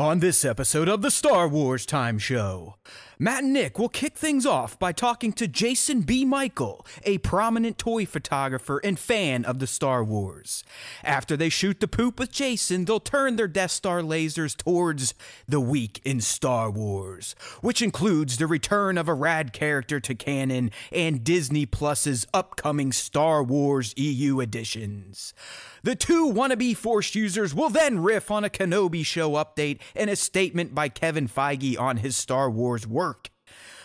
On this episode of the Star Wars Time Show, Matt and Nick will kick things off by talking to Jason B. Michael, a prominent toy photographer and fan of the Star Wars. After they shoot the poop with Jason, they'll turn their Death Star lasers towards the week in Star Wars, which includes the return of a rad character to canon and Disney Plus's upcoming Star Wars EU editions. The two wannabe Force users will then riff on a Kenobi show update and a statement by Kevin Feige on his Star Wars work.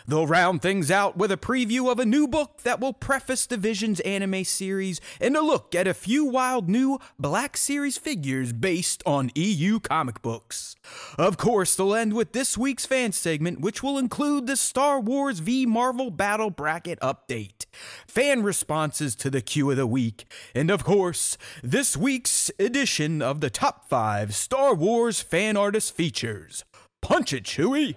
They'll round things out with a preview of a new book that will preface the Visions anime series and a look at a few wild new Black Series figures based on EU comic books. Of course, they'll end with this week's fan segment, which will include the Star Wars v Marvel Battle Bracket update, fan responses to the Q of the week, and of course, this week's edition of the Top 5 Star Wars Fan Artist Features. Punch it, Chewie!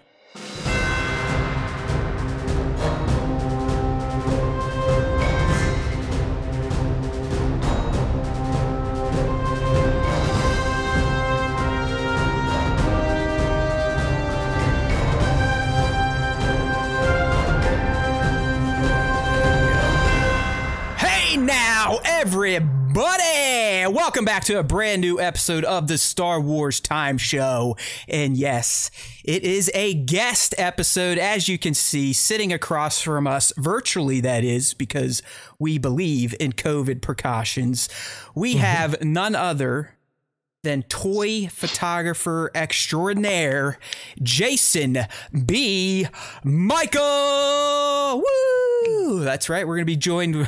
Everybody! Welcome back to a brand new episode of the Star Wars Time Show. And yes, it is a guest episode, as you can see, sitting across from us, virtually, that is, because we believe in COVID precautions. We mm-hmm. have none other than toy photographer extraordinaire Jason B. Michael. Woo! That's right. We're going to be joined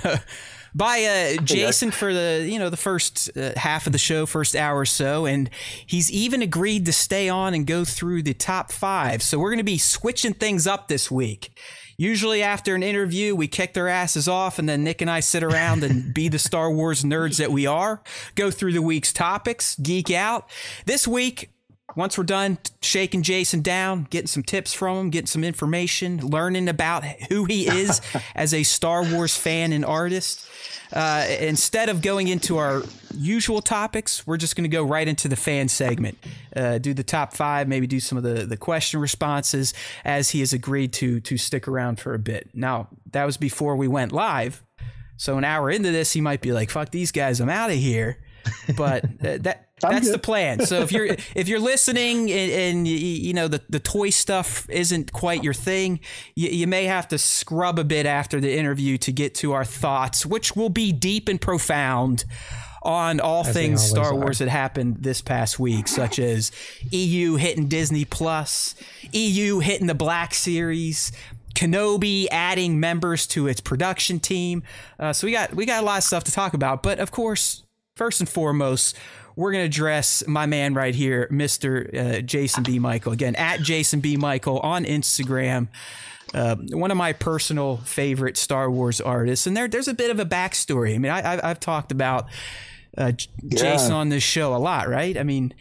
by uh, Jason for the you know the first uh, half of the show, first hour or so, and he's even agreed to stay on and go through the top five. So we're going to be switching things up this week. Usually after an interview, we kick their asses off, and then Nick and I sit around and be the Star Wars nerds that we are, go through the week's topics, geek out. This week, once we're done shaking Jason down, getting some tips from him, getting some information, learning about who he is as a Star Wars fan and artist, uh, instead of going into our usual topics, we're just going to go right into the fan segment. Uh, do the top five, maybe do some of the, the question responses as he has agreed to to stick around for a bit. Now, that was before we went live. So an hour into this, he might be like, fuck these guys, I'm out of here. But uh, that that's good. the plan. So if you're if you're listening and, and you, you know the, the toy stuff isn't quite your thing, you, you may have to scrub a bit after the interview to get to our thoughts, which will be deep and profound on all they things Star are. Wars that happened this past week, such as EU hitting Disney Plus, EU hitting the Black Series. Kenobi adding members to its production team, uh, so we got we got a lot of stuff to talk about. But of course, first and foremost, we're going to address my man right here, Mr. Uh, Jason B. Michael. Again, at Jason B. Michael on Instagram. Uh, one of my personal favorite Star Wars artists. And there, there's a bit of a backstory. I mean, I, I've, I've talked about uh, J- Jason on this show a lot, right? I mean,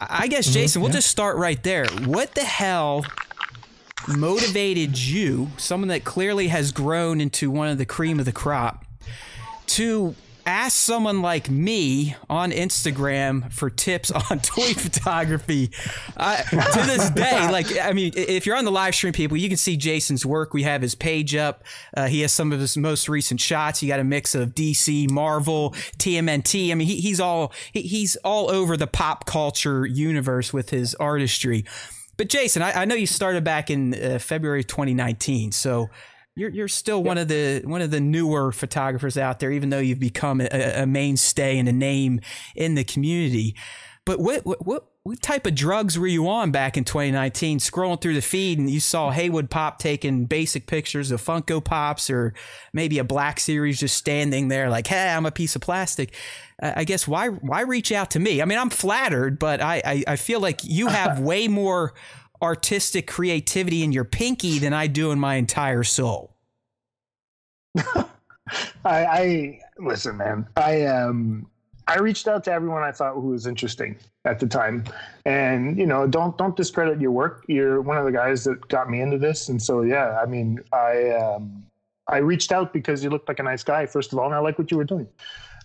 I I guess, Jason, we'll just start right there. What the hell motivated you, someone that clearly has grown into one of the cream of the crop, to ask someone like me on Instagram for tips on toy photography. Uh, to this day, like I mean, if you're on the live stream, people, you can see Jason's work. We have his page up. Uh, he has some of his most recent shots. You got a mix of DC, Marvel, TMNT. I mean, he, he's all he, he's all over the pop culture universe with his artistry. But Jason, I, I know you started back in uh, February 2019, so you're you're still one of the one of the newer photographers out there, even though you've become a, a mainstay and a name in the community. But what what what what type of drugs were you on back in 2019? Scrolling through the feed and you saw Haywood Pop taking basic pictures of Funko Pops, or maybe a Black Series just standing there like, "Hey, I'm a piece of plastic." Uh, I guess why why reach out to me? I mean, I'm flattered, but I I, I feel like you have way more artistic creativity in your pinky than I do in my entire soul. I, I listen, man. I um I reached out to everyone I thought who was interesting at the time, and you know, don't don't discredit your work. You're one of the guys that got me into this, and so yeah, I mean, I um I reached out because you looked like a nice guy, first of all, and I like what you were doing.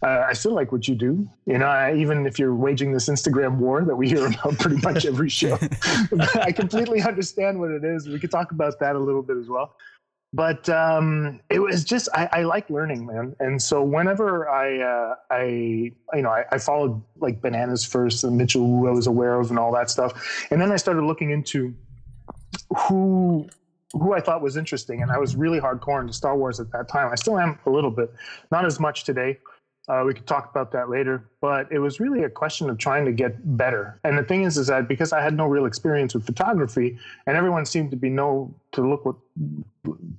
Uh, I still like what you do. You know, I, even if you're waging this Instagram war that we hear about pretty much every show, I completely understand what it is. We could talk about that a little bit as well. But um, it was just I, I, like learning, man. And so whenever I uh, I you know I, I, followed like bananas first and Mitchell, who I was aware of, and all that stuff, and then I started looking into who who I thought was interesting, and I was really hardcore into Star Wars at that time. I still am a little bit, not as much today. Uh, we could talk about that later, but it was really a question of trying to get better. And the thing is, is that because I had no real experience with photography, and everyone seemed to be know to look what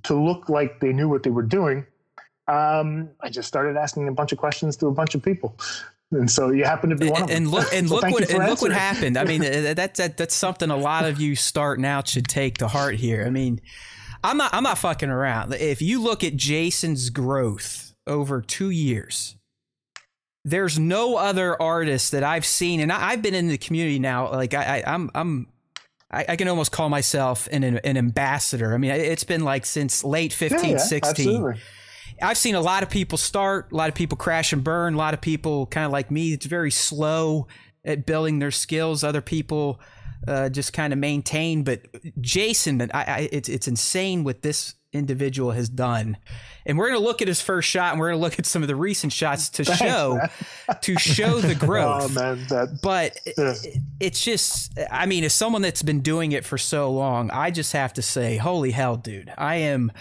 to look like they knew what they were doing, um, I just started asking a bunch of questions to a bunch of people. And so you happen to be one and, of them. And look, and so look what, and look what happened. I mean, that's that, that's something a lot of you starting out should take to heart here. I mean, I'm not I'm not fucking around. If you look at Jason's growth over two years, there's no other artist that I've seen, and I, have been in the community now. Like I, I I'm I'm I, I, can almost call myself an an ambassador. I mean, it's been like since late 15, yeah, yeah, 16. Absolutely. I've seen a lot of people start, a lot of people crash and burn, a lot of people kind of like me. It's very slow at building their skills. Other people uh, just kind of maintain. But Jason, I, I, it's it's insane with this individual has done. And we're going to look at his first shot, and we're going to look at some of the recent shots to Thanks, show to show the growth. oh, man, that, but yeah. it, it's just, I mean, as someone that's been doing it for so long, I just have to say, holy hell, dude, I am.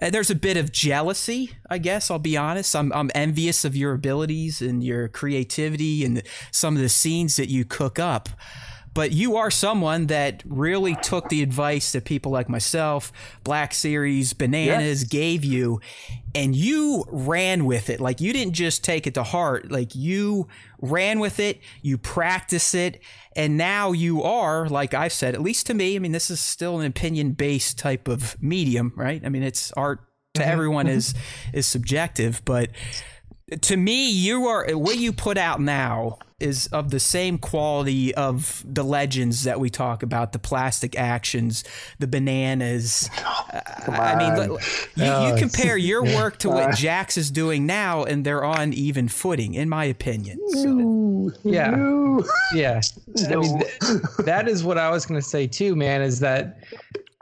Uh, there's a bit of jealousy, I guess. I'll be honest. I'm, I'm envious of your abilities and your creativity and some of the scenes that you cook up but you are someone that really took the advice that people like myself, Black Series, Bananas yes. gave you, and you ran with it. Like you didn't just take it to heart, like you ran with it, you practice it, and now you are, like I've said, at least to me, I mean, this is still an opinion based type of medium, right? I mean, it's art to mm-hmm. everyone mm-hmm. is is subjective, but to me, you are what you put out now is of the same quality of the legends that we talk about the plastic actions the bananas. Uh, i mean you, you, compare your work to what jax is doing now and they're on even footing in my opinion so. yeah. Yeah. I mean, that is what i was going to say too man is that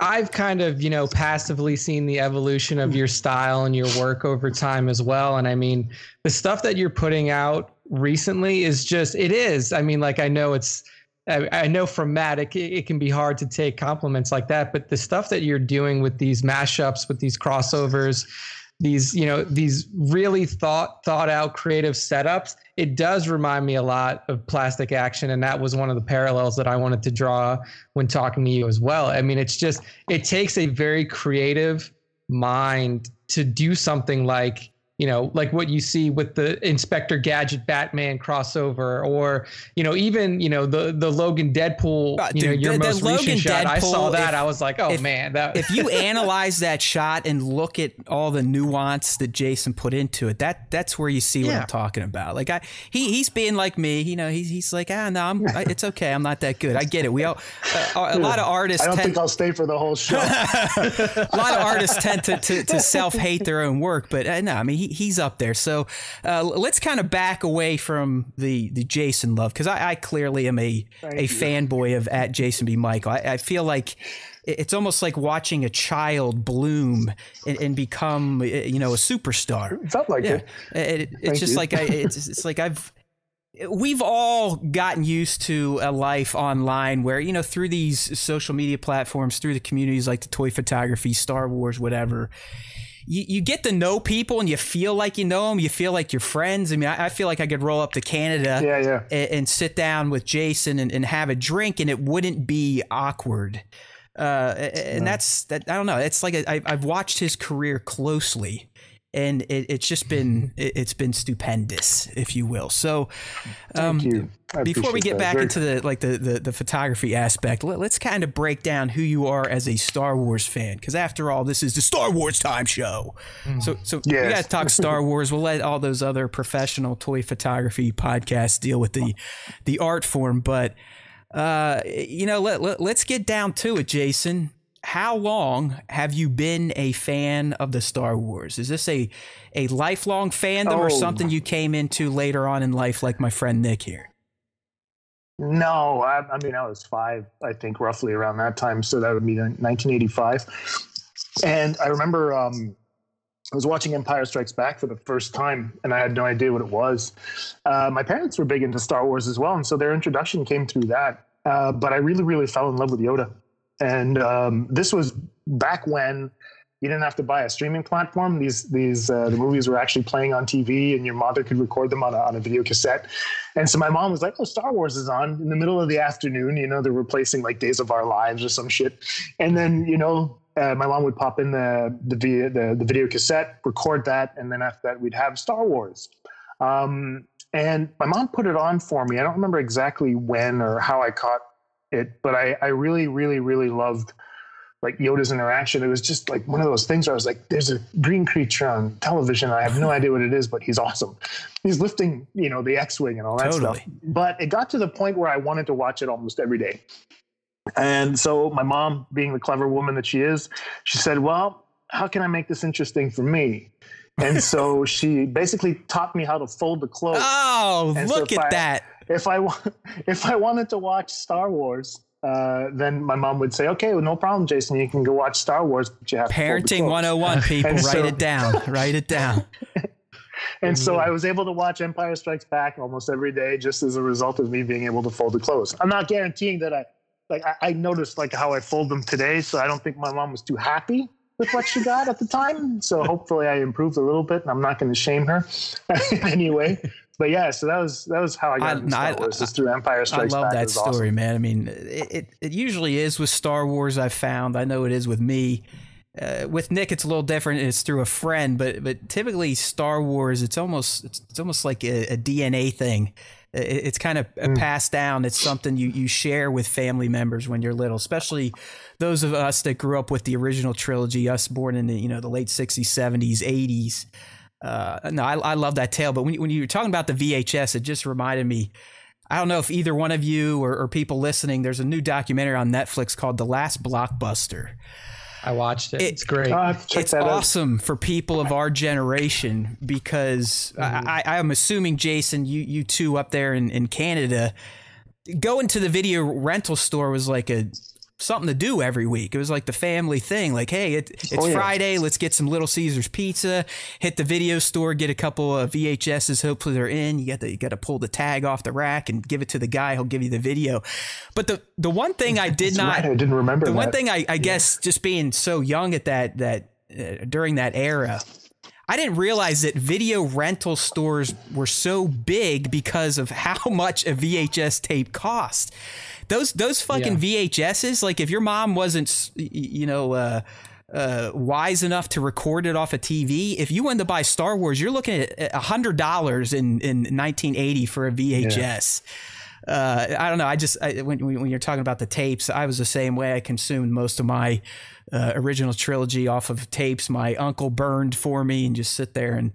I've kind of, you know, passively seen the evolution of your style and your work over time as well. And I mean, the stuff that you're putting out recently is just it is. I mean, like I know it's I, I know from Matt it, it can be hard to take compliments like that, but the stuff that you're doing with these mashups, with these crossovers, these you know these really thought thought out creative setups it does remind me a lot of plastic action and that was one of the parallels that i wanted to draw when talking to you as well i mean it's just it takes a very creative mind to do something like you know, like what you see with the Inspector Gadget Batman crossover, or you know, even you know the the Logan Deadpool, uh, you dude, know, your the, most the recent shot. Deadpool, I saw that, if, I was like, oh if, man, that. if you analyze that shot and look at all the nuance that Jason put into it, that that's where you see what. I'm talking about. Like I, he he's being like me, you know, he's he's like, ah, no, I'm, it's okay, I'm not that good. I get it. We all uh, a lot of artists. I don't tend, think I'll stay for the whole show. a lot of artists tend to to, to self hate their own work, but uh, no, I mean he he's up there. So uh, let's kind of back away from the the Jason love because I, I, clearly am a Thank a you. fanboy of at Jason B Michael. I, I, feel like it's almost like watching a child bloom and, and become you know a superstar. It felt like yeah. it. it, it it's just you. like I, it's, it's like I've we've all gotten used to a life online where you know through these social media platforms through the communities like the toy photography star wars whatever you, you get to know people and you feel like you know them. You feel like you're friends. I mean, I, I feel like I could roll up to Canada yeah, yeah. And, and, sit down with Jason and, and, have a drink and it wouldn't be awkward. Uh, and that's that. I don't know. It's like I, I've watched his career closely and it, it's just been it, has been stupendous, if you will. So, um, before we get that. back Very into the like the, the, the photography aspect, let, us kind of break down who you are as a Star Wars fan, because after all, this is the Star Wars time show. Mm. So, so yes. we got to talk Star Wars. We'll let all those other professional toy photography podcasts deal with the the art form, but uh, you know, let, let let's get down to it, Jason how long have you been a fan of the Star Wars? Is this a a lifelong fandom oh. or something you came into later on in life, like my friend Nick here? No, I, I mean I was five, I think, roughly around that time. So that would be 1985. And I remember um, I was watching Empire Strikes Back for the first time, and I had no idea what it was. Uh, my parents were big into Star Wars as well, and so their introduction came through that. Uh, but I really, really fell in love with Yoda, and um, this was back when you didn't have to buy a streaming platform. These these uh, the movies were actually playing on TV, and your mother could record them on a, on a video cassette. And so my mom was like, "Oh, Star Wars is on in the middle of the afternoon." You know, they're replacing like Days of Our Lives or some shit. And then you know, uh, my mom would pop in the the, the the video cassette, record that, and then after that we'd have Star Wars. Um, and my mom put it on for me. I don't remember exactly when or how I caught it, but I, I really, really, really loved like Yoda's interaction. It was just like one of those things where I was like, there's a green creature on television. I have no idea what it is, but he's awesome. He's lifting, you know, the X-Wing and all that totally. stuff. But it got to the point where I wanted to watch it almost every day. And so my mom, being the clever woman that she is, she said, well, how can I make this interesting for me? And so she basically taught me how to fold the clothes. Oh, and look so at I, that. If I, if I wanted to watch Star Wars, uh, then my mom would say, "Okay, well, no problem, Jason. You can go watch Star Wars, but you have parenting 101. People, write so, it down. Write it down." and so I was able to watch Empire Strikes Back almost every day, just as a result of me being able to fold the clothes. I'm not guaranteeing that I like. I, I noticed like how I fold them today, so I don't think my mom was too happy with what she got at the time. So hopefully I improved a little bit, and I'm not going to shame her anyway but yeah, so that was that was how I got I, into Star I, Wars. Is through Empire Strikes Back. I love that story, awesome. man. I mean, it, it, it usually is with Star Wars. I've found. I know it is with me. Uh, with Nick, it's a little different. It's through a friend, but but typically Star Wars, it's almost it's, it's almost like a, a DNA thing. It, it's kind of mm. passed down. It's something you you share with family members when you're little, especially those of us that grew up with the original trilogy. Us born in the you know the late '60s, '70s, '80s uh, no, I, I love that tale. But when you, when you were talking about the VHS, it just reminded me. I don't know if either one of you or, or people listening, there's a new documentary on Netflix called The Last Blockbuster. I watched it. it it's great. Uh, it's awesome out. for people of our generation because mm-hmm. I, I, am assuming, Jason, you you two up there in, in Canada, going to the video rental store was like a something to do every week. It was like the family thing. Like, hey, it, it's oh, yeah. Friday. Let's get some Little Caesars pizza. Hit the video store, get a couple of VHSs. Hopefully they're in. You got to you got to pull the tag off the rack and give it to the guy. He'll give you the video. But the the one thing I did not, right. I didn't remember. The that. one thing I, I yeah. guess just being so young at that that uh, during that era. I didn't realize that video rental stores were so big because of how much a VHS tape cost those those fucking yeah. VHSs. Like if your mom wasn't, you know. Uh, uh, wise enough to record it off a TV. If you wanted to buy Star Wars, you're looking at hundred dollars in in 1980 for a VHS. Yeah. Uh, I don't know. I just I, when when you're talking about the tapes, I was the same way. I consumed most of my uh, original trilogy off of tapes. My uncle burned for me, and just sit there and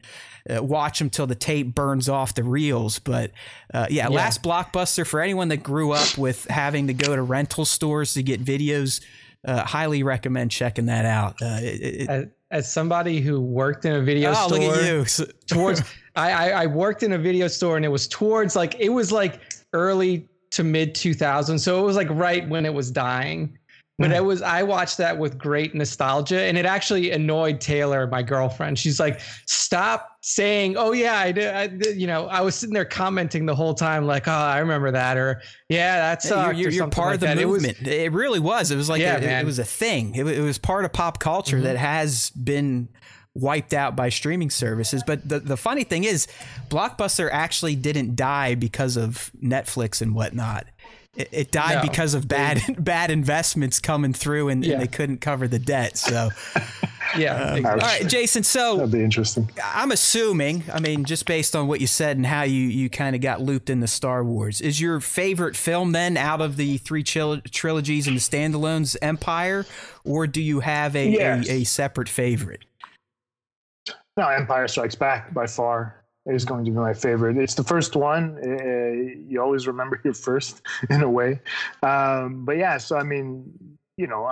uh, watch them till the tape burns off the reels. But uh, yeah, yeah, last blockbuster for anyone that grew up with having to go to rental stores to get videos. Uh, highly recommend checking that out. Uh, it, it, as, somebody who worked in a video oh, store, look at you. towards I, I, I worked in a video store and it was towards like it was like early to mid 2000s, so it was like right when it was dying. But it was I watched that with great nostalgia, and it actually annoyed Taylor, my girlfriend. She's like, "Stop saying, oh yeah, I did." I did. You know, I was sitting there commenting the whole time, like, "Oh, I remember that," or "Yeah, that's you're, you're, you're part like of the that. movement." It, was, it, really was. It was like yeah, a, it, was a thing. It, it was part of pop culture mm-hmm. that has been wiped out by streaming services. But the, the funny thing is, Blockbuster actually didn't die because of Netflix and whatnot. It, it died no. because of bad bad investments coming through, and, yeah. and, they couldn't cover the debt. So, yeah. Um, all right, Jason. So that'd be interesting. I'm assuming. I mean, just based on what you said and how you you kind of got looped into Star Wars, is your favorite film then out of the three tril- trilogies and the standalones Empire, or do you have a, yes. a, a separate favorite? No, Empire Strikes Back by far is going to be my favorite. It's the first one. Uh, you always remember your first in a way. Um, but yeah, so I mean, you know,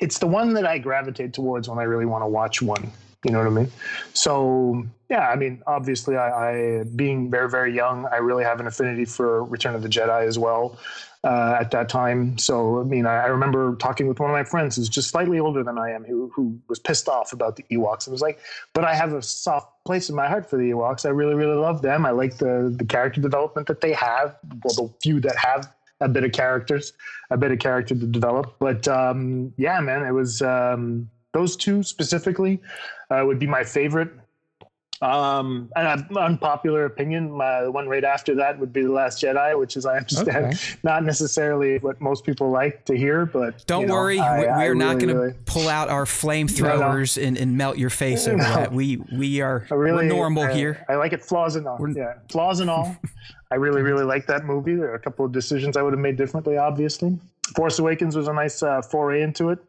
it's the one that I gravitate towards when I really want to watch one. You know what I mean? So yeah, I mean, obviously, I, I being very very young, I really have an affinity for Return of the Jedi as well. Uh, at that time. So, I mean, I, I, remember talking with one of my friends who's just slightly older than I am, who who was pissed off about the Ewoks and was like, "But I have a soft place in my heart for the Ewoks. I really, really love them. I like the the character development that they have. Well, the few that have a bit of characters, a bit of character to develop. But um, yeah, man, it was um, those two specifically uh, would be my favorite. Um, an unpopular opinion, my, the one right after that would be The Last Jedi, which is, I understand, okay. not necessarily what most people like to hear, but. Don't you know, worry, I, we're not really, going to really... pull out our flamethrowers no, no. and, and melt your face over no. that. We, we are really, we're normal I, here. I like it, flaws and all. We're... Yeah, flaws and all. I really, really like that movie. There are a couple of decisions I would have made differently, obviously. Force Awakens was a nice uh, foray into it.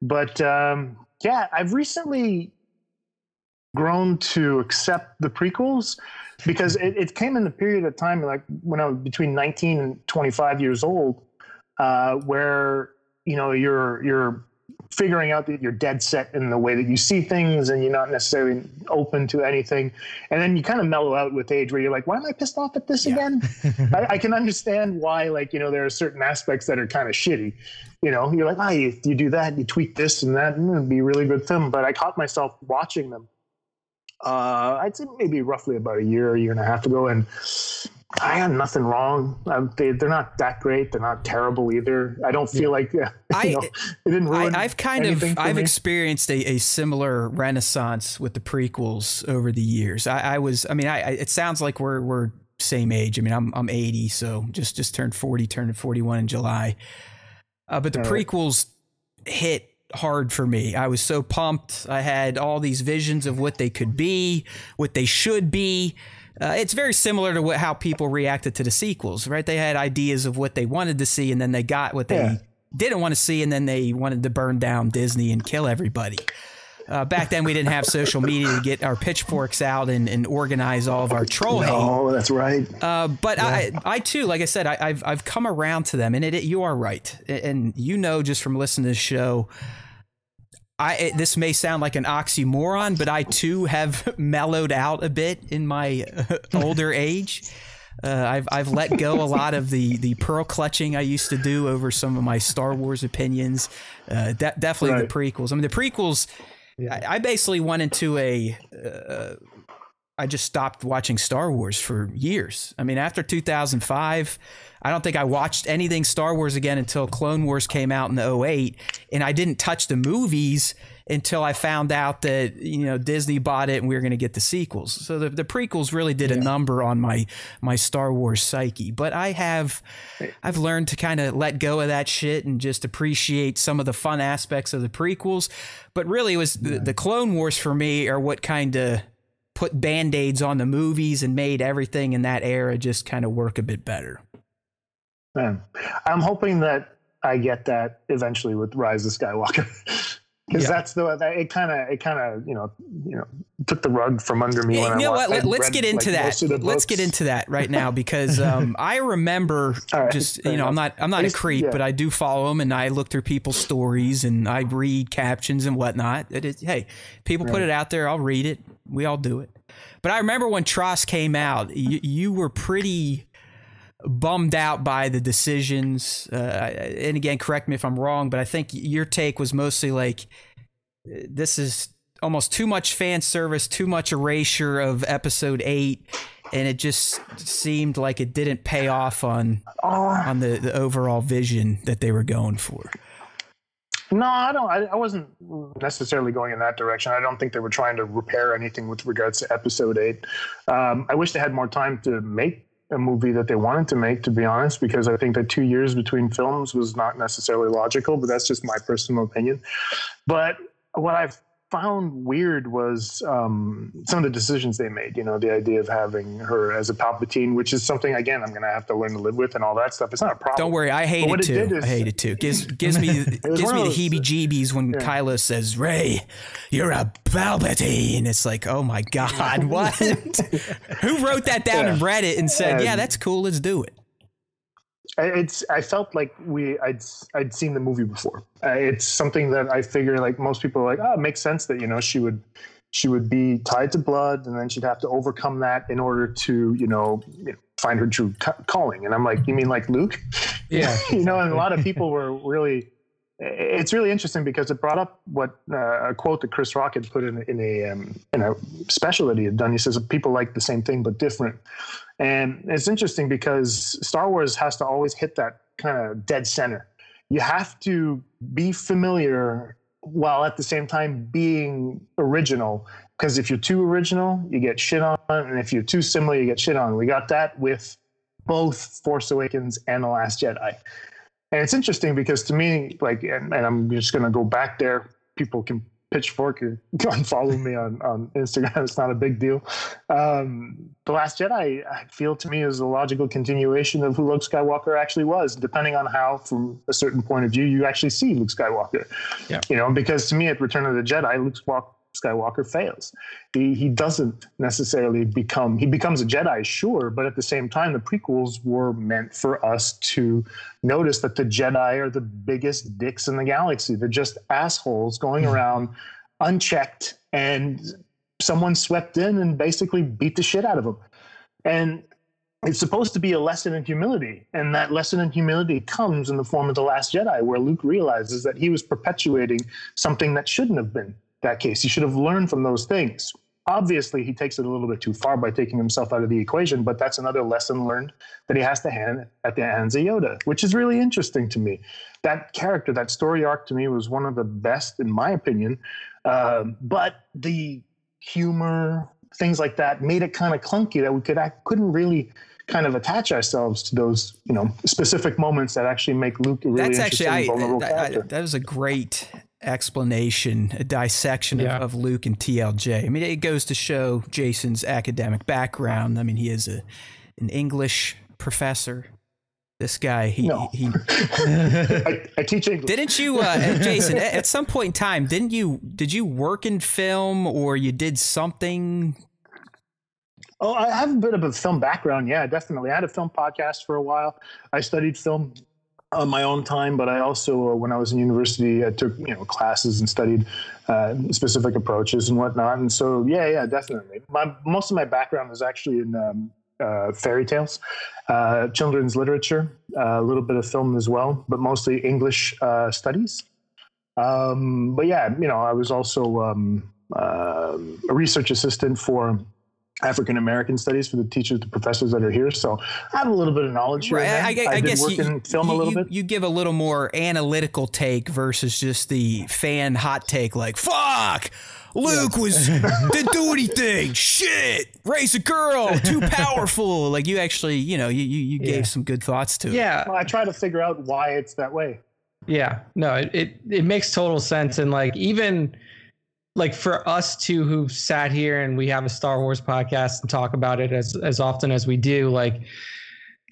But um, yeah, I've recently grown to accept the prequels because it, it, came in the period of time like when I was between 19 and 25 years old, uh, where you know you're you're figuring out that you're dead set in the way that you see things and you're not necessarily open to anything. And then you kind of mellow out with age where you're like, why am I pissed off at this yeah. again? I, I, can understand why, like, you know, there are certain aspects that are kind of shitty. You know, you're like, oh, you, you do that, you tweak this and that, and it'd be a really good film. But I caught myself watching them uh, I'd say maybe roughly about a year, a year and a half ago, and I had nothing wrong. Um, they, are not that great. They're not terrible either. I don't feel like uh, I, know, it didn't ruin. I, have kind of I've me. experienced a, a, similar renaissance with the prequels over the years. I, I was. I mean, I, it sounds like we're we're same age. I mean, I'm I'm 80, so just just turned 40, turned 41 in July. Uh, but the All prequels right. hit hard for me. I was so pumped. I had all these visions of what they could be, what they should be. Uh, it's very similar to what, how people reacted to the sequels, right? They had ideas of what they wanted to see, and then they got what they yeah. didn't want to see, and then they wanted to burn down Disney and kill everybody. Uh, back then, we didn't have social media to get our pitchforks out and, and organize all of our troll hate. Oh, that's right. Uh, but yeah. I, I too, like I said, I, have I've come around to them, and it, it, you are right, and you know just from listening to the show. I, it, this may sound like an oxymoron, but I too have mellowed out a bit in my uh, older age. Uh, I've I've let go a lot of the the pearl clutching I used to do over some of my Star Wars opinions. Uh, de- definitely right. the prequels. I mean, the prequels yeah. I, I, basically went into a. Uh, I just stopped watching Star Wars for years. I mean, after 2005, I don't think I watched anything Star Wars again until Clone Wars came out in the 08. And I didn't touch the movies until I found out that, you know, Disney bought it and we were going to get the sequels. So the, the prequels really did yeah. a number on my, my Star Wars psyche. But I have, I've learned to kind of let go of that shit and just appreciate some of the fun aspects of the prequels. But really, it was the, the Clone Wars for me are what kind of put band-aids on the movies and made everything in that era just kind of work a bit better. Man, I'm hoping that I get that eventually with Rise of Skywalker. because yeah. that's the that it kind of it kind of you know you know took the rug from under me. When you know what? Let, us get into like that. Let's get into that right now because um, I remember right, just you know enough. I'm not I'm not a creep, yeah. but I do follow them and I look through people's stories and I read captions and whatnot. It is hey, people right. put it out there. I'll read it. We all do it. But I remember when TROS came out, you, you were pretty bummed out by the decisions. Uh, and again, correct me if I'm wrong, but I think your take was mostly like this is almost too much fan service, too much erasure of episode eight, and it just seemed like it didn't pay off on uh, on the, the overall vision that they were going for. No, I don't. I, I, wasn't necessarily going in that direction. I don't think they were trying to repair anything with regards to episode eight. Um, I wish they had more time to make a movie that they wanted to make, to be honest, because I think that two years between films was not necessarily logical, but that's just my personal opinion. But what I've found weird was um, some of the decisions they made. You know, the idea of having her as a Palpatine, which is something again I'm going to have to learn to live with, and all that stuff. It's not a problem. Don't worry, I hate it too. It is, I hate it too. Gives gives me gives me the heebie-jeebies when yeah. Kylo says, "Rey, you're a Palpatine." It's like, oh my god, what? Who wrote that down yeah. and read it and said, "Yeah, that's cool. Let's do it." It's I felt like we I'd I'd seen the movie before. Uh, it's something that I figure like most people are like, oh, it makes sense that you know she would she would be tied to blood, and then she'd have to overcome that in order to you know, you know find her true calling. And I'm like, you mean like Luke? Yeah, you know, and a lot of people were really. It's really interesting because it brought up what uh, a quote that Chris Rock had put in, in a um, in a special that he had done. He says people like the same thing but different, and it's interesting because Star Wars has to always hit that kind of dead center. You have to be familiar while at the same time being original. Because if you're too original, you get shit on, and if you're too similar, you get shit on. We got that with both Force Awakens and The Last Jedi. And it's interesting because to me, like, and, and I'm just going to go back there. People can pitchfork or follow me on, on Instagram. It's not a big deal. Um, the Last Jedi, I feel to me, is a logical continuation of who Luke Skywalker actually was, depending on how, from a certain point of view, you actually see Luke Skywalker. Yeah. You know, because to me, at Return of the Jedi, Luke Skywalker fails. He, he doesn't necessarily become, he becomes a Jedi, sure, but at the same time, the prequels were meant for us to notice that the Jedi are the biggest dicks in the galaxy. They're just assholes going hmm. around unchecked and someone swept in and basically beat the shit out of them. And it's supposed to be a lesson in humility. And that lesson in humility comes in the form of The Last Jedi, where Luke realizes that he was perpetuating something that shouldn't have been that case. He should have learned from those things. Obviously, he takes it a little bit too far by taking himself out of the equation, but that's another lesson learned that he has to hand at the hands of Yoda, which is really interesting to me. That character, that story arc to me was one of the best, in my opinion. Uh, but the humor, things like that, made it kind of clunky that we could act, couldn't really kind of attach ourselves to those, you know, specific moments that actually make Luke a really That's interesting, actually, vulnerable I. I, that was a great explanation, a dissection yeah. of, of, Luke and TLJ. I mean, it goes to show Jason's academic background. I mean, he is a an English professor. This guy, he, no. he, he I, I, teach English. Didn't you, uh, Jason? at some point in time, didn't you? Did you work in film, or you did something? Oh, I have a bit of a film background. Yeah, definitely. I had a film podcast for a while. I studied film on my own time, but I also, uh, when I was in university, I took you know classes and studied uh, specific approaches and whatnot. And so, yeah, yeah, definitely. My most of my background is actually in um, uh, fairy tales, uh, children's literature, uh, a little bit of film as well, but mostly English uh, studies. Um, but yeah, you know, I was also um, uh, a research assistant for African American studies for the teachers, the professors that are here. So I have a little bit of knowledge here. Right. I, I, I guess you, film you, a little you, bit. You give a little more analytical take versus just the fan hot take, like "fuck." Luke yeah. was didn't do anything. Shit, raise a girl, too powerful. like you actually, you know, you you, you gave yeah. some good thoughts to it. Yeah, well, I try to figure out why it's that way. Yeah, no, it, it it makes total sense, and like even like for us two who sat here and we have a Star Wars podcast and talk about it as as often as we do, like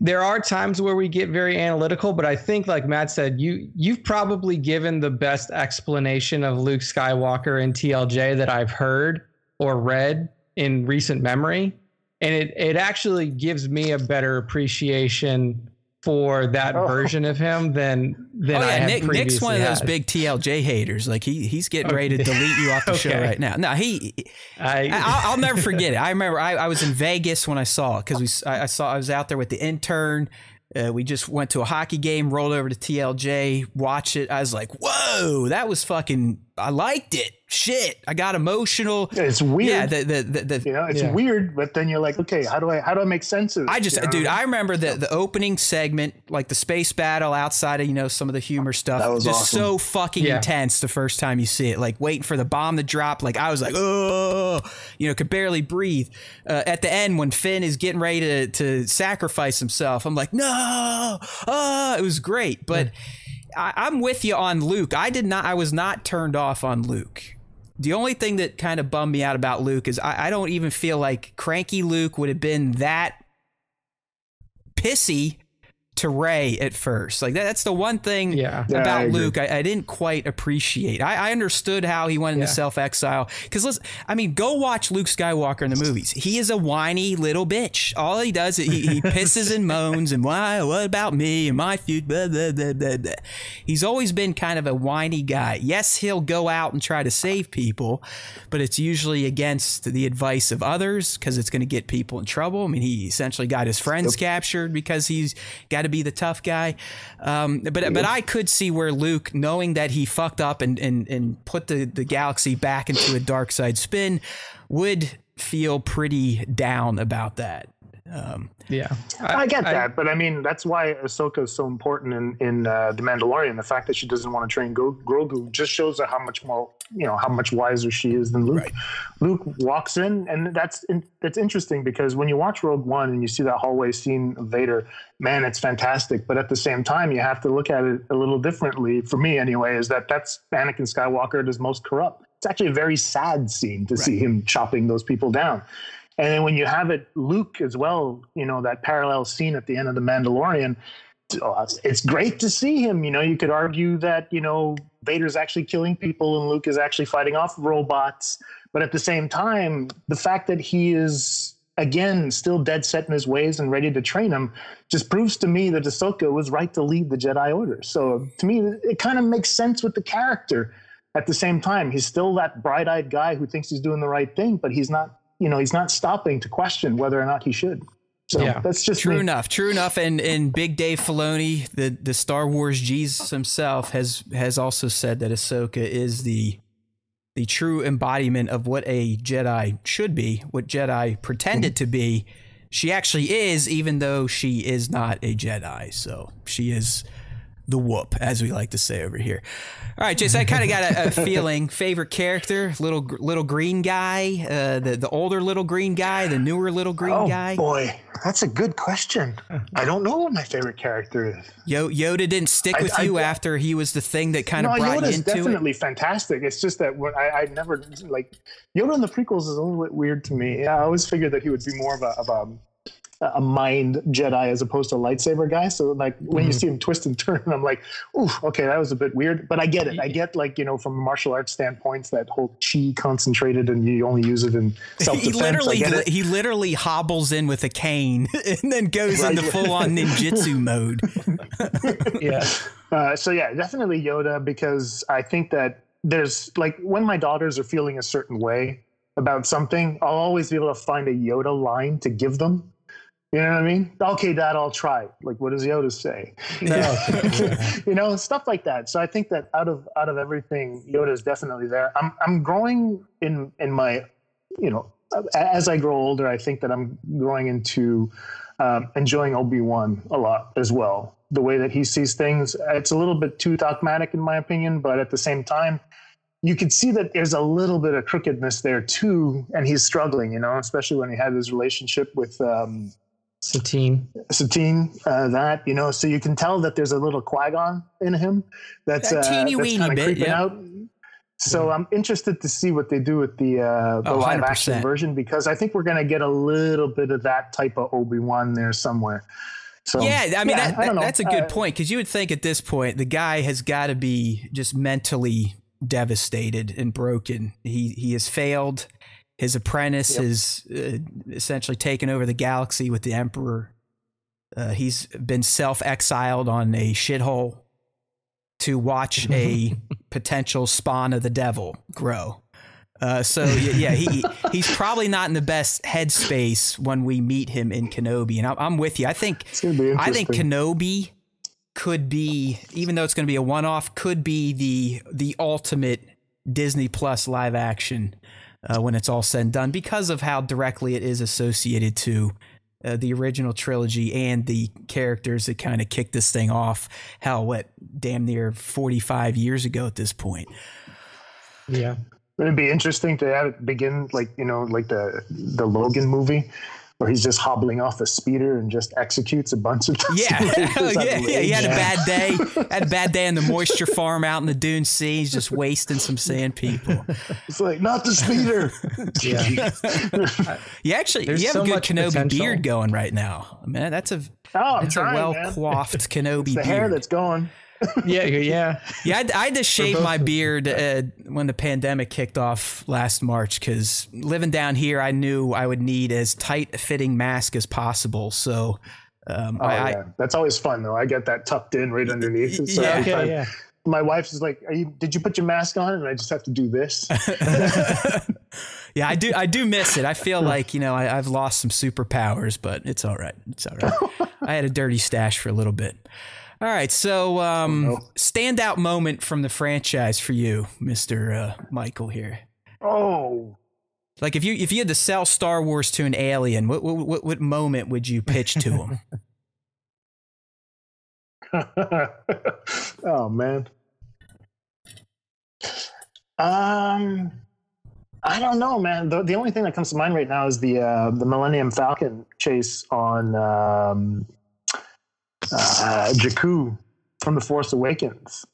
there are times where we get very analytical, but I think like Matt said, you you've probably given the best explanation of Luke Skywalker and TLJ that I've heard or read in recent memory. And it it actually gives me a better appreciation for that oh. version of him than than oh, yeah. I have Nick, Nick's one of those big TLJ haters. Like he he's getting okay. ready to delete you off the okay. show right now. No, he. I, I will never forget it. I remember I, I was in Vegas when I saw it because we I, I saw I was out there with the intern. Uh, we just went to a hockey game, rolled over to TLJ, watched it. I was like, "Whoa, that was fucking! I liked it." shit, I got emotional. Yeah, it's weird. Yeah, the, the, the, the you know, it's yeah. weird, but then you're like, okay, how do I how do I make sense of it? I just, you dude, know? I remember the the opening segment, like the space battle outside of you know some of the humor stuff. That was just awesome. so fucking yeah. intense the first time you see it. Like waiting for the bomb to drop. Like I was like, oh, you know, could barely breathe. Uh, at the end when Finn is getting ready to to sacrifice himself, I'm like, no, oh, it was great, but. I, am with you on Luke. I did not. I was not turned off on Luke. The only thing that kind of bummed me out about Luke is I, I don't even feel like cranky Luke would have been that pissy to Rey at first. Like that, that's the one thing yeah. about yeah, I Luke I, I, didn't quite appreciate. I, I understood how he went into yeah. self exile because let's. I mean, go watch Luke Skywalker in the movies. He is a whiny little bitch. All he does is he, he pisses and moans and why? What about me and my future? Blah, blah, blah, He's always been kind of a whiny guy. Yes, he'll go out and try to save people, but it's usually against the advice of others because it's going to get people in trouble. I mean, he essentially got his friends yep. captured because he's got to be the tough guy. Um, but but I could see where Luke, knowing that he fucked up and and, and put the, the galaxy back into a dark side spin, would feel pretty down about that. Um, yeah, I, I get I, that, but I mean that's why Ahsoka is so important in in uh, the Mandalorian. The fact that she doesn't want to train Grogu just shows how much more you know how much wiser she is than Luke. Right. Luke walks in, and that's that's interesting because when you watch Rogue One and you see that hallway scene of Vader, man, it's fantastic. But at the same time, you have to look at it a little differently. For me, anyway, is that that's Anakin Skywalker at his most corrupt. It's actually a very sad scene to right. see him chopping those people down. And then when you have it, Luke as well, you know, that parallel scene at the end of The Mandalorian, oh, it's great to see him. You know, you could argue that, you know, Vader's actually killing people and Luke is actually fighting off robots. But at the same time, the fact that he is, again, still dead set in his ways and ready to train him just proves to me that Ahsoka was right to lead the Jedi Order. So to me, it kind of makes sense with the character. At the same time, he's still that bright eyed guy who thinks he's doing the right thing, but he's not you know, he's not stopping to question whether or not he should. So yeah, that's just true me. enough. True enough. And and Big Dave Filoni, the the Star Wars Jesus himself, has has also said that Ahsoka is the the true embodiment of what a Jedi should be, what Jedi pretended mm-hmm. to be. She actually is, even though she is not a Jedi. So she is the whoop, as we like to say over here. All right, Jason, I kind of got a, a, feeling. Favorite character, little little green guy, uh, the the older little green guy, the newer little green oh, guy. boy, that's a good question. I don't know what my favorite character is. Yo, Yoda didn't stick with I, you I, after he was the thing that kind of no, brought Yoda's you into definitely fantastic. It's just that what I, I never like Yoda in the prequels is a little bit weird to me. Yeah, I always figured that he would be more of a, of a a mind Jedi as opposed to a lightsaber guy. So like when mm-hmm. you see him twist and turn, I'm like, ooh, okay, that was a bit weird. But I get it. I get like, you know, from a martial arts standpoints, that whole chi concentrated and you only use it in self defense. He literally he literally hobbles in with a cane and then goes right. into full on ninjutsu mode. yeah. Uh, so yeah, definitely Yoda because I think that there's like when my daughters are feeling a certain way about something, I'll always be able to find a Yoda line to give them you know what I mean? Okay, Dad, I'll try. Like, what does Yoda say? you know, stuff like that. So I think that out of out of everything, Yoda is definitely there. I'm I'm growing in in my, you know, as I grow older, I think that I'm growing into um, enjoying Obi Wan a lot as well. The way that he sees things, it's a little bit too dogmatic in my opinion, but at the same time, you could see that there's a little bit of crookedness there too, and he's struggling. You know, especially when he had his relationship with. Um, Satine. Satine, uh, that, you know, so you can tell that there's a little Qui-Gon in him that's, uh, that's kind of creeping yeah. out. So I'm interested to see what they do with the uh, the oh, live action version because I think we're going to get a little bit of that type of Obi Wan there somewhere. So yeah, I mean yeah, that, that, that's a good uh, point because you would think at this point the guy has got to be just mentally devastated and broken. He he has failed. His apprentice yep. has uh, essentially taken over the galaxy with the Emperor. Uh, he's been self exiled on a shithole to watch a potential spawn of the devil grow. Uh, so yeah, he he's probably not in the best headspace when we meet him in Kenobi, and I'm with you. I think I think Kenobi could be, even though it's going to be a one-off, could be the the ultimate Disney Plus live action uh, when it's all said and done because of how directly it is associated to uh, the original trilogy and the characters that kind of kicked this thing off. Hell, what damn near forty five years ago at this point. Yeah, it'd be interesting to have it begin like you know like the the Logan movie or he's just hobbling off a speeder and just executes a bunch of yeah, yeah, yeah. He had a bad day. had a bad day on the moisture farm out in the Dune Sea. He's just wasting some sand people. It's like not the speeder. yeah, you actually There's you have so a good Kenobi potential. beard going right now. Man, that's a oh, that's trying, a well coiffed Kenobi. It's the beard. hair that's going yeah, yeah, yeah. I, I had to shave my beard uh, when the pandemic kicked off last March because living down here, I knew I would need as tight a fitting mask as possible. So, um, oh, I, yeah. that's always fun though. I get that tucked in right underneath. So yeah, yeah, yeah. My wife's is like, you, "Did you put your mask on?" And I just have to do this. yeah, I do. I do miss it. I feel like you know I, have lost some superpowers, but it's all right. It's all right. I had a dirty stash for a little bit. All right, so um, standout moment from the franchise for you, Mister uh, Michael here. Oh, like if you if you had to sell Star Wars to an alien, what what what moment would you pitch to him? oh man. Um, I don't know, man. The, the only thing that comes to mind right now is the uh, the Millennium Falcon chase on um, uh, Jakku from The Force Awakens.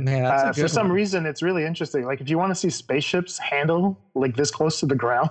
Man, uh, for some reason, it's really interesting. Like, if you want to see spaceships handle like this close to the ground,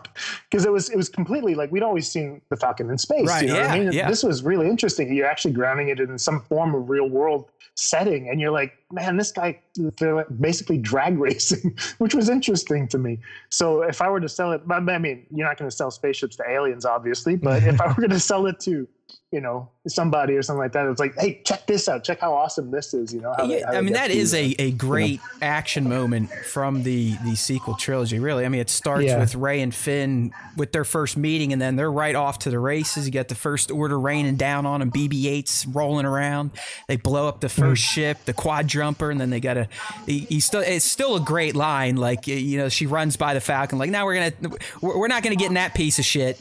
because it was it was completely like we'd always seen the Falcon in space. Right. You know yeah, I mean? yeah. This was really interesting. You're actually grounding it in some form of real world setting, and you're like, man, this guy they're basically drag racing, which was interesting to me. So if I were to sell it, I mean, you're not going to sell spaceships to aliens, obviously, but if I were going to sell it to you know somebody or something like that. It's like hey check this out. Check how awesome this is you know yeah, they, i mean that is a, a great you know? action moment from the the sequel trilogy really. I mean it starts yeah. with Rey and finn with their first meeting and then they're right off to the races. You got the first order raining down on them bb8s rolling around. They blow up the first mm. ship the quad jumper and then they got a he, he's still it's still a great line. Like you know she runs by the falcon like now we're gonna we're not gonna get in that piece of shit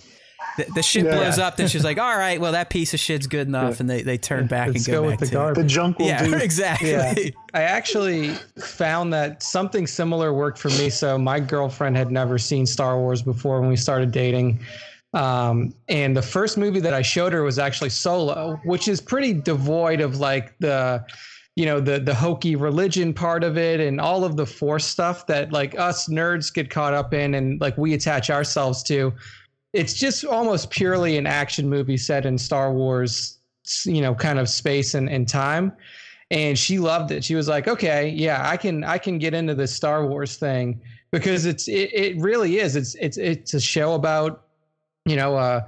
the, the ship yeah. blows up, then she's like, "All right, well, that piece of shit's good enough," yeah. and they, they turn back Let's and go, go back with the garbage. The junk will yeah, do. exactly. Yeah. I actually found that something similar worked for me. So my girlfriend had never seen Star Wars before when we started dating. Um, and the first movie that I showed her was actually Solo, which is pretty devoid of like the, you know, the the hokey religion part of it and all of the force stuff that like us nerds get caught up in and like we attach ourselves to it's just almost purely an action movie set in Star Wars, you know, kind of space and, and time. And she loved it. She was like, okay, yeah, I can I can get into this Star Wars thing because it's it, it really is. It's it's it's a show about, you know, uh,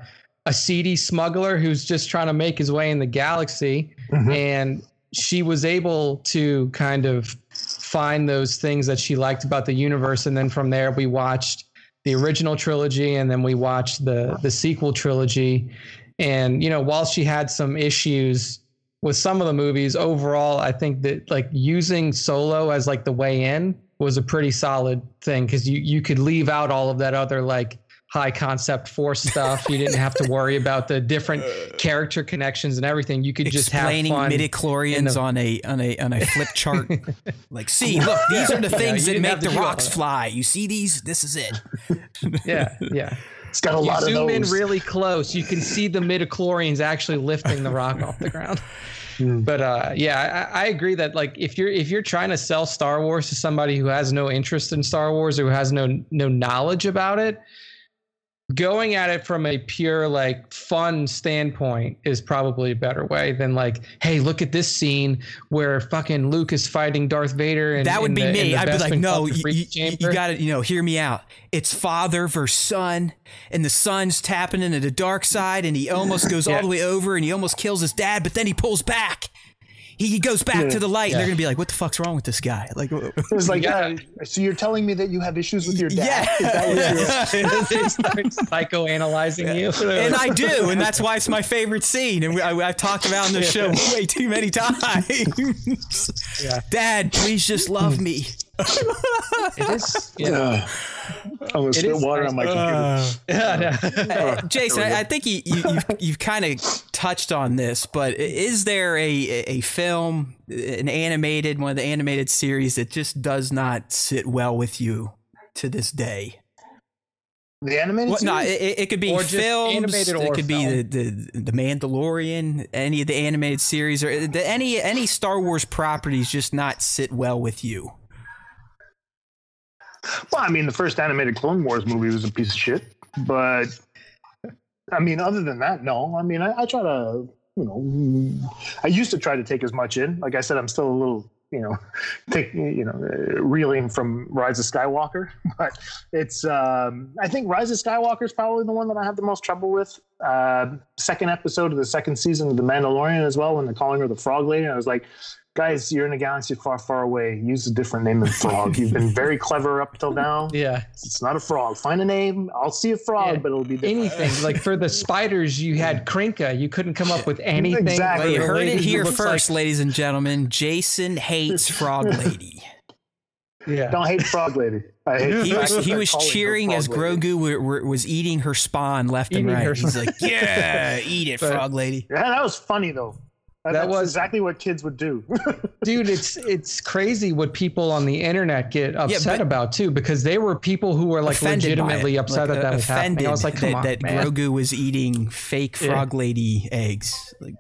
a seedy smuggler who's just trying to make his way in the galaxy. Mm-hmm. And she was able to kind of find those things that she liked about the universe. And then from there we watched the original trilogy and then we watched the the sequel trilogy. And you know while she had some issues with some of the movies overall i think that like using solo as like the way in was a pretty solid thing because you you could leave out all of that other like high concept force stuff. You didn't have to worry about the different character connections and everything. You could just have fun. midichlorians on a on a on a flip chart. like, see, look, these are the things yeah, that make the rocks fly. You see these? This is it. yeah, yeah. It's got a you lot of zoom in really close. You can see the midichlorians actually lifting the rock off the ground. Hmm. But uh, yeah, I, I, agree that like if you're if you're trying to sell Star Wars to somebody who has no interest in Star Wars or who has no no knowledge about it, going at it from a pure like fun standpoint is probably a better way than like hey look at this scene where fucking luke is fighting darth vader and that would be the, me. i'd be like no you, you, you gotta you know hear me out. It's father versus son and the son's tapping into the dark side and he almost goes yeah. all the way over and he almost kills his dad but then he pulls back he, he goes back yeah. to the light, yeah. and they're gonna be like, "What the fuck's wrong with this guy?" Like, it's like, yeah. Uh, so you're telling me that you have issues with your dad? Yeah, they start psychoanalyzing you, and I do, and that's why it's my favorite scene, and we, I, have talked about in the show way too many times. yeah. Dad, please just love me. It is. Yeah. I'm gonna spit water on my computer. Uh, yeah, uh, Jason, I, I, think you, you, you've, you've kind of touched on this, but is there a a film, an animated one of the animated series that just does not sit well with you to this day? The animated Well, no, it, it could be Or films. animated it or could be the, the the Mandalorian, any of the animated series, or the, any any Star Wars properties just not sit well with you. Well, I mean, the first animated Clone Wars movie was a piece of shit, but I mean, other than that, no. I mean, I, I try to, you know, I used to try to take as much in. Like I said, I'm still a little, you know, take, you know, reeling from Rise of Skywalker, but it's. Um, I think Rise of Skywalker is probably the one that I have the most trouble with. Uh, second episode of the second season of The Mandalorian as well, when they're calling her the Frog Lady, I was like, guys, you're in a galaxy far, far away. Use a different name than frog. You've been very clever up till now. Yeah. It's not a frog. Find a name. I'll see a frog, Yeah. but it'll be different. Anything like for the spiders, you had Krykna. You couldn't come up with anything. Exactly. Well, you heard it here first, like- ladies and gentlemen. Jason hates Frog Lady. yeah. Don't hate Frog Lady. I hate He was he was they're calling her cheering as Grogu were, were, was eating her spawn left and right. He's like, yeah, eat it, But- Frog Lady. Yeah, that was funny though. That, That that's was- exactly what kids would do. dude it's it's crazy what people on the internet get upset but- about too because they were people who were like legitimately upset Like, that that was happening i was like come that, on that man. Grogu was eating fake Yeah. Frog Lady eggs. Like,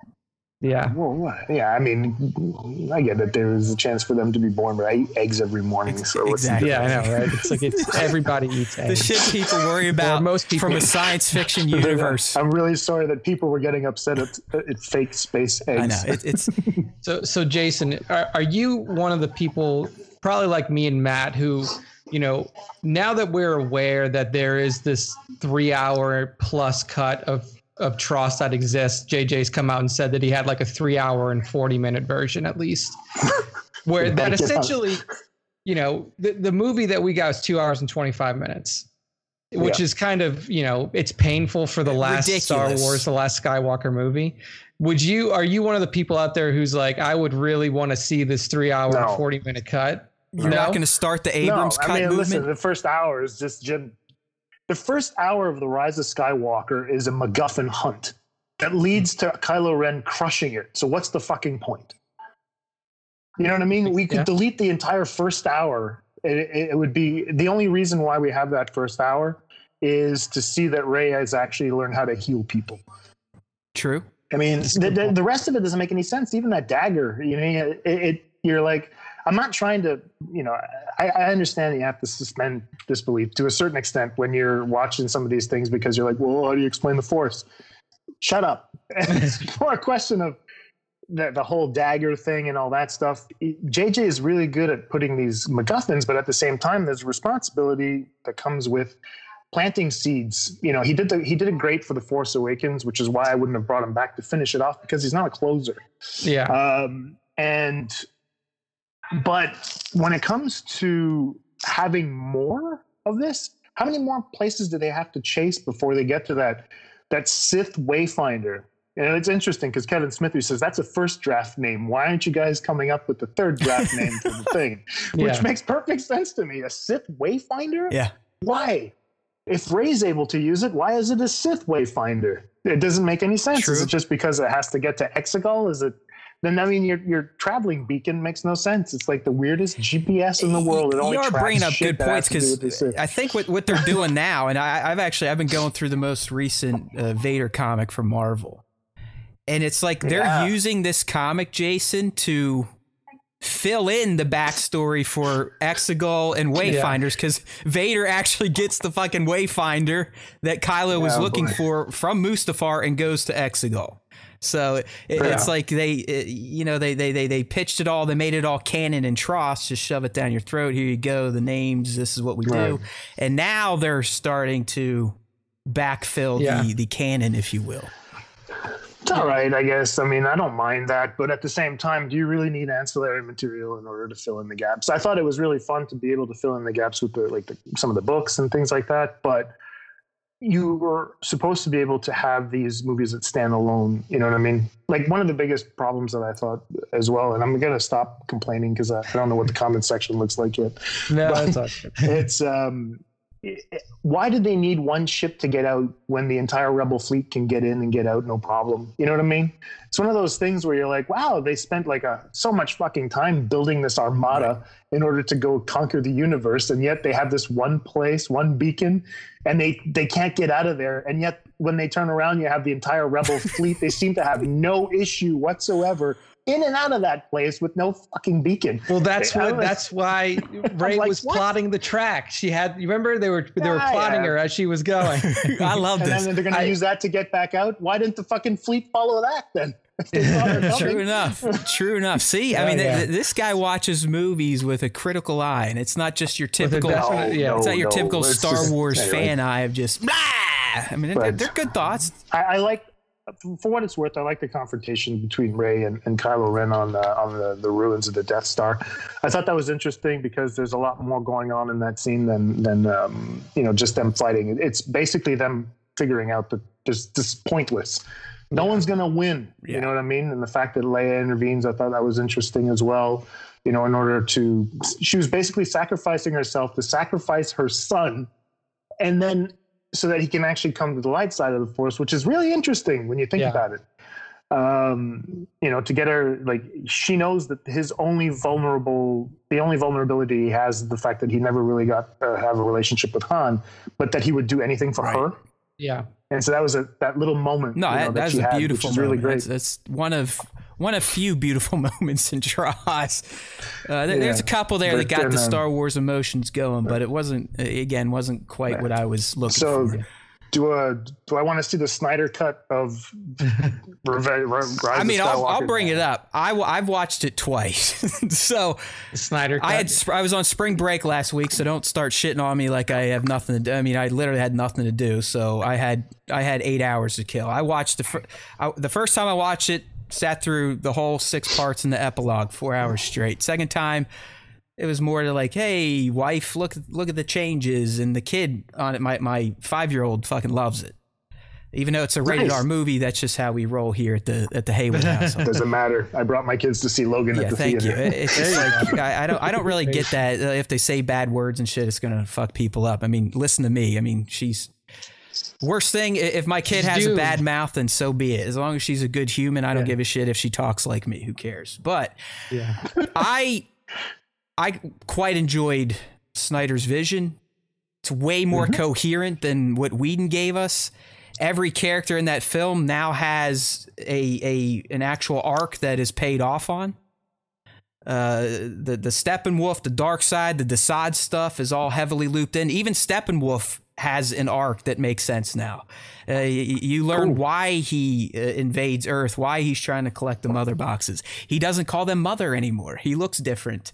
yeah well, yeah, I mean, I get that there is a chance for them to be born, but I eat eggs every morning. So Exactly. yeah i know right it's like it's everybody eats eggs. the shit people worry about most people- from a science fiction universe. I'm really sorry that people were getting upset at, at fake space eggs. I know it, it's So, so Jason, are, are you one of the people, probably like me and Matt, who, you know, now that we're aware that there is this three-hour plus cut of of TROS that exists, JJ's come out and said that he had like a three-hour and forty-minute version at least, where that essentially, you know, the the movie that we got was two hours and twenty-five minutes. Which Yeah. is kind of, you know, it's painful for the last Star Wars, the last Skywalker movie would you are you one of the people out there who's like i would really want to see this three hour and 40 minute cut you're No? not going to start the No, Abrams I cut mean, movement. listen, the first hour is just Jim. The first hour of the Rise of Skywalker is a MacGuffin hunt that leads to Kylo Ren crushing it. So what's the fucking point? You know what I mean? We could Yeah. delete the entire first hour. It, it, would be the only reason why we have that first hour is to see that Rey has actually learned how to heal people. True. I mean, the, the, the rest of it doesn't make any sense. Even that dagger, you know, it, it you're like, I'm not trying to, you know, I, I understand that you have to suspend disbelief to a certain extent when you're watching some of these things because you're like, well, how do you explain the force? Shut up. it's more a question of the, the whole dagger thing and all that stuff. JJ is really good at putting these MacGuffins, but at the same time, there's responsibility that comes with planting seeds. You know, he did the, he did it great for the Force Awakens, which is why I wouldn't have brought him back to finish it off because he's not a closer. yeah Um, and but when it comes to having more of this, how many more places do they have to chase before they get to that that Sith Wayfinder? And it's interesting because Kevin Smithy says that's a first draft name. Why aren't you guys coming up with the third draft name for the thing? Which Yeah. makes perfect sense to me. A Sith Wayfinder? Yeah. Why? If Rey's able to use it, why is it a Sith Wayfinder? It doesn't make any sense. True. Is it just because it has to get to Exegol? Is it? Then I mean, your your traveling beacon makes no sense. It's like the weirdest GPS in the world. It only you are bringing up good points to do with the because I think what, what they're doing now, and I, I've actually I've been going through the most recent uh, Vader comic from Marvel, and it's like they're Yeah. using this comic, Jason, to fill in the backstory for Exegol and Wayfinders because Vader actually gets the fucking Wayfinder that Kylo was looking boy. for from Mustafar and goes to Exegol. So it, Yeah. it's like they, it, you know, they, they they they pitched it all. They made it all canon and TROS. Just shove it down your throat. Here you go. The names. This is what we Right. do. And now they're starting to backfill Yeah. the the canon, if you will. It's all right, I guess. I mean, I don't mind that, but at the same time, do you really need ancillary material in order to fill in the gaps? I thought it was really fun to be able to fill in the gaps with the like the, some of the books and things like that, but you were supposed to be able to have these movies that stand alone. You know what I mean? Like one of the biggest problems that I thought as well, and I'm gonna stop complaining because I, I don't know what the comment section looks like yet. no But- that's all. It's um, why did they need one ship to get out when the entire rebel fleet can get in and get out no problem you know what i mean it's one of those things where you're like wow they spent like a so much fucking time building this armada right. in order to go conquer the universe and yet they have this one place one beacon and they they can't get out of there and yet when they turn around you have the entire rebel fleet they seem to have no issue whatsoever in and out of that place with no fucking beacon. Well, that's what. That's why Rey like, was what? plotting the track. She had. You remember they were they were plotting yeah. her as she was going. I love this. And then they're going to use that to get back out. Why didn't the fucking fleet follow that then? True enough. True enough. See, I oh, mean, yeah. th- this guy watches movies with a critical eye, and it's not just your typical. No, yeah. It's not your no, typical Star just, Wars anyway. fan eye of just. Blah! I mean, they're, they're, good thoughts. I, I like for what it's worth, I like the confrontation between Rey and, and Kylo Ren on uh, on the, the ruins of the Death Star. I thought that was interesting because there's a lot more going on in that scene than than um, you know just them fighting. It's basically them figuring out that this this pointless. No yeah. one's gonna win. Yeah. You know what I mean? And the fact that Leia intervenes, I thought that was interesting as well. You know, in order to, she was basically sacrificing herself to sacrifice her son, and then so that he can actually come to the light side of the force, which is really interesting when you think yeah. about it. Um, you know, to get her like she knows that his only vulnerable, the only vulnerability he has is the fact that he never really got to have a relationship with Han, but that he would do anything for right. her. Yeah. And so that was a that little moment. No, you know, that, that that's a had, beautiful. Really great. It's one of one of few beautiful moments in TROS. Uh, there, yeah. There's a couple there but that got the um, Star Wars emotions going, but it wasn't again wasn't quite right. what I was looking so, for. Do uh, do I want to see the Snyder cut of Rise I mean, I'll, I'll, bring it up. I I've watched it twice, so the Snyder. Cut. I had I was on spring break last week, so don't start shitting on me like I have nothing to do. I mean, I literally had nothing to do, so I had I had eight hours to kill. I watched the fir- I, the first time I watched it sat through the whole six parts in the epilogue, four hours straight. Second time, it was more to like, hey, wife, look look at the changes, and the kid on it, my my five year old fucking loves it. Even though it's a rated nice. R movie, that's just how we roll here at the at the Haywood house. Doesn't matter. I brought my kids to see Logan yeah, at the thank theater. you. It's just like I, I, don't I don't really get that. Uh, if they say bad words and shit, it's gonna fuck people up. I mean, listen to me. I mean, she's Worst thing, if my kid has Dude. a bad mouth, then so be it. As long as she's a good human, I don't yeah. give a shit if she talks like me. Who cares? But yeah. I I quite enjoyed Snyder's vision. It's way more mm-hmm. coherent than what Whedon gave us. Every character in that film now has a a an actual arc that is paid off on. Uh, the the Steppenwolf, the dark side, the Desaad stuff is all heavily looped in. Even Steppenwolf has an arc that makes sense now. Uh, you, you, learn why he uh, invades Earth, why he's trying to collect the mother boxes. He doesn't call them mother anymore. He looks different.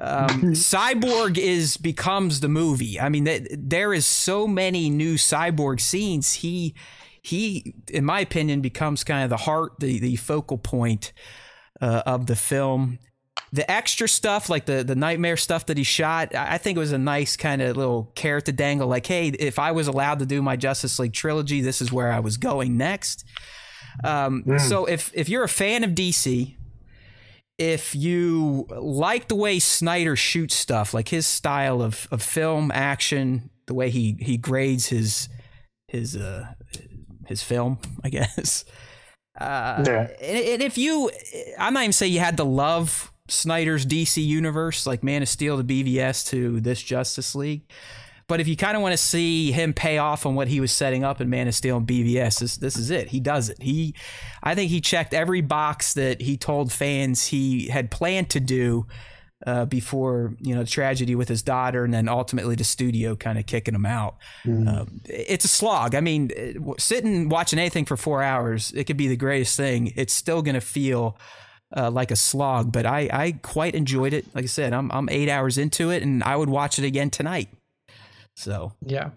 Um, Cyborg is becomes the movie. I mean, th- there is so many new Cyborg scenes. He he, in my opinion, becomes kind of the heart, the the focal point uh, of the film the extra stuff, like the the nightmare stuff that he shot, I think it was a nice kind of little carrot to dangle. Like, hey, if I was allowed to do my Justice League trilogy, this is where I was going next. Um, mm. So if if you're a fan of DC, if you like the way Snyder shoots stuff, like his style of of film action, the way he he grades his his uh his film, I guess. Uh, yeah. and, if you, I'm not even saying you had to love Snyder's DC universe, like Man of Steel to BVS to this Justice League. But if you kind of want to see him pay off on what he was setting up in Man of Steel and BVS, this this is it. He does it. He, I think he checked every box that he told fans he had planned to do uh, before you know the tragedy with his daughter, and then ultimately the studio kind of kicking him out. Mm. Uh, it's a slog. I mean, sitting watching anything for four hours, it could be the greatest thing. It's still going to feel uh, like a slog, but I, I quite enjoyed it. Like I said, I'm I'm eight hours into it, and I would watch it again tonight. So yeah,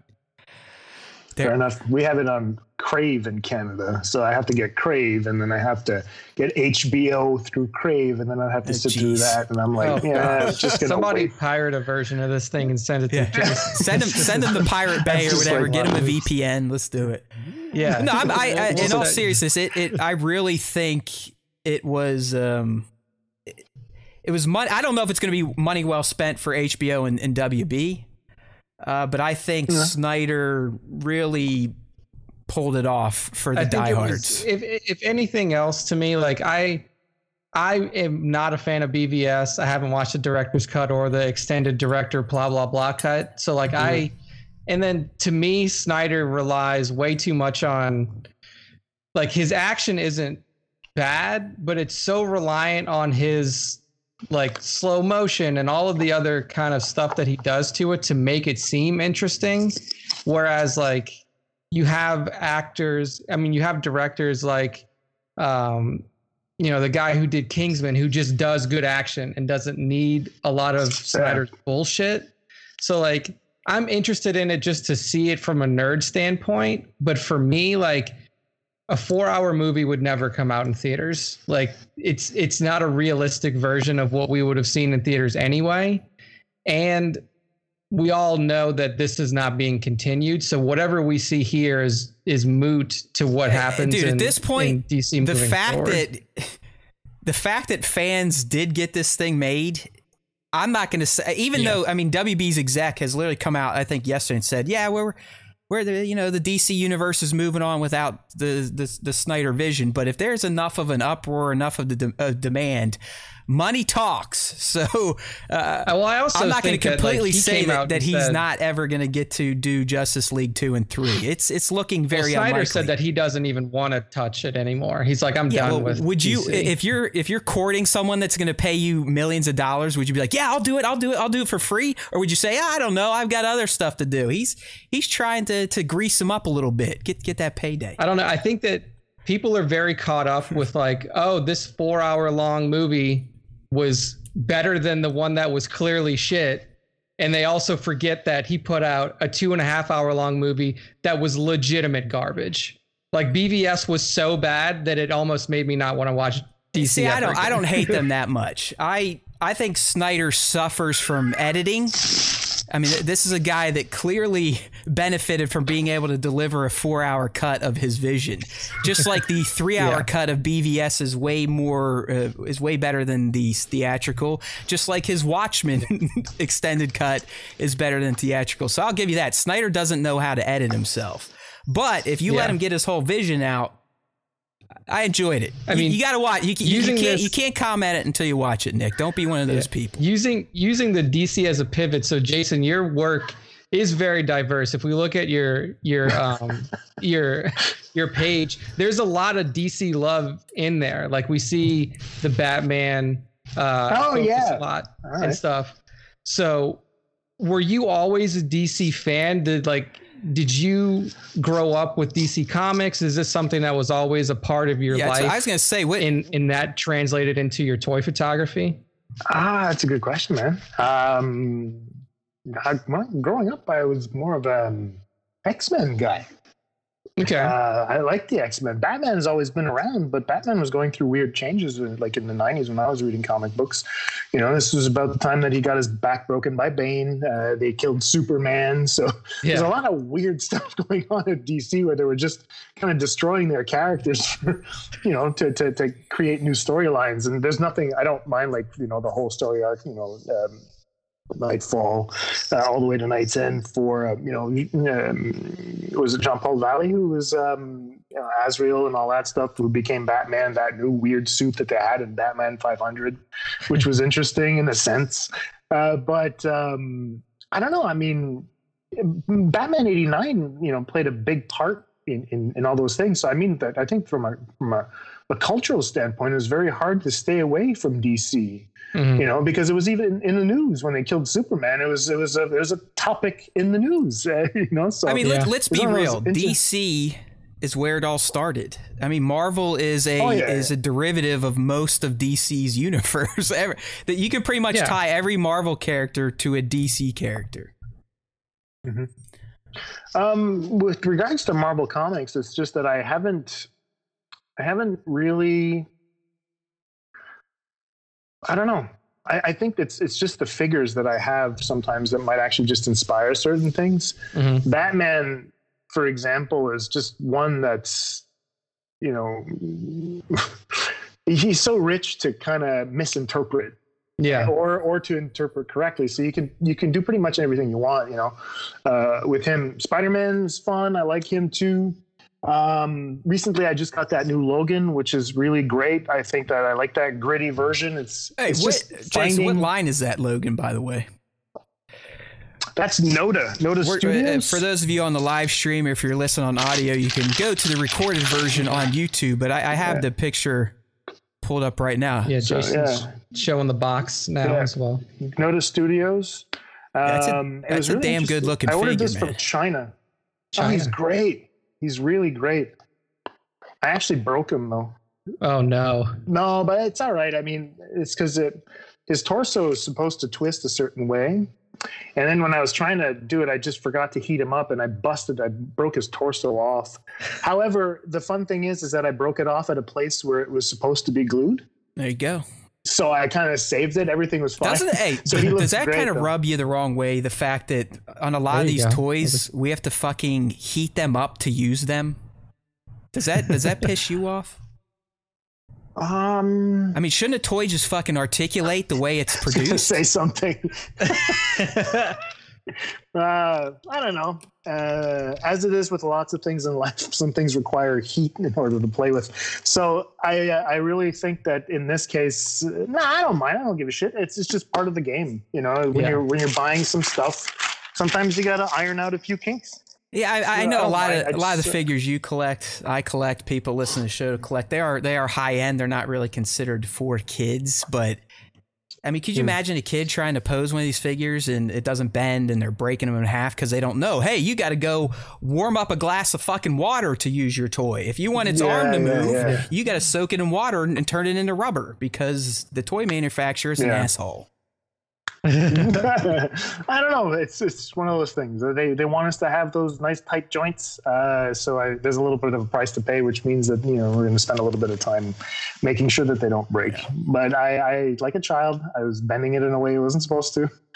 there. fair enough. We have it on Crave in Canada, so I have to get Crave, and then I have to get HBO through Crave, and then I have to oh, sit geez. through that, and I'm like, oh, yeah, it's just gonna somebody wait. pirate a version of this thing and send it to yeah. send him send him the Pirate Bay or whatever. Like, get him a VPN. Let's do it. Yeah. No, I'm, I, I in all seriousness, it, it I really think it was um, it, it was money. I don't know if it's going to be money well spent for HBO and, and WB. uh, but I think yeah. Snyder really pulled it off for the diehards. if if anything else, to me, like I. I am not a fan of BVS. I haven't watched the director's cut or the extended director blah blah blah cut. So like mm-hmm. I and then to me Snyder relies way too much on like his action isn't bad, but it's so reliant on his like slow motion and all of the other kind of stuff that he does to it to make it seem interesting. Whereas like you have actors, I mean, you have directors like, um, you know, the guy who did Kingsman who just does good action and doesn't need a lot of Snyder's bullshit. So like, I'm interested in it just to see it from a nerd standpoint. But for me, like, a four hour movie would never come out in theaters. Like it's it's not a realistic version of what we would have seen in theaters anyway. And we all know that this is not being continued. So whatever we see here is is moot to what happens. Dude, in, at this point, DC the fact forward. that the fact that fans did get this thing made I'm not going to say, even yeah. though, I mean, WB's exec has literally come out, I think, yesterday and said, yeah, we're, where the you know the DC universe is moving on without the the, the Snyder vision. But if there's enough of an uproar, enough of the de- uh, demand, money talks. So, uh, well, I also I'm not going to completely that, like, say that, that he's said, not ever going to get to do Justice League two and three. It's it's looking very. Well, Snyder unlikely. said that he doesn't even want to touch it anymore. He's like, I'm yeah, done well, with. Would DC. you, if you're if you're courting someone that's going to pay you millions of dollars, would you be like, yeah, I'll do it, I'll do it, I'll do it for free, or would you say, I don't know, I've got other stuff to do? He's he's trying to to grease him up a little bit, get get that payday. I don't know. I think that people are very caught up with like, oh, this four hour long movie was better than the one that was clearly shit. And they also forget that he put out a two and a half hour long movie that was legitimate garbage. Like BVS was so bad that it almost made me not want to watch DC. See, I don't, again. I don't hate them that much. I, I think Snyder suffers from editing I mean, this is a guy that clearly benefited from being able to deliver a four hour cut of his vision. Just like the three hour yeah. cut of BVS is way more, uh, is way better than the theatrical. Just like his Watchmen extended cut is better than theatrical. So I'll give you that. Snyder doesn't know how to edit himself. But if you yeah. let him get his whole vision out, I enjoyed it. I mean, you, you got to watch. You, you, you can't this, you can't comment it until you watch it, Nick. Don't be one of those yeah. people. Using using the DC as a pivot. So, Jason, your work is very diverse. If we look at your your um your your page, there's a lot of DC love in there. Like we see the Batman. Uh, oh yeah, a lot right. and stuff. So, were you always a DC fan? Did like did you grow up with DC Comics? Is this something that was always a part of your yeah, life? I was going to say, what in in that translated into your toy photography? Ah, that's a good question, man. Um, I, well, growing up, I was more of an X Men guy. Okay. Uh, I like the X Men. Batman has always been around, but Batman was going through weird changes, like in the '90s when I was reading comic books. You know, this was about the time that he got his back broken by Bane. Uh, they killed Superman, so yeah. there's a lot of weird stuff going on at DC where they were just kind of destroying their characters, for, you know, to, to to create new storylines. And there's nothing I don't mind, like you know, the whole story arc. You know, um, Knightfall, uh, all the way to KnightsEnd for uh, you know um, was it Jean Paul Valley who was um, you know, Azrael and all that stuff who became Batman that new weird suit that they had in Batman 500, which was interesting in a sense, uh, but um, I don't know. I mean, Batman 89 you know played a big part in, in, in all those things. So I mean that I think from a from a, a cultural standpoint, it was very hard to stay away from DC Mm-hmm. You know, because it was even in the news when they killed Superman. It was it was a it was a topic in the news. Uh, you know, so I mean, yeah. let, us be real. DC is where it all started. I mean, Marvel is a oh, yeah, is yeah. a derivative of most of DC's universe. that you can pretty much tie every Marvel character to a DC character. Mm-hmm. Um, with regards to Marvel comics, it's just that I haven't I haven't really I don't know. I, I, think it's it's just the figures that I have sometimes that might actually just inspire certain things. Mm-hmm. Batman, for example, is just one that's you know he's so rich to kind of misinterpret Yeah. Or or to interpret correctly. So you can you can do pretty much everything you want. You know, uh, with him, Spider Man's fun. I like him too. Um, recently, I just got that new Logan, which is really great. I think that I like that gritty version. It's, Hey, it's what, just Jason, what line is that, Logan? By the way, that's Noda. Noda We're- uh, Studios. for those of you on the live stream, or if you're listening on audio, you can go to the recorded version on YouTube. But I, I have Yeah. the picture pulled up right now. Yeah, So, Jason's yeah. showing the box now Yeah. as well. Noda Studios. That's a- Um, it that's was a really damn good-looking I ordered figure, this man. from China. China. Oh, he's great. He's really great. I actually broke him though. Oh no. No, but it's all right. I mean, it's because it his torso is supposed to twist a certain way, and then when I was trying to do it, I just forgot to heat him up, and I busted. I broke his torso off. However, the fun thing is, is that I broke it off at a place where it was supposed to be glued. There you go. So I kind of saved it. Everything was fine. Doesn't it, hey, So he looks does that kind of rub you the wrong way? The fact that on a lot There of these go. toys, we have to fucking heat them up to use them. Does that does that piss you off? Um, I mean, shouldn't a toy just fucking articulate the way it's to produced? say something. Uh, I don't know. Uh, as it is with lots of things in life, some things require heat in order to play with. So I, uh, I really think that in this case, uh, nah, I don't mind. I don't give a shit. It's, it's just part of the game. You know, when Yeah. you're when you're buying some stuff, sometimes you got to iron out a few kinks. Yeah, I, I know a lot of I a lot of the figures you collect. I collect. People listen to the show to collect. They are they are high end. They're not really considered for kids, but I mean, could you Hmm. imagine a kid trying to pose one of these figures and it doesn't bend and they're breaking them in half because they don't know? Hey, you got to go warm up a glass of fucking water to use your toy. If you want its Yeah, arm to move, yeah. you got to soak it in water and, and turn it into rubber because the toy manufacturer is an Yeah. asshole. I don't know. It's it's one of those things. They they want us to have those nice tight joints. Uh, so I, there's a little bit of a price to pay, which means that you know we're going to spend a little bit of time making sure that they don't break. But I, I like a child. I was bending it in a way it wasn't supposed to,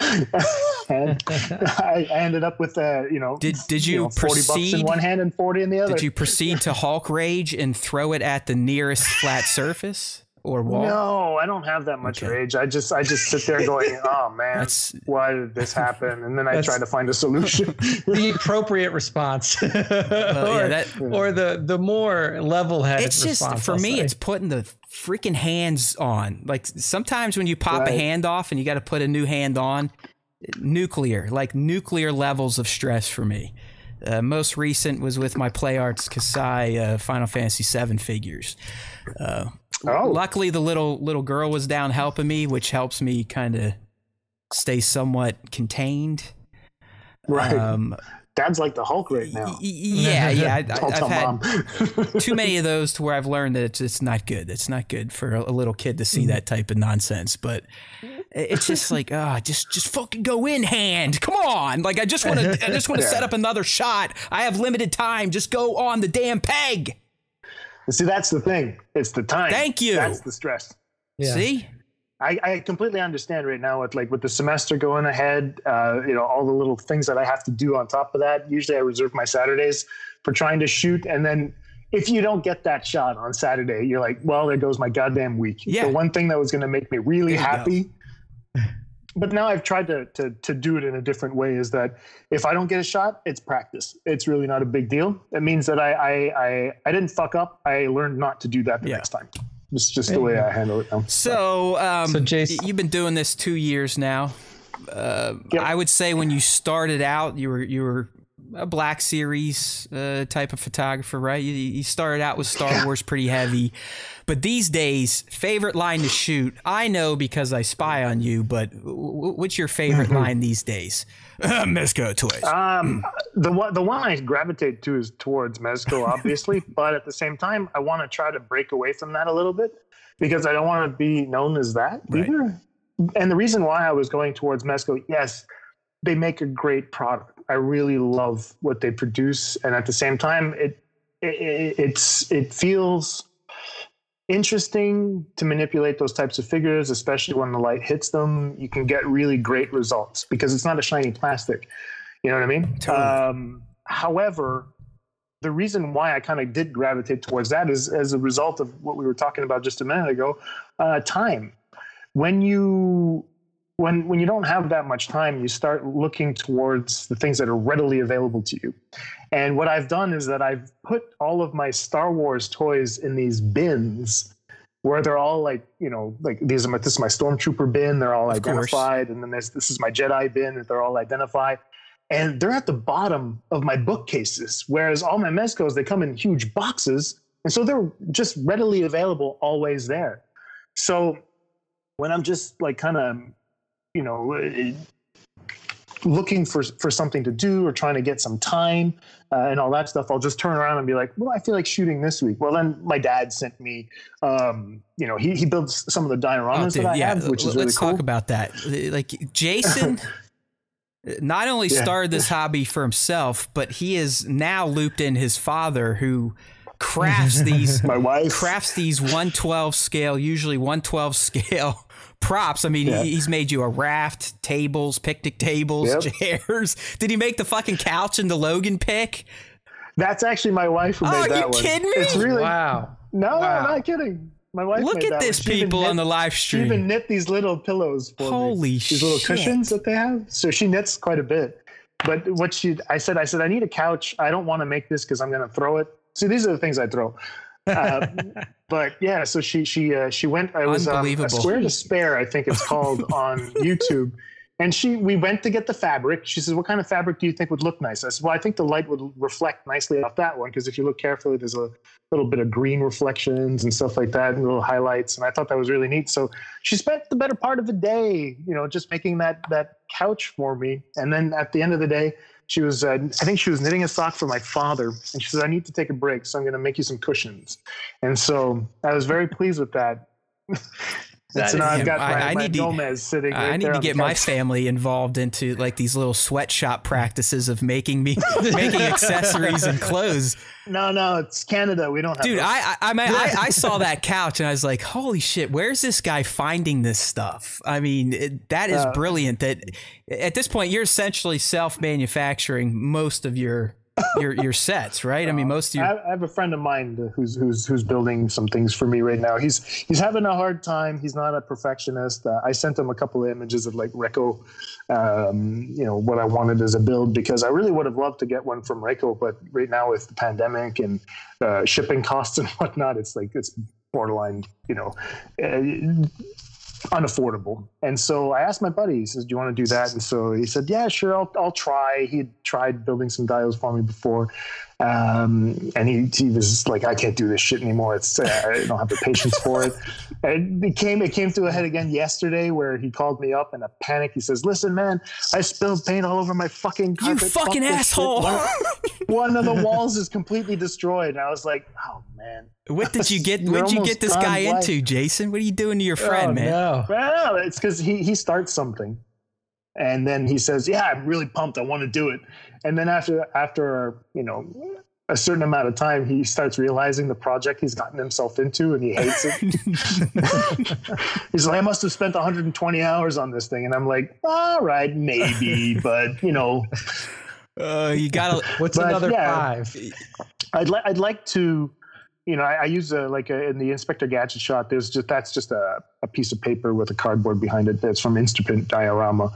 and I, I ended up with uh, you know Did did you, know, forty bucks proceed? in one hand and forty in the other. Did you proceed to Hulk rage and throw it at the nearest flat surface or wall? No, I don't have that much Okay. rage. I just I just sit there going, oh man, That's- why did this happen? And then I try to find a solution. the appropriate response. or, yeah, that- or the the more level-headed it's just response, for I'll me say. it's putting the freaking hands on like sometimes when you pop a hand off and you got to put a new hand on nuclear like nuclear levels of stress for me uh, most recent was with my Play Arts Kai uh, final fantasy 7 figures uh, Oh. luckily the little little girl was down helping me which helps me kind of stay somewhat contained right. um, Dad's like the Hulk right now. yeah yeah I, I'll I, tell I've had mom. too many of those to where I've learned that it's, it's not good. It's not good for a, a little kid to see that type of nonsense. But it's just like, ah, just just fucking go in hand. Come on, like I just want to, I just want to set up another shot. I have limited time. Just go on the damn peg. See, that's the thing. It's the time. Thank you. That's the stress. Yeah. See, I, I completely understand right now with like with the semester going ahead, uh, you know, all the little things that I have to do on top of that. Usually I reserve my Saturdays for trying to shoot. And then if you don't get that shot on Saturday, you're like, well, there goes my goddamn week. Yeah. The one thing that was going to make me really happy. go. Happy. But now I've tried to, to to do it in a different way. Is that if I don't get a shot, it's practice. It's really not a big deal. It means that I I I, I didn't fuck up. I learned not to do that the Yeah. next time. It's just the way. I handle it now. so um, So, Jace- y- you've been doing this two years now. Uh, Yep. I would say when you started out, you were you were a Black Series uh, type of photographer, right? You, you started out with Star Wars pretty heavy, but these days, favorite line to shoot. I know because I spy on you, but w- what's your favorite line these days? Mezco toys. Um, the one the one I gravitate to is towards Mezco, obviously, but at the same time, I want to try to break away from that a little bit because I don't want to be known as that Right. either. And the reason why I was going towards Mezco, yes, they make a great product. I really love what they produce, and at the same time, it, it it's it feels interesting to manipulate those types of figures, especially when the light hits them. You can get really great results because it's not a shiny plastic. You know what I mean? Totally. Um, however, the reason why I kind of did gravitate towards that is as a result of what we were talking about just a minute ago, uh, time. when you when when you don't have that much time, you start looking towards the things that are readily available to you. And what I've done is that I've put all of my Star Wars toys in these bins where they're all like, you know, like these are my, this is my stormtrooper bin, they're all of identified, course. and then there's this is my Jedi bin, they're all identified. And they're at the bottom of my bookcases, whereas all my mezcos they come in huge boxes, and so they're just readily available, always there. So when I'm just like kind of, you know, looking for for something to do or trying to get some time uh, and all that stuff, I'll just turn around and be like, "Well, I feel like shooting this week." Well, then my dad sent me, um, you know, he he builds some of the dioramas oh, dude, that I yeah. have, which is Let's really cool. talk about that. Like Jason. not only yeah. started this hobby for himself, but he is now looped in his father, who crafts these my wife crafts these 112 scale, usually 112 scale props. I mean, yeah. he's made you a raft, tables, picnic tables, yep. chairs. Did he make the fucking couch in the Logan pick? That's actually my wife who oh, made that you one. kidding me? It's really wow. No, wow. I'm not kidding. My wife. Look at this, people knit, on the live stream. She even knit these little pillows for Holy me. These little cushions that they have. So she knits quite a bit. But what she, I said, I said, I need a couch. I don't want to make this because I'm going to throw it. See, these are the things I throw. Uh, but yeah, so she she uh, she went. I was um, a square to spare, I think it's called on YouTube. And she, we went to get the fabric. She says, "What kind of fabric do you think would look nice?" I said, "Well, I think the light would reflect nicely off that one because if you look carefully, there's a little bit of green reflections and stuff like that, and little highlights." And I thought that was really neat. So she spent the better part of the day, you know, just making that that couch for me. And then at the end of the day, she was uh, i think she was knitting a sock for my father and she said i need to take a break so i'm going to make you some cushions. And so i was very pleased with that That so now I've got my, I, I my need to, sitting. Right I need to get my family involved into like these little sweatshop practices of making me making accessories and clothes. No, no, it's Canada. We don't have. Dude, I I, mean, I, I saw that couch and I was like, holy shit, where's this guy finding this stuff? I mean, it, that is uh, brilliant. That at this point you're essentially self manufacturing most of your your your sets, right? I mean, most of you. I have a friend of mine who's who's who's building some things for me right now. He's he's having a hard time. He's not a perfectionist. Uh, I sent him a couple of images of like Reco, um, you know, what I wanted as a build because I really would have loved to get one from Reco, but right now with the pandemic and uh, shipping costs and whatnot, it's like it's borderline, you know. Uh, unaffordable. And so I asked my buddy, he says, Do you want to do that? And so he said, Yeah, sure, I'll, I'll try. He'd tried building some dials for me before. Um, and he, he was like, I can't do this shit anymore. It's uh, I don't have the patience for it. And it came it came to a head again yesterday where he called me up in a panic. He says, "Listen, man, I spilled paint all over my fucking carpet. You fucking Fuck asshole! One, one, of the walls is completely destroyed." And I was like, "Oh man." What did you get? What did you get this guy life. into, Jason? What are you doing to your friend, oh, man? No. Well, it's because he he starts something, and then he says, "Yeah, I'm really pumped. I want to do it." And then after after you know a certain amount of time, he starts realizing the project he's gotten himself into and he hates it. he's like, I must have spent 120 hours on this thing. And I'm like, all right, maybe, but you know. Uh, you gotta, what's but, another yeah, five? I'd like, I'd like to, you know, I, I use a, like a, in the Inspector Gadget shot. There's just that's just a, a piece of paper with a cardboard behind it. That's from Instaprint diorama.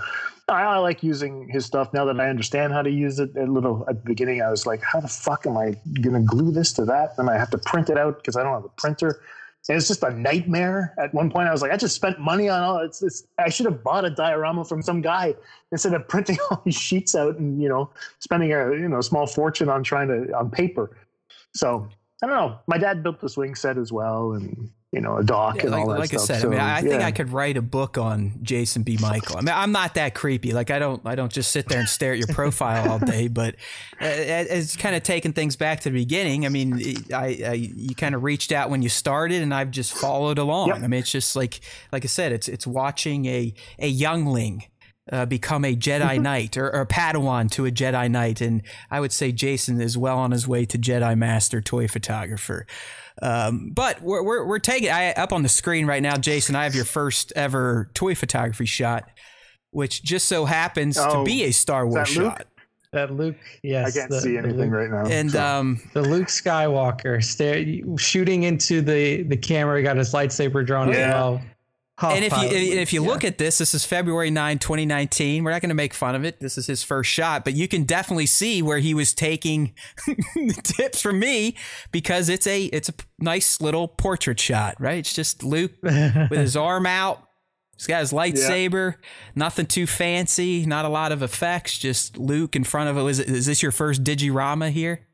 I, I, like using his stuff now that I understand how to use it. A little at the beginning, I was like, "How the fuck am I to glue this to that?" And I have to print it out because I don't have a printer. And it's just a nightmare. At one point, I was like, "I just spent money on all. It's, it's I should have bought a diorama from some guy instead of printing all these sheets out and you know spending a you know small fortune on trying to on paper." So I don't know. My dad built the swing set as well, and you know a dock yeah, and like, all that like stuff. I said, so, I mean, I yeah. think I could write a book on Jason B. Michael. I mean, I'm not that creepy. Like I don't, I don't just sit there and stare at your profile all day. But uh, it's kind of taking things back to the beginning. I mean, I, I you kind of reached out when you started, and I've just followed along. Yep. I mean, it's just like, like I said, it's it's watching a a youngling uh, become a Jedi mm-hmm. Knight or, or, a Padawan to a Jedi Knight. And I would say Jason is well on his way to Jedi Master toy photographer. Um, but we're, we're, we're, taking I, up on the screen right now, Jason. I have your first ever toy photography shot, which just so happens oh, to be a Star Wars shot. That Luke, yes, I can't the, see anything right now. And so. um, the Luke Skywalker stare, shooting into the the camera, he got his lightsaber drawn yeah. as well. And if you if you yeah. look at this, this is February 9, 2019. We're not going to make fun of it. This is his first shot, but you can definitely see where he was taking tips from me because it's a it's a nice little portrait shot, right? It's just Luke with his arm out. He's got his lightsaber. Yeah. Nothing too fancy. Not a lot of effects. Just Luke in front of it. Is, is this your first digirama here?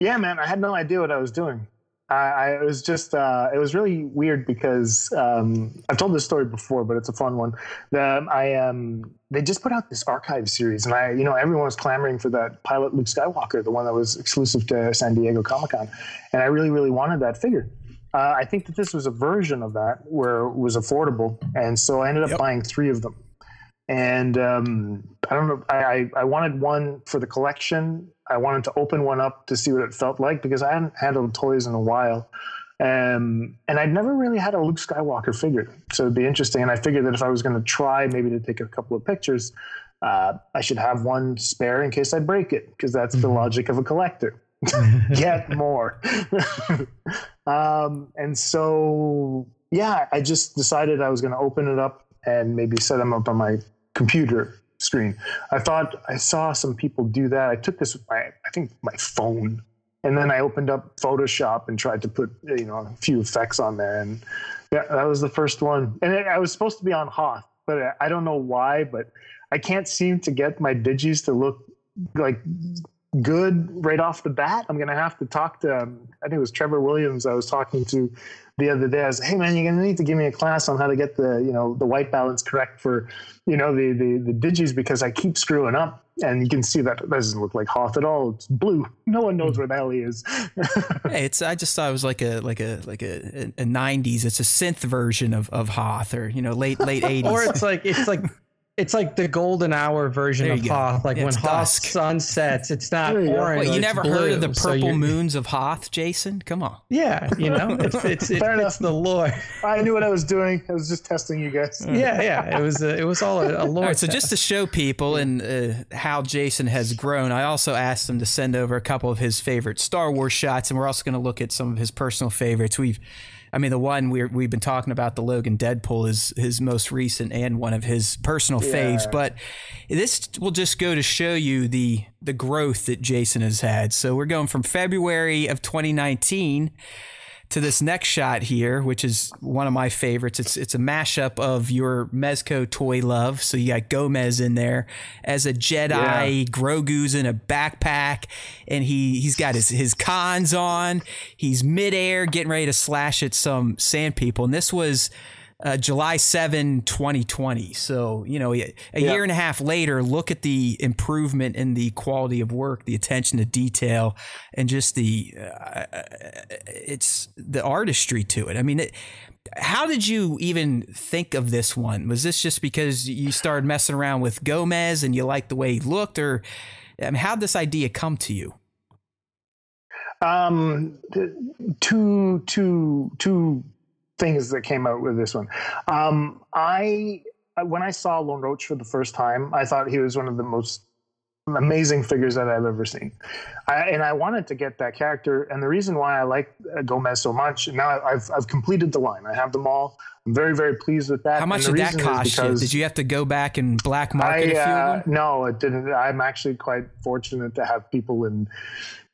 Yeah, man. I had no idea what I was doing. I, I was just uh, it was really weird because um, I've told this story before, but it's a fun one. The, I um, they just put out this archive series, and I you know everyone was clamoring for that pilot Luke Skywalker, the one that was exclusive to San Diego Comic Con, and I really really wanted that figure. Uh, I think that this was a version of that where it was affordable, and so I ended up yep. buying three of them. And um, I don't know. I, I wanted one for the collection I wanted to open one up to see what it felt like because I hadn't handled toys in a while. Um, and I'd never really had a Luke Skywalker figure. So it'd be interesting. And I figured that if I was going to try maybe to take a couple of pictures, uh, I should have one spare in case I break it because that's the mm-hmm. logic of a collector. Get more. um, and so, yeah, I just decided I was going to open it up and maybe set them up on my computer screen. I thought I saw some people do that. I took this with my, I think my phone, and then I opened up Photoshop and tried to put you know a few effects on there, and yeah, that was the first one. And I was supposed to be on Hoth, but I don't know why, but I can't seem to get my digis to look like good right off the bat. I'm gonna have to talk to um, I think it was Trevor Williams I was talking to the other day. I was, hey man, you're gonna need to give me a class on how to get the you know the white balance correct for you know the the the digis because I keep screwing up. And you can see that doesn't look like Hoth at all. It's blue. No one knows where the hell he is. hey, it's. I just thought it was like a like a like a, a, 90s. It's a synth version of of Hoth, or you know late late 80s. or it's like it's like it's like the golden hour version of Hoth. Like when Hoth sunsets, it's not orange. What, you never blue, heard of the purple so moons of Hoth, Jason? Come on. Yeah, you know, it's it's, it's, it's the lore. I knew what I was doing. I was just testing you guys. yeah, yeah. It was a, it was all a, a lore. All right, so just to show people and uh, how Jason has grown, I also asked him to send over a couple of his favorite Star Wars shots, and we're also going to look at some of his personal favorites. We've I mean, the one we we've been talking about, the Logan Deadpool, is his most recent and one of his personal yeah. faves. But this will just go to show you the the growth that Jason has had. So we're going from February of 2019 to this next shot here, which is one of my favorites. It's it's a mashup of your Mezco toy love. So you got Gomez in there as a Jedi, yeah. Grogu's in a backpack, and he he's got his his cons on. He's midair, getting ready to slash at some sand people. And this was uh, July 7, 2020. So, you know, a, a yeah. year and a half later, look at the improvement in the quality of work, the attention to detail, and just the, uh, it's the artistry to it. I mean, it, how did you even think of this one? Was this just because you started messing around with Gomez and you liked the way he looked, or I mean, how did this idea come to you? Um, two, two, two things that came out with this one. Um, I when I saw Lone Roach for the first time, I thought he was one of the most amazing figures that I've ever seen. I, and I wanted to get that character. And the reason why I like uh, Gomez so much, now I've, I've completed the line. I have them all. I'm very, very pleased with that. How much did that cost you? Did you have to go back and black market I, a few uh, No, it didn't. I'm actually quite fortunate to have people in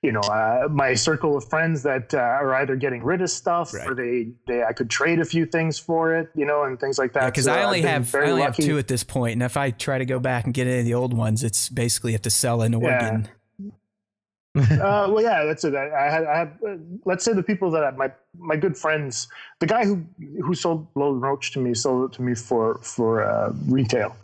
you know, uh, my circle of friends that uh, are either getting rid of stuff right. or they, they, I could trade a few things for it, you know, and things like that. Because yeah, so I only have, I only lucky. have two at this point, and if I try to go back and get any of the old ones, it's basically have to sell in Oregon. Yeah. uh, well, yeah, that's it. I, I had, I had uh, let's say the people that I, my my good friends, the guy who who sold Lone Roach to me sold it to me for for uh, retail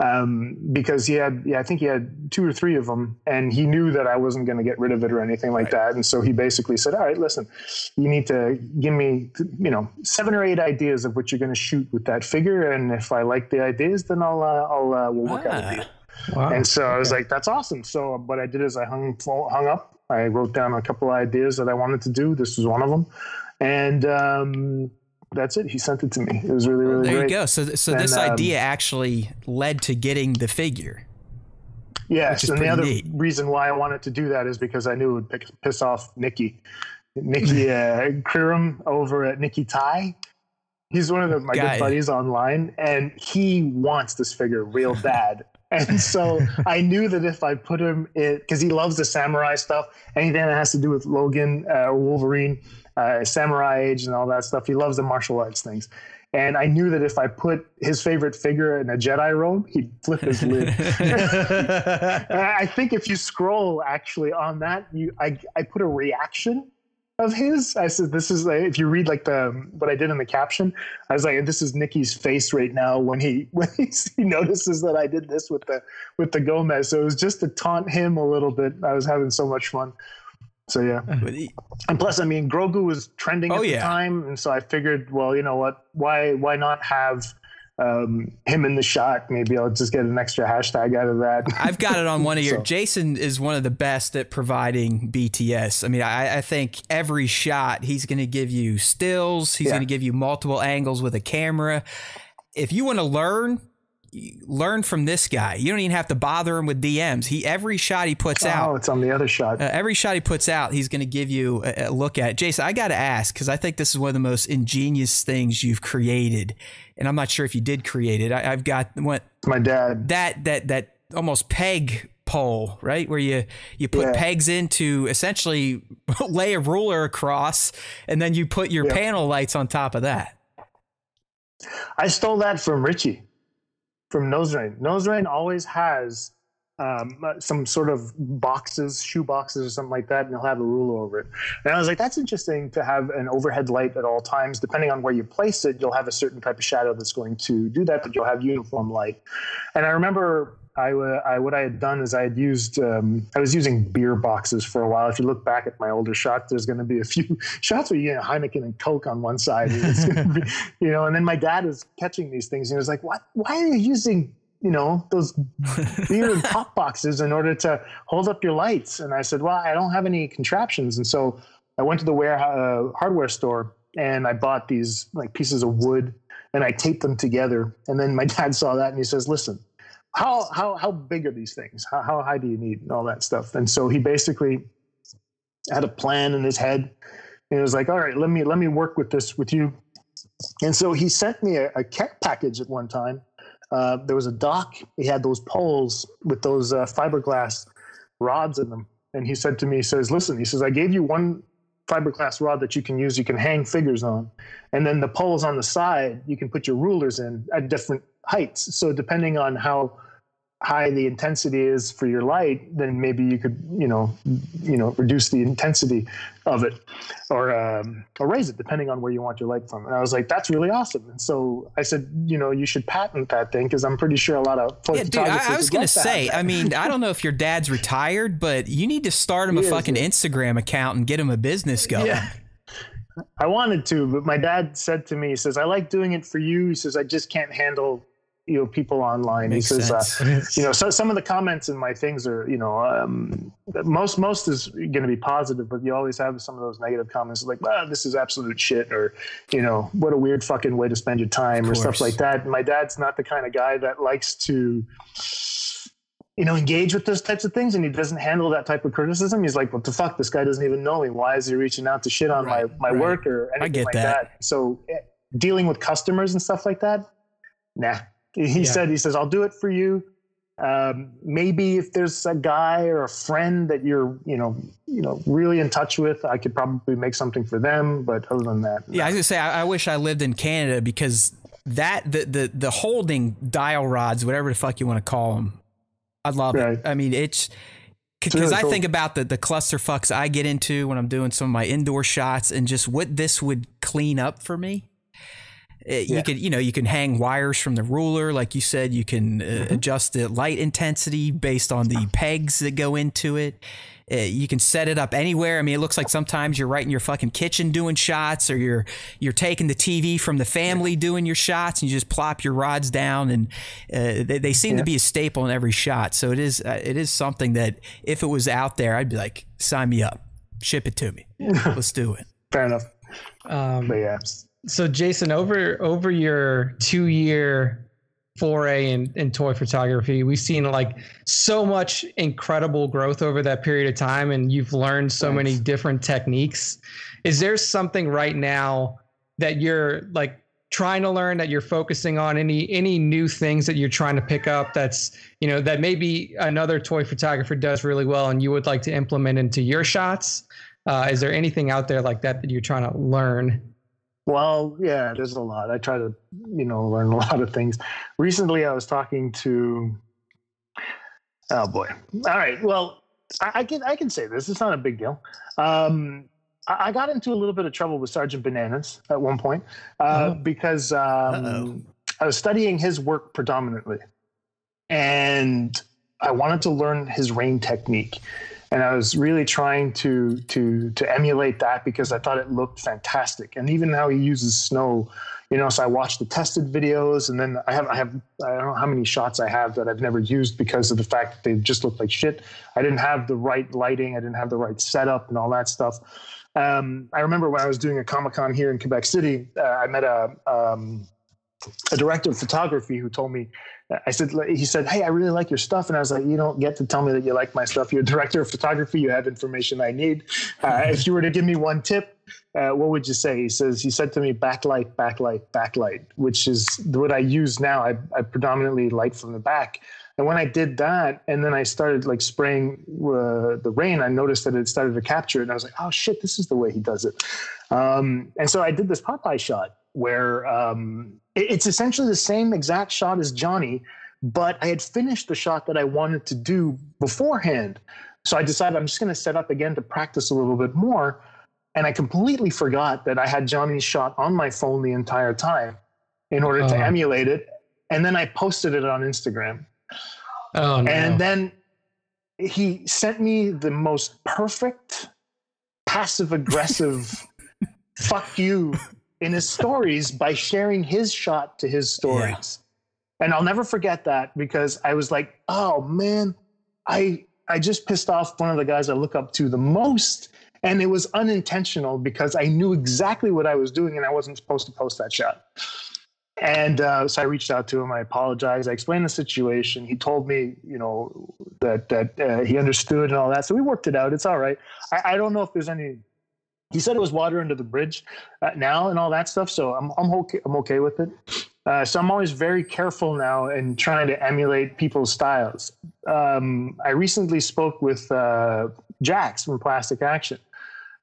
um, because he had, yeah, I think he had two or three of them, and he knew that I wasn't going to get rid of it or anything like right. that. And so he basically said, "All right, listen, you need to give me, you know, seven or eight ideas of what you're going to shoot with that figure, and if I like the ideas, then I'll, uh, I'll, uh, we'll work ah. out a deal." Wow. And so I was like, "That's awesome." So what I did is I hung hung up. I wrote down a couple of ideas that I wanted to do. This was one of them, and um, that's it. He sent it to me. It was really, really good. there great. you go. So, so and, this um, idea actually led to getting the figure. Yes, and the other neat. reason why I wanted to do that is because I knew it would piss off Nikki, Nikki uh, over at Nikki Ty. He's one of the, my Guy. good buddies online, and he wants this figure real bad. and so I knew that if I put him in, because he loves the samurai stuff, anything that has to do with Logan uh, Wolverine, uh, Samurai Age, and all that stuff, he loves the martial arts things. And I knew that if I put his favorite figure in a Jedi robe, he'd flip his lid. I think if you scroll actually on that, you I, I put a reaction of his. I said, "This is like, if you read like the what I did in the caption, I was like, this is Nikki's face right now when he when he, he notices that I did this with the with the Gomez. So it was just to taunt him a little bit. I was having so much fun. So yeah, and plus, I mean, Grogu was trending oh, at the yeah. time, and so I figured, well, you know what? Why why not have um, him in the shot. Maybe I'll just get an extra hashtag out of that. I've got it on one of your. so. Jason is one of the best at providing BTS. I mean, I, I think every shot he's going to give you stills. He's yeah. going to give you multiple angles with a camera. If you want to learn, learn from this guy. You don't even have to bother him with DMs. He every shot he puts oh, out. Oh, it's on the other shot. Uh, every shot he puts out, he's going to give you a, a, look at. Jason, I got to ask because I think this is one of the most ingenious things you've created, and I'm not sure if you did create it. I, have got what my dad that that that almost peg pole, right? Where you you put yeah. pegs into essentially lay a ruler across, and then you put your panel lights on top of that. I stole that from Richie from Nose Rain. Nose Rain always has um, uh, some sort of boxes, shoe boxes or something like that, and he'll have a ruler over it. And I was like, that's interesting to have an overhead light at all times. Depending on where you place it, you'll have a certain type of shadow that's going to do that, but you'll have uniform light. And I remember I, I, what I had done is I had used um, I was using beer boxes for a while. If you look back at my older shots, there's going to be a few shots where you get Heineken and Coke on one side, be, you know. And then my dad was catching these things, and he was like, "What? Why are you using you know those beer and pop boxes in order to hold up your lights?" And I said, "Well, I don't have any contraptions," and so I went to the warehouse, uh, hardware store and I bought these like pieces of wood and I taped them together. And then my dad saw that and he says, "Listen." How how how big are these things? How, how high do you need and all that stuff? And so he basically had a plan in his head. And he was like, all right, let me let me work with this with you. And so he sent me a, a package at one time. Uh, there was a dock. He had those poles with those uh, fiberglass rods in them. And he said to me, he says, listen, he says, I gave you one fiberglass rod that you can use, you can hang figures on. And then the poles on the side, you can put your rulers in at different heights. So depending on how high the intensity is for your light, then maybe you could, you know, you know, reduce the intensity of it, or um, or raise it depending on where you want your light from. And I was like, that's really awesome. And so I said, you know, you should patent that thing because I'm pretty sure a lot of yeah, dude. I, I was gonna say, I mean, I don't know if your dad's retired, but you need to start him he a is, fucking yeah. Instagram account and get him a business going. Yeah. I wanted to, but my dad said to me, he says, I like doing it for you. He says, I just can't handle you know people online. Makes says, uh, you know, so some of the comments in my things are, you know, um, most most is going to be positive, but you always have some of those negative comments like, "Well, this is absolute shit," or you know, "What a weird fucking way to spend your time," or stuff like that. And my dad's not the kind of guy that likes to you know, engage with those types of things, and he doesn't handle that type of criticism. He's like, "What the fuck? This guy doesn't even know me. Why is he reaching out to shit on right, my my right. work or anything like that. that?" So, eh, dealing with customers and stuff like that, nah, he yeah. said, he says, I'll do it for you. Um, maybe if there's a guy or a friend that you're, you know, you know, really in touch with, I could probably make something for them. But other than that, no. yeah, I was gonna say, I, I wish I lived in Canada because that the the the holding dial rods, whatever the fuck you want to call them, I love right. it. I mean, it's because really I cool. think about the the cluster fucks I get into when I'm doing some of my indoor shots and just what this would clean up for me. Uh, you yeah. could, you know, you can hang wires from the ruler, like you said. You can uh, mm-hmm. adjust the light intensity based on the pegs that go into it. Uh, you can set it up anywhere. I mean, it looks like sometimes you're right in your fucking kitchen doing shots, or you're you're taking the TV from the family doing your shots, and you just plop your rods down, and uh, they, they, seem yeah. to be a staple in every shot. So it is uh, it is something that if it was out there, I'd be like, sign me up, ship it to me, let's do it. Fair enough. Um, but yeah so Jason, over over your two year foray in, in toy photography, we've seen like so much incredible growth over that period of time, and you've learned so Thanks. many different techniques. Is there something right now that you're like trying to learn that you're focusing on any any new things that you're trying to pick up that's you know that maybe another toy photographer does really well and you would like to implement into your shots uh, is there anything out there like that that you're trying to learn well yeah there's a lot. I try to you know learn a lot of things. Recently i was talking to oh boy. All right well i, I can i can say this. It's not a big deal. Um, I got into a little bit of trouble with Sergeant Bananas at one point uh, oh. because um, I was studying his work predominantly, and I wanted to learn his rain technique, and I was really trying to to to emulate that because I thought it looked fantastic, and even how he uses snow. You know, so I watched the tested videos, and then I have I have I don't know how many shots I have that I've never used because of the fact that they just look like shit. I didn't have the right lighting, I didn't have the right setup, and all that stuff. Um, I remember when I was doing a Comic Con here in Quebec City, uh, I met a um, a director of photography who told me, I said, he said, Hey, I really like your stuff. And I was like, You don't get to tell me that you like my stuff. You're a director of photography. You have information I need. Uh, if you were to give me one tip, uh, what would you say? He says, He said to me, backlight, backlight, backlight, which is what I use now. I, I predominantly light from the back. And when I did that, and then I started like spraying uh, the rain, I noticed that it started to capture it. And I was like, oh shit, this is the way he does it. Um, and so I did this Popeye shot where um, it, it's essentially the same exact shot as Johnny, but I had finished the shot that I wanted to do beforehand. So I decided I'm just going to set up again to practice a little bit more. And I completely forgot that I had Johnny's shot on my phone the entire time in order to uh-huh. emulate it. And then I posted it on Instagram. Oh, no. And then he sent me the most perfect passive aggressive fuck you in his stories by sharing his shot to his stories. Yeah. And I'll never forget that because I was like, oh man, I I just pissed off one of the guys I look up to the most. And it was unintentional because I knew exactly what I was doing and I wasn't supposed to post that shot. And uh, so I reached out to him. I apologized. I explained the situation. He told me, you know, that that uh, he understood and all that. So we worked it out. It's all right. I, I don't know if there's any. He said it was water under the bridge uh, now and all that stuff. So I'm I'm okay. I'm okay with it. Uh, so I'm always very careful now in trying to emulate people's styles. Um, I recently spoke with uh, Jax from Plastic Action,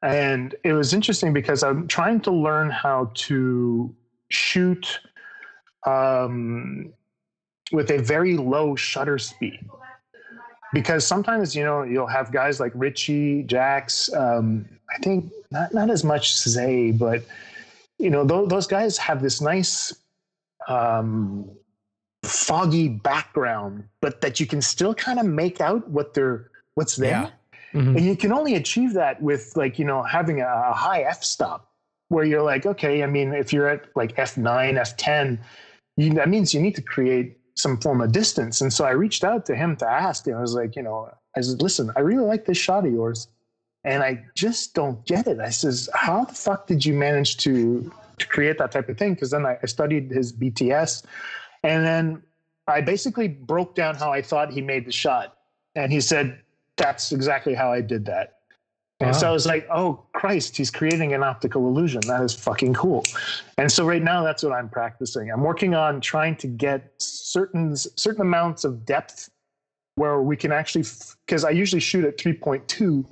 and it was interesting because I'm trying to learn how to shoot um, with a very low shutter speed. Because sometimes, you know, you'll have guys like Richie, Jax, um, I think not, not as much Zay, but, you know, those, those guys have this nice um, foggy background, but that you can still kind of make out what they're, what's there. Yeah. Mm-hmm. And you can only achieve that with like, you know, having a, a high f stop where you're like, okay, I mean, if you're at like F9, F10, you, that means you need to create some form of distance. And so I reached out to him to ask, and I was like, you know, I said, listen, I really like this shot of yours, and I just don't get it. I says, how the fuck did you manage to to create that type of thing? Because then I, I studied his BTS, and then I basically broke down how I thought he made the shot, and he said, that's exactly how I did that. And wow. so I was like, oh Christ, he's creating an optical illusion. That is fucking cool. And so right now that's what I'm practicing. I'm working on trying to get certain certain amounts of depth where we can actually because I usually shoot at 3.2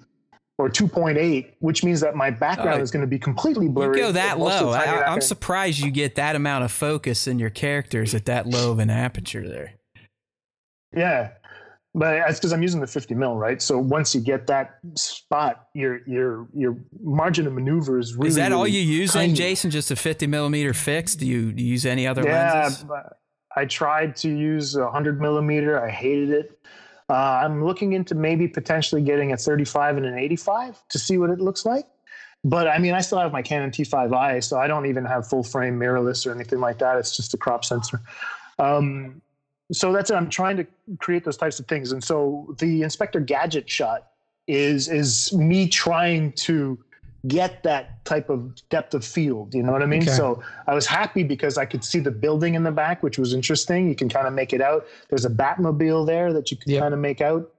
or 2.8, which means that my background uh, is going to be completely blurry. You go that low. I, am surprised you get that amount of focus in your characters at that low of an aperture there. Yeah but that's because I'm using the 50 mil, right? So once you get that spot, your your your margin of maneuver is really. Is that really all you use, then, Jason? Just a 50 millimeter fix? Do you, do you use any other yeah, lenses? I tried to use a 100 millimeter. I hated it. Uh, I'm looking into maybe potentially getting a 35 and an 85 to see what it looks like. But I mean, I still have my Canon T5i, so I don't even have full frame mirrorless or anything like that. It's just a crop sensor. Um, so that's it. I'm trying to create those types of things. And so the Inspector Gadget shot is is me trying to get that type of depth of field. You know what I mean? Okay. So I was happy because I could see the building in the back, which was interesting. You can kind of make it out. There's a Batmobile there that you can yep. kind of make out.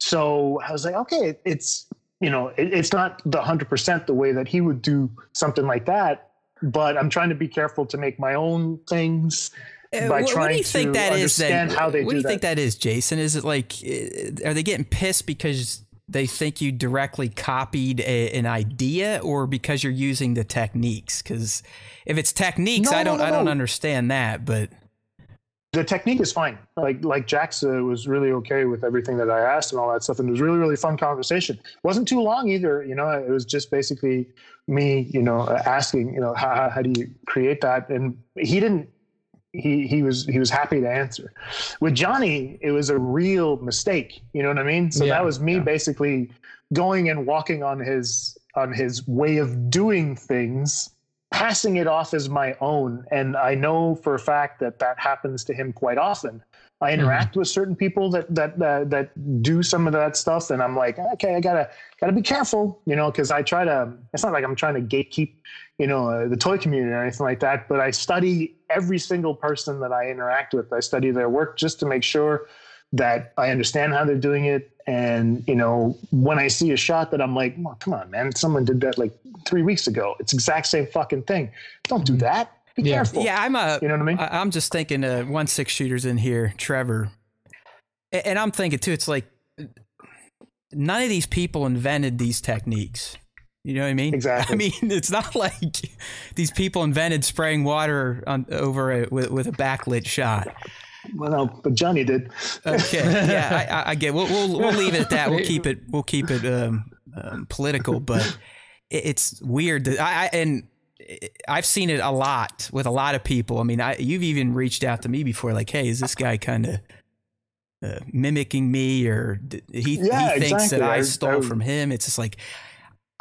So I was like, okay, it's you know, it, it's not the hundred percent the way that he would do something like that, but I'm trying to be careful to make my own things. Uh, by what, trying what do you think to that is? Then? how they do it. what do, do you that. think that is, Jason? Is it like uh, are they getting pissed because they think you directly copied a, an idea, or because you're using the techniques? Because if it's techniques, No, I don't no, I don't no. understand that. But the technique is fine. Like like Jax uh, was really okay with everything that I asked and all that stuff, and it was really really fun conversation. wasn't too long either. You know, it was just basically me, you know, asking, you know, how- how do you create that, and he didn't. He he was he was happy to answer. With Johnny, it was a real mistake. You know what I mean? So Yeah, that was me basically going and walking on his on his way of doing things passing it off as my own. And I know for a fact that that happens to him quite often. I interact with certain people that that uh, that do some of that stuff, and I'm like, okay, I gotta gotta be careful, you know, because I try to. It's not like I'm trying to gatekeep, you know, uh, the toy community or anything like that. But I study every single person that I interact with. I study their work just to make sure that I understand how they're doing it. And you know, when I see a shot that I'm like, oh, come on, man, someone did that like three weeks ago. It's exact same fucking thing. Don't do that. Be Yeah. careful. yeah, I'm a You know what I mean? I- I'm just thinking uh, one six shooters in here, Trevor, and I'm thinking too. It's like none of these people invented these techniques. You know what I mean? Exactly. I mean, it's not like these people invented spraying water on, over a, with, with a backlit shot. Well, no, but Johnny did. Okay, yeah, I, I, I get. We'll, we'll we'll leave it at that. We'll keep it. We'll keep it um, um, political, but it, it's weird. That I, I and I've seen it a lot with a lot of people. I mean, I, you've even reached out to me before, like, "Hey, is this guy kind of uh, mimicking me, or he Yeah, he thinks exactly. that I, I- stole I- from him?" It's just like.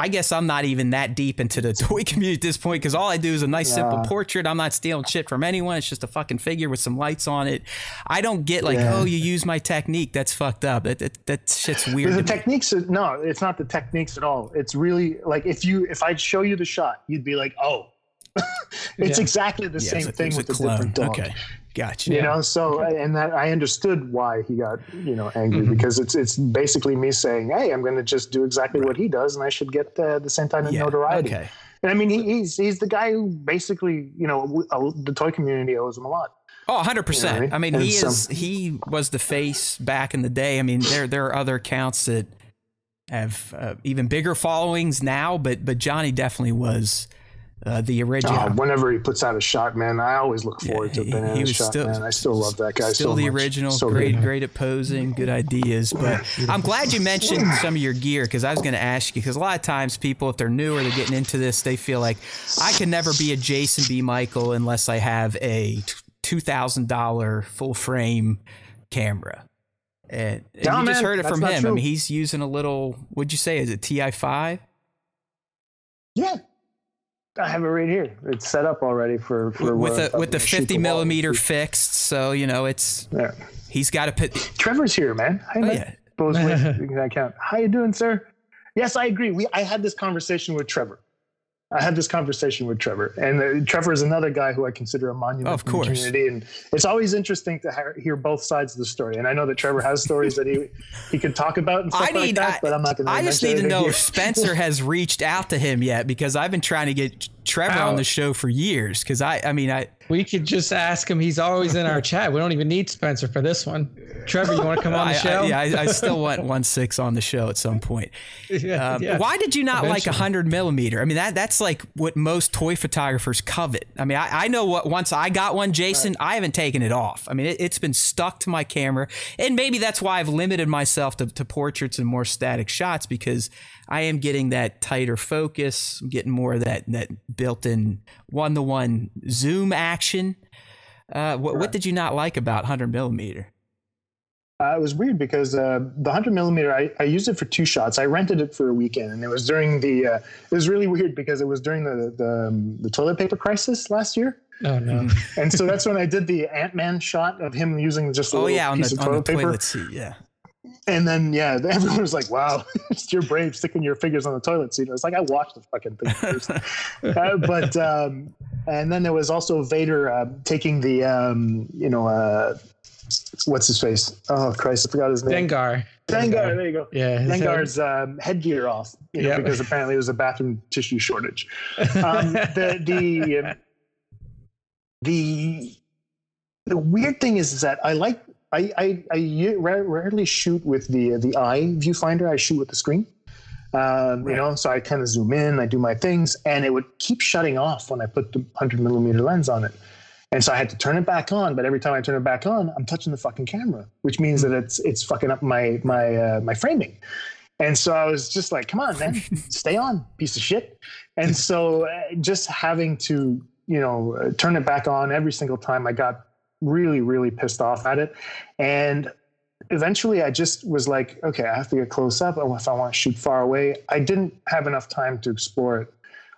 I guess I'm not even that deep into the toy community at this point because all I do is a nice simple portrait. I'm not stealing shit from anyone. It's just a fucking figure with some lights on it. I don't get like, Yeah. oh, you use my technique. That's fucked up. That that, that shit's weird. the techniques no it's not the techniques at all it's really like if you if i'd show you the shot you'd be like oh it's Yeah. exactly the Yeah, same it's a- thing it's with a clone. different dog Okay, gotcha. you know so and that i understood why he got you know angry because it's it's basically me saying hey i'm going to just do exactly what he does and i should get the, the same kind of Yeah, notoriety Okay. and i mean he, he's he's the guy who basically you know uh, the toy community owes him a lot Oh, 100%. Yeah, I mean, and he some- is he was the face back in the day. I mean, there there are other accounts that have uh, even bigger followings now, but but Johnny definitely was uh, the original. Uh, whenever he puts out a shot, man, I always look forward Yeah, to Banana he was shot, still- man. I still love that guy Still so the much. original, So great, good. great at posing, good ideas. But I'm glad you mentioned some of your gear because I was going to ask you because a lot of times people, if they're new or they're getting into this, they feel like I can never be a Jason B. Michael unless I have a two thousand dollar full frame camera. And, and No, you just heard it from him. I mean, he's using a little. What'd you say? Is it Ti five? Yeah. I have it right here. It's set up already for, for with uh, the with the 50 wall. millimeter fixed. So you know it's Yeah. he's got to put. Trevor's here, man. Hi, Oh, man. yeah. Both ways I count. How you doing, sir? Yes, I agree. We I had this conversation with Trevor. I had this conversation with Trevor, and uh, Trevor is another guy who I consider a monument Of in the community, and it's always interesting to ha- hear both sides of the story. And I know that Trevor has stories that he he could talk about and stuff I need. like that, I, but I'm not going to. I just need to know if Spencer has reached out to him yet because I've been trying to get Trevor How- on the show for years. Because I, I mean, I We could just ask him. He's always in our chat. We don't even need Spencer for this one. Trevor, you want to come on I, the I, show? yeah, I, I still want one six on the show at some point. Yeah, Um, yeah. Why did you not like a hundred millimeter? I mean, that that's like what most toy photographers covet. I mean, I, I know what once I got one, Jason, I haven't taken it off. I mean, it, it's been stuck to my camera, and maybe that's why I've limited myself to, to portraits and more static shots because I am getting that tighter focus, I'm getting more of that that built-in one-to-one zoom action. Uh, what, what did you not like about hundred millimeter? Uh, it was weird because uh, the 100 millimeter, I, I used it for two shots. I rented it for a weekend, and it was during the. Uh, it was really weird because it was during the the, um, the toilet paper crisis last year, Oh no. and so that's when I did the Ant Man shot of him using just a Oh little yeah, on piece the of on the toilet paper. toilet seat. Yeah. And then yeah, everyone was like, "Wow, it's your brave sticking your fingers on the toilet seat." I was like, "I watched the fucking thing first. uh, but um, and then there was also Vader uh, taking the um, you know uh, what's his face? Oh Christ, I forgot his name. Dengar. Dengar, there you go. Yeah. Dengar's um, headgear off, you know, Yeah. because apparently it was a bathroom tissue shortage. Um, the the um, the the weird thing is, is that I like I I, I rarely shoot with the the eye viewfinder. I shoot with the screen. Um, You know, so I kind of zoom in, I do my things, and it would keep shutting off when I put the 100 millimeter lens on it. And so I had to turn it back on, but every time I turn it back on, I'm touching the fucking camera, which means that it's it's fucking up my my uh, my framing. And so I was just like, "Come on, man, stay on, piece of shit." And so uh, just having to, you know, turn it back on every single time, I got really really pissed off at it. And eventually, I just was like, "Okay, I have to get close up. If I want to shoot far away, I didn't have enough time to explore it."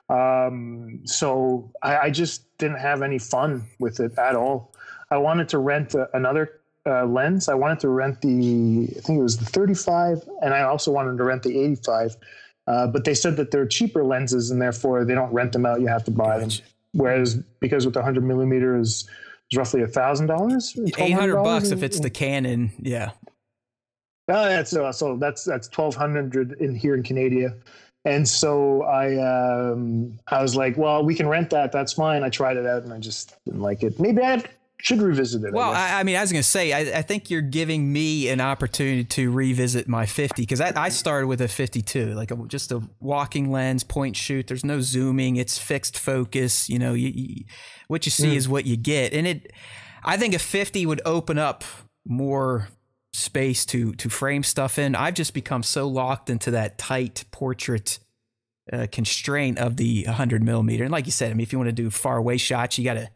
Um, so I, I just didn't have any fun with it at all. I wanted to rent a, another uh, lens. I wanted to rent the, I think it was the 35, and I also wanted to rent the 85. Uh, but they said that they're cheaper lenses, and therefore they don't rent them out. You have to buy them. Whereas because with the 100 millimeter roughly a thousand dollars, Eight hundred bucks if it's the Canon. Yeah. Oh, that's uh, so that's that's twelve hundred in here in Canada, and so I um I was like, well, we can rent that. That's fine. I tried it out and I just didn't like it. Maybe I should revisit it. Well, guess. I, I mean, I was going to say, I, I think you're giving me an opportunity to revisit my 50 because I, I started with a 52, like a, just a walking lens, point shoot. There's no zooming. It's fixed focus. You know, you, you, what you see is what you get, and it. I think a 50 would open up more space to to frame stuff in. I've just become so locked into that tight portrait uh, constraint of the 100 millimeter. And like you said, I mean, if you want to do far away shots, you got to,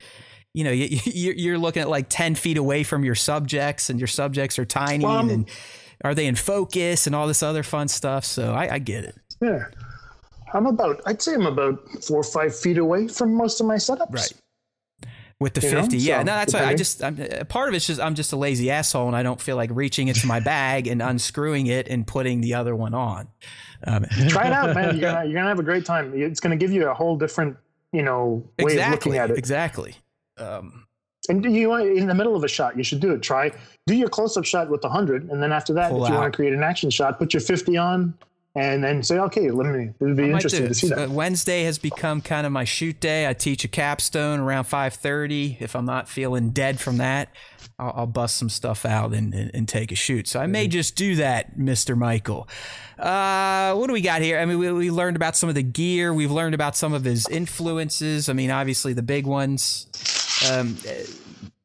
you know, you, you're looking at like 10 feet away from your subjects, and your subjects are tiny, Well, I'm- and are they in focus and all this other fun stuff. So I, I get it. yeah, I'm about. I'd say I'm about four or five feet away from most of my setups. Right. With the You know, 50, yeah. so, No, that's why I just, I'm, uh, part of it's just, I'm just a lazy asshole and I don't feel like reaching into my bag and unscrewing it and putting the other one on. Um, Try it out, man. You're gonna you're gonna have a great time. It's gonna give you a whole different, you know, way of looking at it. Exactly. Um, And do you want in the middle of a shot, you should do it. Try do your close up shot with the hundred, and then after that, Pull if you out. want to create an action shot, put your fifty on, and then say, okay, let me. It would be I interesting to see that. Uh, Wednesday has become kind of my shoot day. I teach a capstone around 5:30. If I'm not feeling dead from that, I'll, I'll bust some stuff out and, and, and take a shoot. So I Mm-hmm. may just do that, Mister Michael. Uh, what do we got here? I mean, we, we learned about some of the gear. We've learned about some of his influences. I mean, obviously the big ones. Um, uh,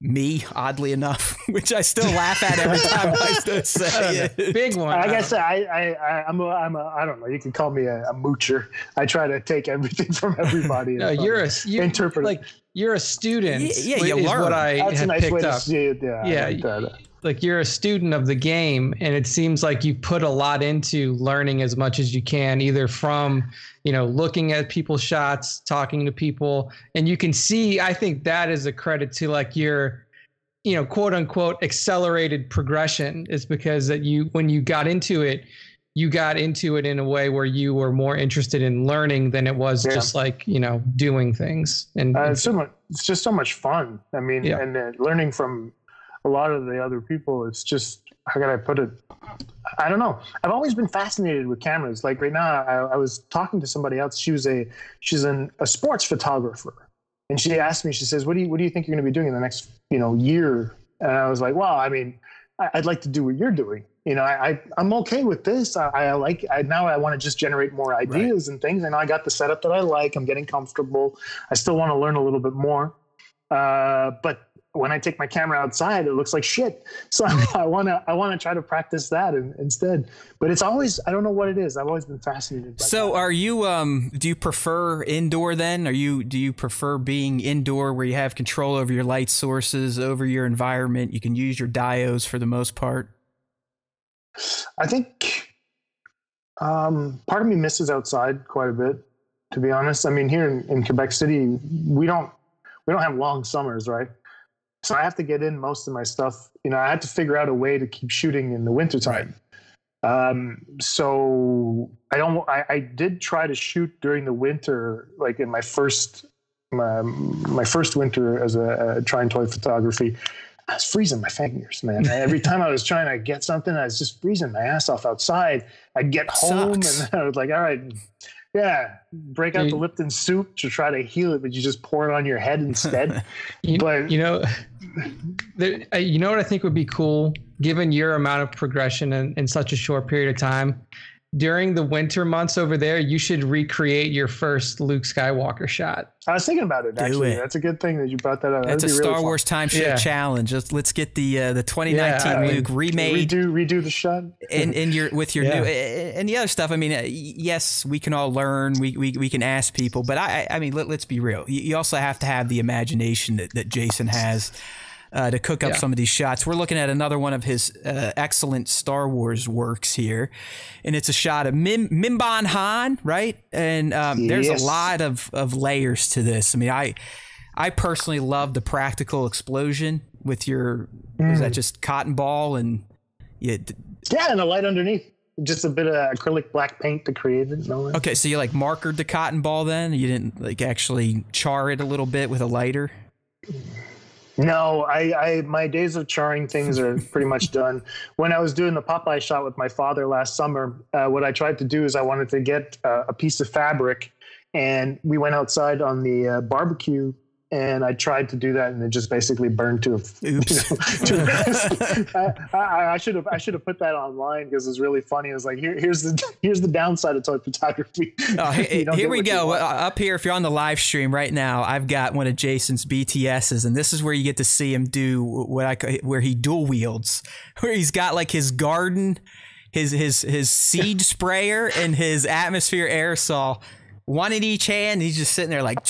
me, oddly enough, which I still laugh at every time I say it. Big one. I guess I, I, I, I'm a, I'm a, I don't know. You can call me a, a moocher. I try to take everything from everybody. no, you're a you, interpret it. like you're a student. Yeah, yeah, you learn. what I That's a nice picked way to up. see it. Yeah. Yeah, I like you're a student of the game and it seems like you put a lot into learning as much as you can either from you know looking at people's shots talking to people and you can see i think that is a credit to like your you know quote unquote accelerated progression is because that you when you got into it you got into it in a way where you were more interested in learning than it was Yeah. just like you know doing things and Uh, it's so much. It's just so much fun. I mean, Yeah. and uh, learning from a lot of the other people. It's just how can I put it? I don't know. I've always been fascinated with cameras. Like right now, I, I was talking to somebody else. She was a she's an, a sports photographer, and she asked me. She says, "What do you What do you think you're going to be doing in the next you know year?" And I was like, "Well, I mean, I, I'd like to do what you're doing. You know, I, I I'm okay with this. I, I like. I now I want to just generate more ideas and things. And I got the setup that I like. I'm getting comfortable. I still want to learn a little bit more. Uh, but when I take my camera outside, it looks like shit. So I want to I want to try to practice that in, instead. But it's always I don't know what it is. I've always been fascinated. By So that. are you um do you prefer indoor then? Are you do you prefer being indoor where you have control over your light sources, over your environment, you can use your diodes for the most part? I think um, part of me misses outside quite a bit. To be honest, I mean here in, in Quebec City, we don't we don't have long summers, right? So I have to get in most of my stuff. You know, I had to figure out a way to keep shooting in the wintertime. Um, so I don't. I, I did try to shoot during the winter, like in my first my, my first winter as a, a trying toy photography. I was freezing my fingers, man. Every time I was trying to get something, I was just freezing my ass off outside. I'd get home Sucks. and I was like, all right, yeah, break out the Lipton soup to try to heal it, but you just pour it on your head instead. You, But- you know, there, uh, you know what I think would be cool, given your amount of progression in, in such a short period of time. During the winter months over there, you should recreate your first Luke Skywalker shot. I was thinking about it. Do Actually, it. that's a good thing that you brought that up. That's a That'd be really Star fun. Wars timeshare Yeah. challenge. Let's, let's get the uh, the 2019 Yeah, I mean, Luke remade Redo, redo the shot. in, in your with your Yeah. new and the other stuff. I mean, uh, yes, we can all learn. We, we, we can ask people, but I I I mean, let, let's be real. You, you also have to have the imagination that, that Jason has. Uh, to cook up Yeah. some of these shots, we're looking at another one of his uh, excellent Star Wars works here, and it's a shot of Mim, Mimban Han, right? And um, there's a lot of, of layers to this. I mean, I I personally love the practical explosion with your was that just cotton ball and yeah, Yeah, and a light underneath. Just a bit of acrylic black paint to create it. and. Okay, so you like markered the cotton ball then? You didn't like actually char it a little bit with a lighter? No, I, I my days of charring things are pretty much done. When I was doing the Popeye shot with my father last summer, uh, what I tried to do is I wanted to get uh, a piece of fabric, and we went outside on the uh, barbecue, and I tried to do that, and it just basically burned to a. Oops. I, I, I should have I should have put that online because it's really funny. It's like here, here's the here's the downside of toy photography. Oh, You here we go. Uh, Up here, if you're on the live stream right now, I've got one of Jason's BTSs, and this is where you get to see him do what I where he dual wields, where he's got like his garden, his his his seed sprayer, and his atmosphere aerosol, one in each hand. He's just sitting there like.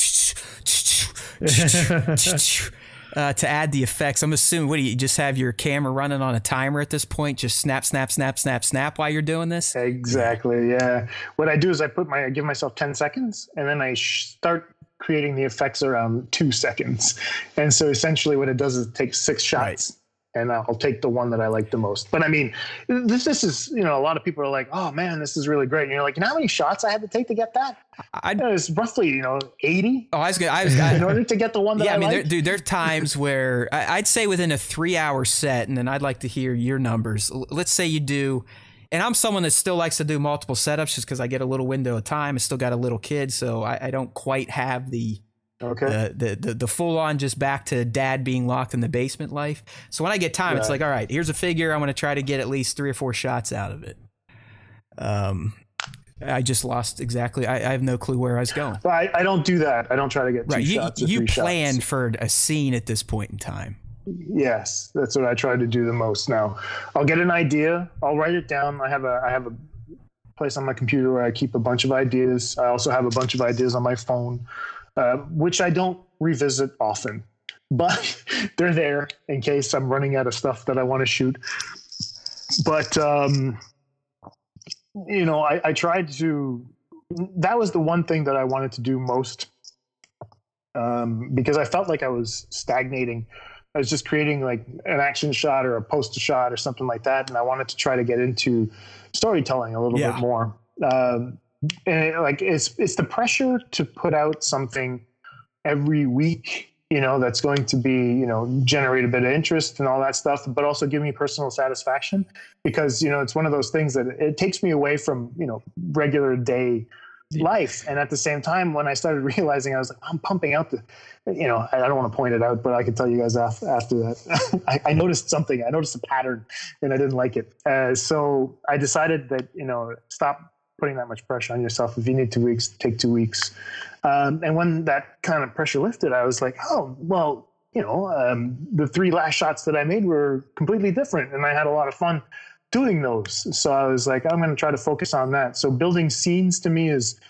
Uh, to add the effects, I'm assuming. What do you just have your camera running on a timer at this point? Just snap, snap, snap, snap, snap while you're doing this. Exactly. Yeah. What I do is I put my I give myself ten seconds, and then I sh- start creating the effects around two seconds. And so essentially, what it does is it takes six shots. And I'll take the one that I like the most. But I mean, this this is you know a lot of people are like, oh man, this is really great. And you're like, you know how many shots I had to take to get that? I, It was roughly you know eighty oh, I was gonna, I was, I, in order to get the one that yeah, I, I mean, there, like. dude, there are times where I, I'd say within a three-hour set, and then I'd like to hear your numbers. Let's say you do, and I'm someone that still likes to do multiple setups just because I get a little window of time. I still got a little kid, so I, I don't quite have the Okay. the the, the, the full on just back to dad being locked in the basement life. So when I get time, it's like, all right, here's a figure. I'm going to try to get at least three or four shots out of it. Um, I just lost exactly. I, I have no clue where I was going. But I, I don't do that. I don't try to get two Right, you shots. you planned shots. for a scene at this point in time. Yes, that's what I try to do the most now. I'll get an idea, I'll write it down. I have a I have a place on my computer where I keep a bunch of ideas. I also have a bunch of ideas on my phone, uh, which I don't revisit often, but they're there in case I'm running out of stuff that I want to shoot. But um, you know, I, I tried to. That was the one thing that I wanted to do most um, because I felt like I was stagnating. I was just creating like an action shot or a poster shot or something like that, and I wanted to try to get into storytelling a little Yeah. bit more. Um, and it, like it's it's the pressure to put out something every week, you know, that's going to be you know generate a bit of interest and all that stuff, but also give me personal satisfaction because you know it's one of those things that it takes me away from you know regular day life. And at the same time when i started realizing i was like i'm pumping out the you know i don't want to point it out but i can tell you guys after, after that I, I noticed something. I noticed a pattern and i didn't like it. Uh, so i decided that you know stop putting that much pressure on yourself if you need two weeks take two weeks um, and when that kind of pressure lifted i was like oh well you know um, the three last shots that i made were completely different and i had a lot of fun doing those. So I was like, I'm going to try to focus on that. So building scenes to me is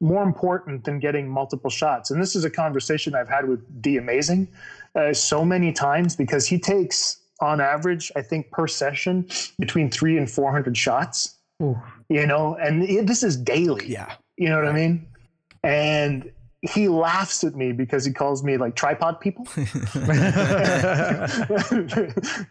more important than getting multiple shots. And this is a conversation I've had with D Amazing uh, so many times because he takes on average, I think per session between three and 400 shots, Ooh. You know, and it, this is daily. Yeah. You know what I mean? And he laughs at me because he calls me like tripod people.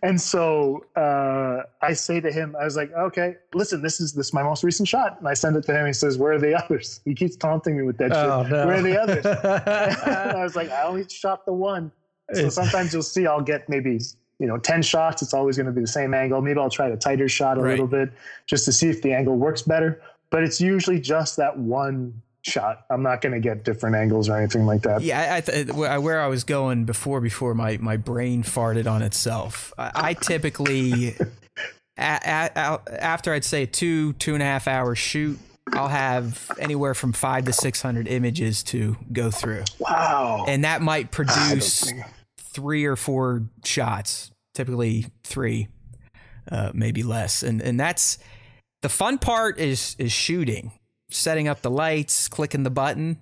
and so uh, I say to him, I was like, okay, listen, this is this is my most recent shot. And I send it to him. He says, where are the others? He keeps taunting me with that Oh, shit. no. Where are the others? I was like, I only shot the one. So sometimes you'll see I'll get maybe you know, 10 shots, it's always going to be the same angle. Maybe I'll try a tighter shot a Right. little bit just to see if the angle works better. But it's usually just that one shot. I'm not going to get different angles or anything like that. Yeah, I, th- where I was going before before my, my brain farted on itself. I, I typically a, a, a- after I'd say two two and a half hour shoot, I'll have anywhere from five to six hundred images to go through, Wow. and that might ah, produce three or four shots. Typically three, uh, maybe less, and and that's the fun part is is shooting, setting up the lights, clicking the button.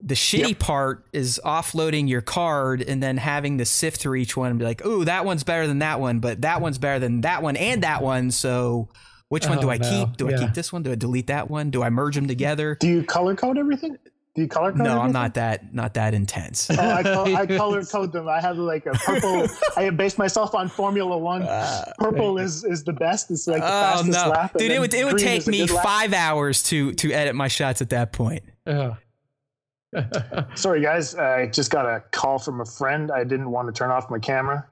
The shitty part is offloading your card and then having to sift through each one and be like, "Ooh, that one's better than that one, but that one's better than that one and that one." So, which one do Oh, I no. keep? Do I keep this one? Do I delete that one? Do I merge them together? Do you color code everything? Do you color code No, I'm not that not that intense. Oh, I, col- I color code them. I have like a purple. I base myself on Formula One. Purple is is the best. It's like the Uh, Oh fastest no, lap. dude! It would it would take me good lap. five hours to to edit my shots at that point. Sorry, guys. I just got a call from a friend. I didn't want to turn off my camera.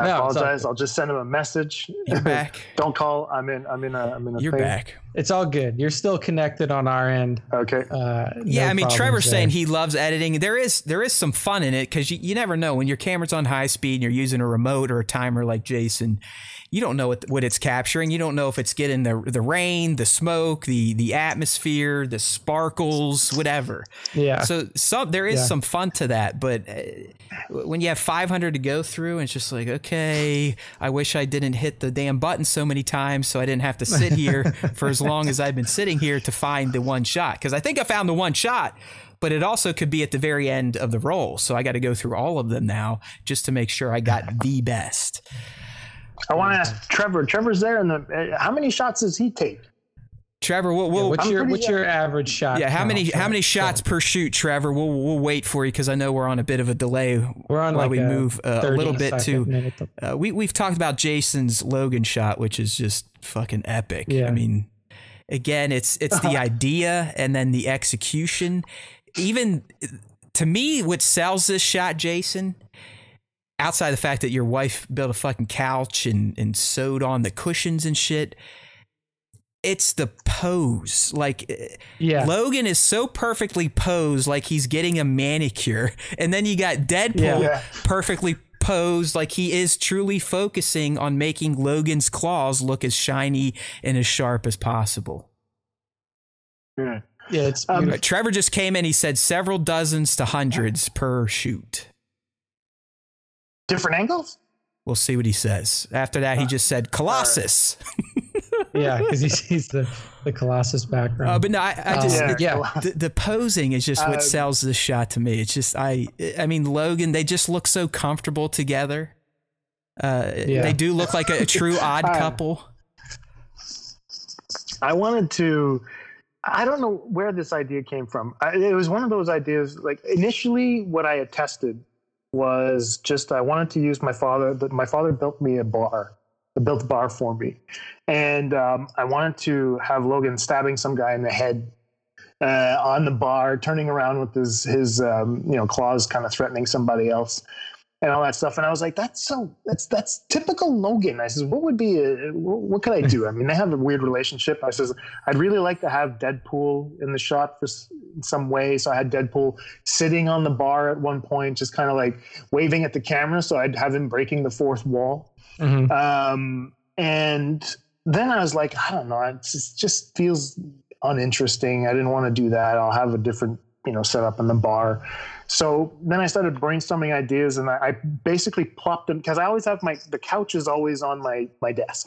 I No, apologize. good. I'll just send him a message. You're back. Don't call. I'm in. I'm in a. I'm in a You're thing. back. it's all good. You're still connected on our end. Okay. Uh, Yeah, no I mean, Trevor's there. saying he loves editing. There is there is some fun in it because you, you never know when your camera's on high speed and you're using a remote or a timer like Jason. You don't know what what it's capturing. You don't know if it's getting the the rain, the smoke, the the atmosphere, the sparkles, whatever. yeah. So some there is Yeah. some fun to that, but uh, when you have 500 to go through, and it's just like, okay, I wish I didn't hit the damn button so many times, so I didn't have to sit here for as long as I've been sitting here to find the one shot. Because I think I found the one shot, but it also could be at the very end of the roll, so I got to go through all of them now just to make sure I got the best. I want to ask Trevor. Trevor's there, and the, uh, how many shots does he take? Trevor, we'll, we'll what's I'm your what's your average shot? yeah, how count, many how many shots per shoot, Trevor? We'll we'll wait for you because I know we're on a bit of a delay We're on while like we a move uh, a little bit to. Uh, we we've talked about Jason's Logan shot, which is just fucking epic. Yeah. I mean, again, it's it's the idea and then the execution. Even to me, what sells this shot, Jason, outside the fact that your wife built a fucking couch and and sewed on the cushions and shit. It's the pose. Like eh, Yeah. Logan is so perfectly posed like he's getting a manicure. And then you got Deadpool Yeah. Yeah. perfectly posed like he is truly focusing on making Logan's claws look as shiny and as sharp as possible. Yeah. Yeah, it's Um, beautiful. Trevor just came in, he said several dozens to hundreds per shoot. Different angles. We'll see what he says. After that, he just said Colossus. yeah, because he sees the the Colossus background. Uh, but no, I, I just Um, Yeah. yeah. the, the posing is just what Uh, sells this shot to me. It's just I I mean Logan, they just look so comfortable together. Uh, Yeah. They do look like a, a true odd Uh, couple. I wanted to. I don't know where this idea came from. I, it was one of those ideas. Like initially, what I had tested was just I wanted to use my father. My father built me a bar, built a bar for me, and um, I wanted to have Logan stabbing some guy in the head uh, on the bar, turning around with his his um, you know claws, kind of threatening somebody else. And all that stuff, and I was like, "That's so that's that's typical Logan." I says, "What would be a, what could I do?" I mean, they have a weird relationship. I says, I'd really like to have Deadpool in the shot for in some way. So I had Deadpool sitting on the bar at one point, just kind of like waving at the camera. So I'd have him breaking the fourth wall. Mhm. Um, and then I was like, I don't know, it just, just feels uninteresting. I didn't want to do that. I'll have a different, you know, setup in the bar. So then I started brainstorming ideas, and I, I basically plopped them because I always have my the couch is always on my my desk.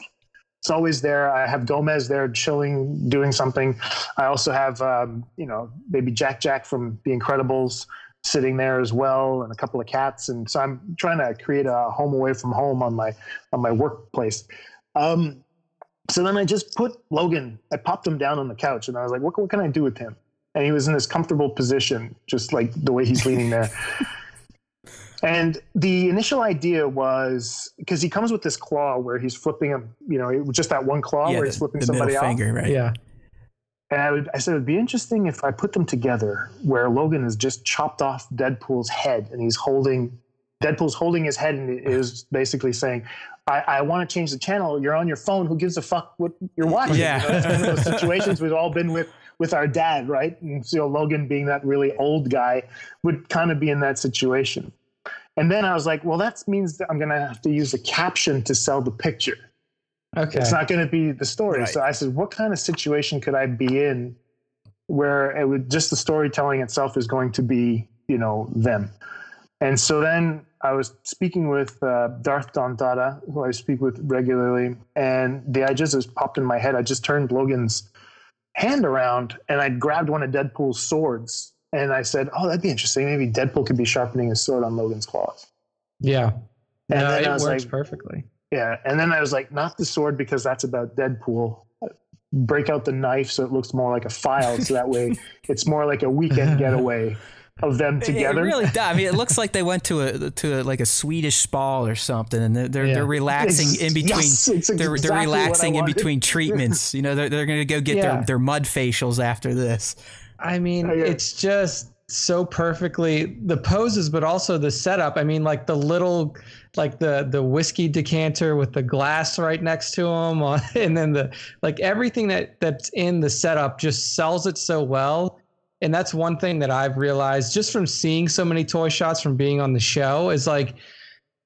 It's always there. I have Gomez there chilling, doing something. I also have, um, you know, maybe Jack Jack from The Incredibles sitting there as well, and a couple of cats. And so I'm trying to create a home away from home on my on my workplace. Um, so then I just put Logan. I popped him down on the couch, and I was like, "What, what can I do with him?" And he was in this comfortable position, just like the way he's leaning there. And the initial idea was because he comes with this claw where he's flipping him, you know, it was just that one claw yeah, where the, he's flipping the somebody middle off. finger, right? Yeah. And I, would, I said it'd be interesting if I put them together where Logan has just chopped off Deadpool's head and he's holding Deadpool's holding his head and is basically saying, I, I want to change the channel. You're on your phone. Who gives a fuck what you're watching? Yeah. You know, it's one of those situations we've all been with with our dad, right? And so Logan being that really old guy would kind of be in that situation. And then I was like, well, that means that I'm going to have to use a caption to sell the picture. Okay. It's not going to be the story. Right. So I said, what kind of situation could I be in where it would just the storytelling itself is going to be, you know, them. And so then I was speaking with uh, Darth Dondada, who I speak with regularly, and the idea just popped in my head. I just turned Logan's hand around and I grabbed one of Deadpool's swords, and I said, "Oh, that'd be interesting. Maybe Deadpool could be sharpening his sword on Logan's claws." yeah. And no, then it I works was like, perfectly. yeah, and then I was like, not the sword because that's about Deadpool. Break out the knife so it looks more like a file, so that way it's more like a weekend getaway of them together. It really does. I mean, it looks like they went to a to a, like a Swedish spa or something, and they're they're, Yeah. they're relaxing It's- in between. yes, it's they're exactly they're relaxing in between treatments. You know, they're they're gonna go get Yeah. their their mud facials after this. I mean, Oh, uh, yeah. it's just so perfectly the poses, but also the setup. I mean, like the little, like the the whiskey decanter with the glass right next to him, and then the like everything that that's in the setup just sells it so well. And that's one thing that I've realized just from seeing so many toy shots from being on the show is like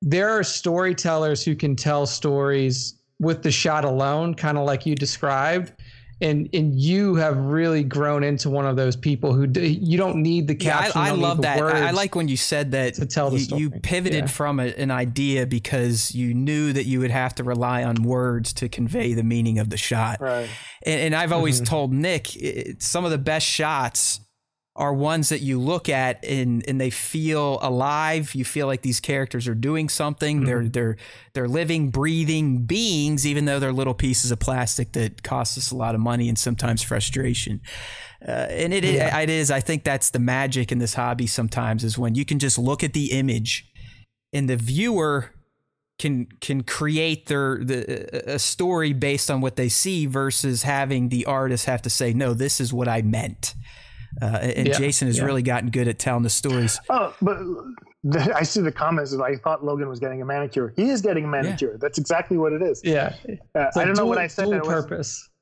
there are storytellers who can tell stories with the shot alone, kind of like you described and and you have really grown into one of those people who do, you don't need the Yeah. I, I love the that. I, I like when you said that to tell the you, you pivoted Yeah. from a, an idea because you knew that you would have to rely on words to convey the meaning of the shot. Right. And, and I've always Mhm. told Nick, it, some of the best shots are ones that you look at and and they feel alive. You feel like these characters are doing something. They're they're they're living, breathing beings, even though they're little pieces of plastic that cost us a lot of money and sometimes frustration. Uh, and it, it it is. I think that's the magic in this hobby. Sometimes is when you can just look at the image, and the viewer can can create their the, a story based on what they see versus having the artist have to say no this is what I meant uh, and Yeah, Jason has yeah. really gotten good at telling the stories Oh, but the, I see the comments that I thought Logan was getting a manicure. He is getting a manicure. That's exactly what it is. yeah. Uh, It's I don't know what I said. Dual that was- purpose.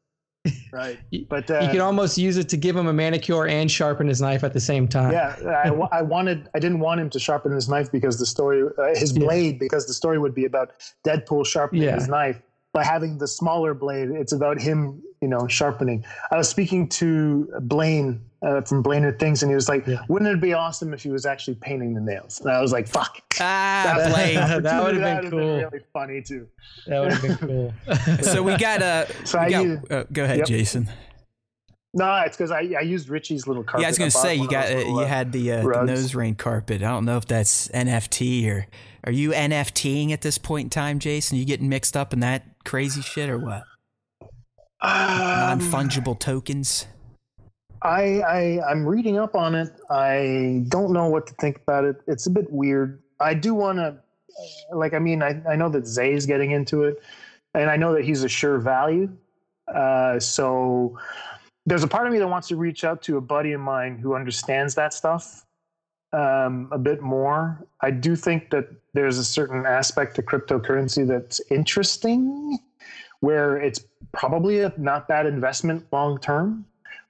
Right. You- But you uh, can almost use it to give him a manicure and sharpen his knife at the same time. yeah, I, I wanted. I didn't want him to sharpen his knife because the story, uh, his Yeah. blade, because the story would be about Deadpool sharpening Yeah. his knife. By having the smaller blade, it's about him, you know, sharpening. I was speaking to Blaine uh, from Blainer Things, and he was like, Yeah. "Wouldn't it be awesome if he was actually painting the nails?" And I was like, "Fuck." ah That's- Blake. That would've been that'd cool. really funny too. That would have been cool. so we got uh, So I got- use- uh, go ahead Yep. Jason No, it's because I, I used Richie's little carpet. yeah I was gonna bought say you got those uh, little, you uh, had the, uh, the nose rain carpet I don't know if that's NFT or are you NFTing at this point in time Jason you getting mixed up in that crazy shit or what non um, fungible tokens I, I I'm reading up on it. I don't know what to think about it. It's a bit weird. I do want to, like, I mean, I, I know that Zay's getting into it, and I know that he's a sure value. Uh, so there's a part of me that wants to reach out to a buddy of mine who understands that stuff um, a bit more. I do think that there's a certain aspect to cryptocurrency that's interesting, where it's probably a not bad investment long term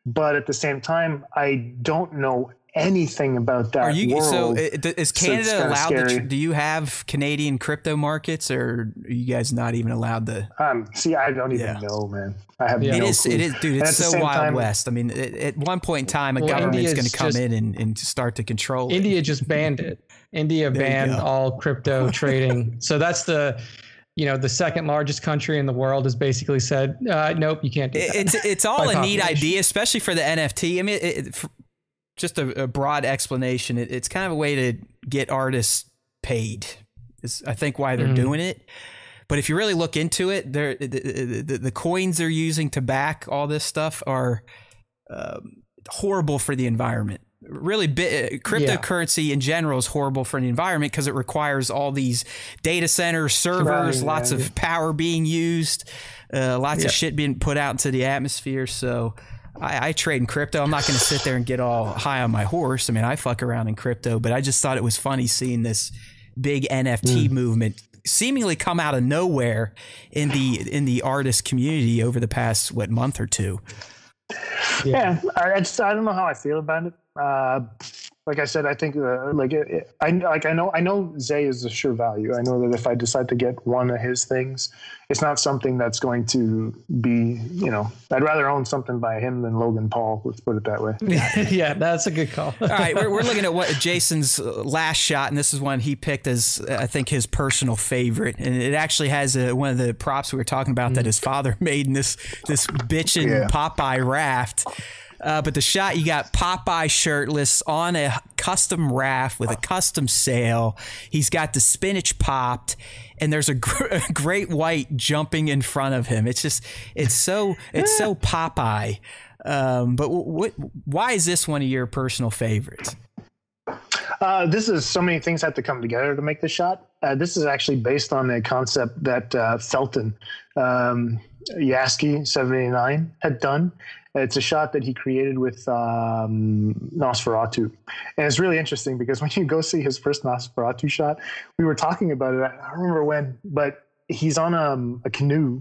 but at the same time, I don't know anything about that Are you world. so? uh, Is Canada kinda allowed? To, do you have Canadian crypto markets, or are you guys not even allowed to? um, see, I don't even Yeah. know, man. I have Yeah. No is. clue. It is, dude. It's the so wild time- west. I mean, it, at one point in time, a Well, government's India's going to come just- in and, and start to control. it. India just banned it. India There banned all crypto trading. So that's the, you know, the second largest country in the world has basically said, uh, nope, you can't do It- that. it's it's all By a neat idea, especially for the NFT. I mean, it, it, f just a, a broad explanation. It, it's kind of a way to get artists paid. Is I think why they're Mhm. doing it. But if you really look into it, they're, the, the, the, coins they're using to back all this stuff are um, horrible for the environment. Really, bi- cryptocurrency in general is horrible for the environment because it requires all these data centers, servers, Right, lots yeah. of power being used, uh, lots Yeah. of shit being put out into the atmosphere. So I, I trade in crypto. I'm not going to sit there and get all high on my horse. I mean, I fuck around in crypto, but I just thought it was funny seeing this big NFT mm. movement seemingly come out of nowhere in the in the artist community over the past what month or two. Yeah, yeah I, just I don't know how I feel about it. Uh, like I said, I think uh, like it, it, I like I know I know Zay is a sure value. I know that if I decide to get one of his things, it's not something that's going to be you know I'd rather own something by him than Logan Paul. Let's put it that way. yeah, that's a good call. All right, we're, we're looking at what Jason's last shot, and this is one he picked as I think his personal favorite, and it actually has a, one of the props we were talking about mm. that his father made in this this bitchin' yeah. Popeye raft. Uh, but the shot, you got Popeye shirtless on a custom raft with a custom sail. He's got the spinach popped, and there's a, gr- a great white jumping in front of him. It's just, it's so, it's so Popeye. Um, but what, why is this one of your personal favorites? Uh, this is so many things have to come together to make this shot. Uh, this is actually based on a concept that uh, Felton um, Yasky 79 had done. It's a shot that he created with um, Nosferatu. And it's really interesting because when you go see his first Nosferatu shot, we were talking about it. I don't remember when, but he's on um, a canoe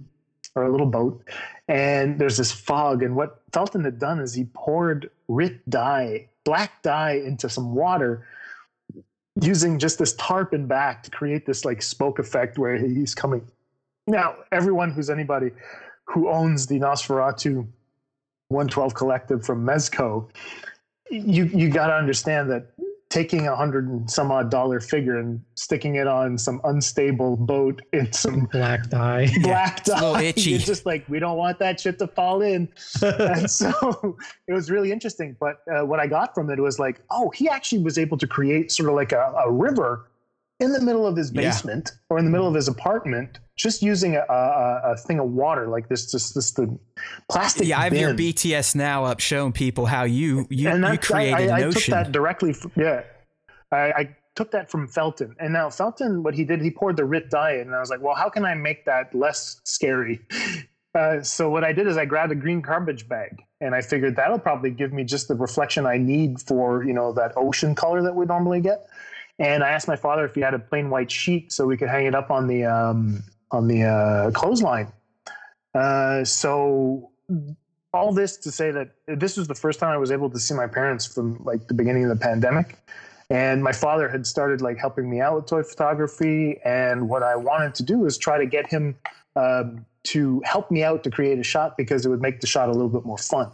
or a little boat, and there's this fog. And what Felton had done is he poured Rit dye, black dye, into some water using just this tarp in back to create this like smoke effect where he's coming. Now, everyone who's anybody who owns the Nosferatu 112 collective from Mezco, you you got to understand that taking a hundred and some odd dollar figure and sticking it on some unstable boat in some black dye, black yeah, dye, itchy. You're just like we don't want that shit to fall in. and so it was really interesting. But uh, what I got from it was like, oh, he actually was able to create sort of like a, a river in the middle of his basement yeah. or in the middle of his apartment just using a, a, a, thing of water like this just this the plastic yeah i have bin. your bts now up showing people how you you, and you created I, I, I took that directly from, yeah. I, I, took that from felton. And now felton what he did he poured the rit dye in and i was like well how can i make that less scary? Uh, so what i did is i grabbed a green garbage bag and i figured that'll probably give me just the reflection i need for you know that ocean color that we normally get and I asked my father if he had a plain white sheet so we could hang it up on the um, on the uh, clothesline. Uh, so all this to say that this was the first time I was able to see my parents from like the beginning of the pandemic. And my father had started like helping me out with toy photography. And what I wanted to do is try to get him um, to help me out to create a shot because it would make the shot a little bit more fun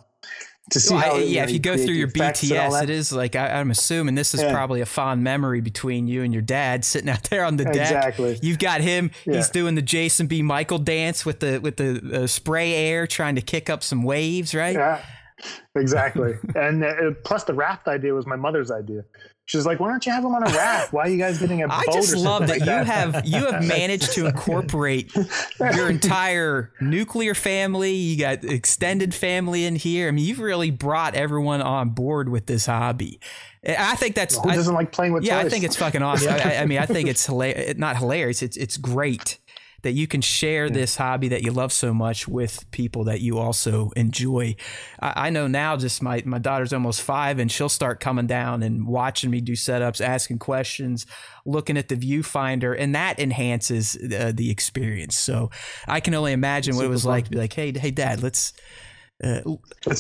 to see well, I, yeah, if you go through your BTS, it is like I, am assuming this is yeah. probably a fond memory between you and your dad sitting out there on the deck. Exactly. You've got him. Yeah. He's doing the Jason B. Michael dance with the with the uh, spray air, trying to kick up some waves, right? Yeah, exactly. and uh, plus, the raft idea was my mother's idea. She's like, "Why don't you have them on a raft? Why are you guys getting a boat?" I just love that like you have you have managed to incorporate your entire nuclear family. You got extended family in here. I mean, you've really brought everyone on board with this hobby. I think that's who doesn't I, like playing with. Yeah, toys? I think it's fucking awesome. I, I, mean, I think it's hilarious. Not hilarious. It's it's great that you can share yeah. this hobby that you love so much with people that you also enjoy. I, I, know now, just my, my daughter's almost five, and she'll start coming down and watching me do setups, asking questions, looking at the viewfinder, and that enhances uh, the experience. So I can only imagine what it was fun. like to be like, hey, hey, dad, let's. Uh,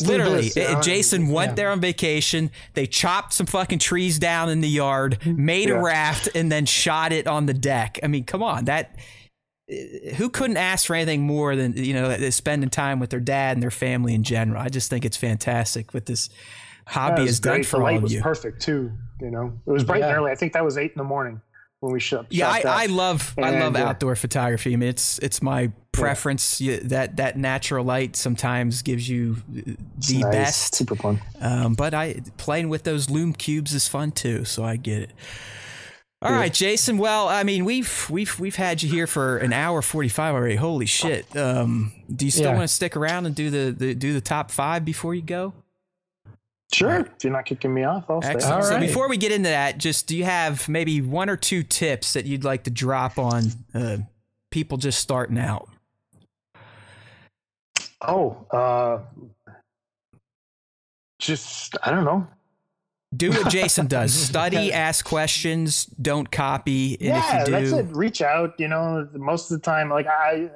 literally, this, yeah. Jason went yeah. there on vacation. They chopped some fucking trees down in the yard, made yeah. a raft, and then shot it on the deck. I mean, come on, that who couldn't ask for anything more than you know spending time with their dad and their family in general. I just think it's fantastic what this hobby has done for the all light you. Was perfect too. You know, it was bright yeah. and early. I think that was eight in the morning when we shot. Yeah, I, I, love and, I love uh, outdoor photography. I mean, it's it's my preference. Yeah. that that natural light sometimes gives you the nice. best. Super fun. Um, but I playing with those Lume Cubes is fun too. So I get it. All right, Jason. Well, I mean, we've we've we've had you here for an hour forty five already. Holy shit! Um, do you still yeah. want to stick around and do the, the do the top five before you go? Sure. If you're not kicking me off, I'll Excellent. stay. All so right. before we get into that, just do you have maybe one or two tips that you'd like to drop on uh, people just starting out? Oh, uh, just I don't know do what Jason does. Study, ask questions, don't copy. And yeah, if you do, that's it. Reach out. You know, most of the time, like I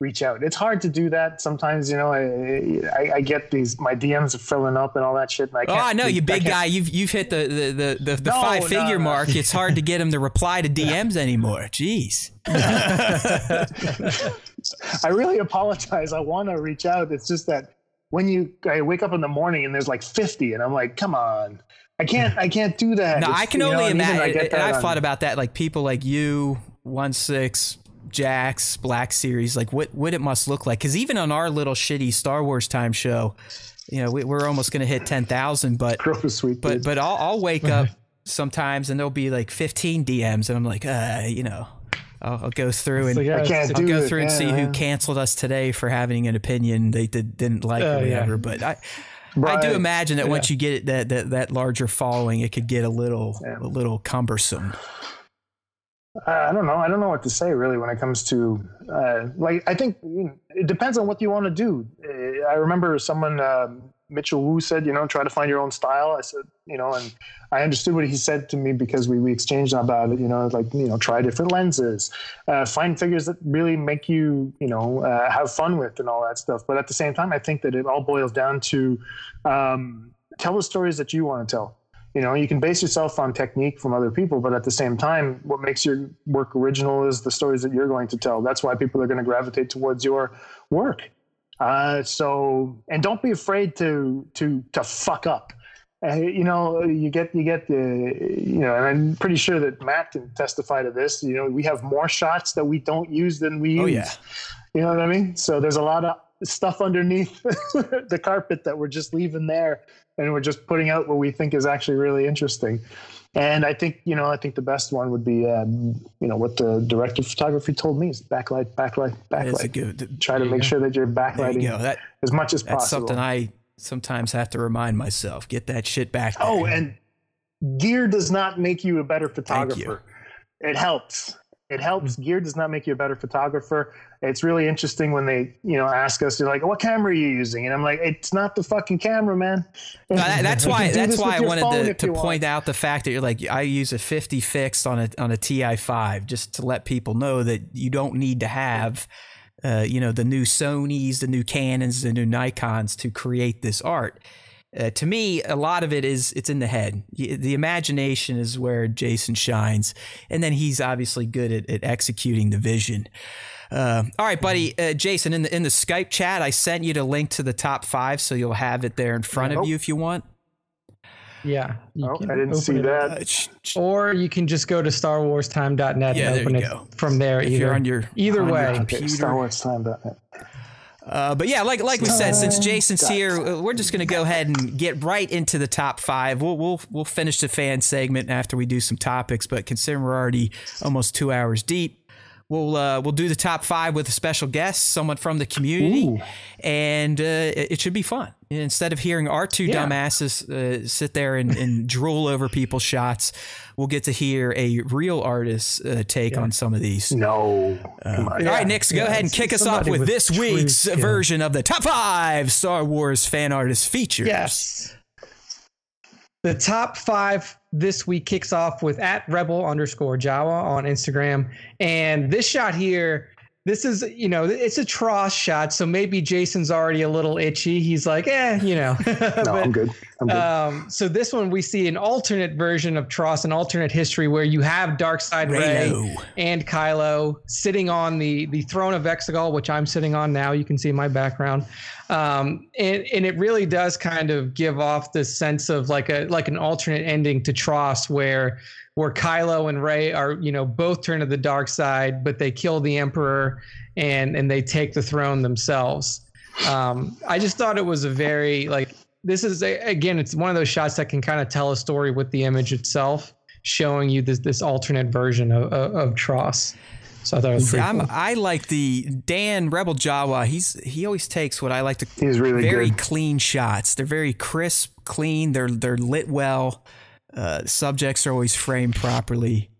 reach out. It's hard to do that sometimes. You know, I, I, I get these my DMs are filling up and all that shit. And I oh, I know you, big guy. You've you've hit the the the, the, the no, five figure no, no. mark. It's hard to get them to reply to DMs anymore. Jeez. I really apologize. I want to reach out. It's just that when you I wake up in the morning and there's like 50 and I'm like, come on. I can't I can't do that. No, it's, I can only know, imagine and I've on, thought about that like people like you, one six, Jax, Black Series, like what what it must look like. Because even on our little shitty Star Wars time show, you know, we, are almost going to hit ten thousand. But sweet, but but I'll, I'll wake up sometimes and there'll be like fifteen DMs, and I'm like, uh, you know. I'll, I'll go through and I can't I'll go it. through and see who canceled us today for having an opinion they did, didn't like uh, or whatever. Yeah. But I, Right. I do imagine that yeah. once you get that, that that larger following, it could get a little yeah. a little cumbersome. I don't know. I don't know what to say really when it comes to uh, like. I think it depends on what you want to do. Uh, I remember someone um, Mitchel Wu said, you know, try to find your own style. I said, you know, and I understood what he said to me because we we exchanged about it. You know, like you know, try different lenses, uh, find figures that really make you you know uh, have fun with and all that stuff. But at the same time, I think that it all boils down to um, tell the stories that you want to tell you know you can base yourself on technique from other people but at the same time what makes your work original is the stories that you're going to tell that's why people are going to gravitate towards your work uh, so and don't be afraid to to to fuck up uh, you know you get you get the you know and i'm pretty sure that matt can testify to this you know we have more shots that we don't use than we use oh, yeah. you know what i mean so there's a lot of stuff underneath the carpet that we're just leaving there and we're just putting out what we think is actually really interesting. And I think, you know, I think the best one would be, um, you know, what the director of photography told me is backlight, backlight, backlight. Good, Try to make sure that you're backlighting you that, as much as that's possible. That's something I sometimes have to remind myself. Get that shit back. There. Oh, and gear does not make you a better photographer. It helps. It helps. Mm-hmm. Gear does not make you a better photographer. It's really interesting when they, you know, ask us, they're like, "What camera are you using?" And I'm like, "It's not the fucking camera, man." No, that, that's why. that's why I wanted to, to point out the fact that you're like, I use a 50 fixed on a on a Ti5 just to let people know that you don't need to have. Uh, you know the new Sony's, the new Canons, the new Nikon's to create this art. Uh, to me, a lot of it is it's in the head. The imagination is where Jason shines, and then he's obviously good at, at executing the vision. Uh, all right, buddy, uh, Jason. In the in the Skype chat, I sent you the link to the top five, so you'll have it there in front of you if you want. Yeah. Oh, I didn't see that. Uh, or you can just go to starwarstime.net yeah, and open it go. from there. If either, you're on your either on way. Your computer. Starwarstime.net. Uh, but yeah, like like we said, since Jason's here, we're just going to go ahead and get right into the top five. We'll we'll we'll finish the fan segment after we do some topics. But considering we're already almost two hours deep, We'll uh, we'll do the top five with a special guest, someone from the community, Ooh. and uh, it, it, should be fun. Instead of hearing our two yeah. dumbasses uh, sit there and, and, drool over people's shots, we'll get to hear a real artist's uh, take yeah. on some of these. No. Uh, all right, Nick, so go ahead and kick us off with, with this week's version of the top five Star Wars fan artist features. Yes. The top five this week kicks off with at rebel underscore Jawa on Instagram. And this shot here this is you know it's a TROS shot so maybe jason's already a little itchy. He's like eh you know. No but, i'm good. I'm good. um, so this one we see an alternate version of TROS an alternate history where you have dark side Rey and kylo sitting on the the throne of exegol which i'm sitting on now. You can see my background um, and, and it really does kind of give off this sense of like a like an alternate ending to TROS where where Kylo and Rey are, you know, both turn to the dark side, but they kill the Emperor and and they take the throne themselves. Um, I just thought it was a very like this is a, again, it's one of those shots that can kind of tell a story with the image itself, showing you this this alternate version of of, of TROS. So I thought it was pretty cool. i like the Dan Rebel Jawa. He's he always takes what I like to. He's really very good. clean shots. They're very crisp, clean. They're they're lit well. Uh, subjects are always framed properly.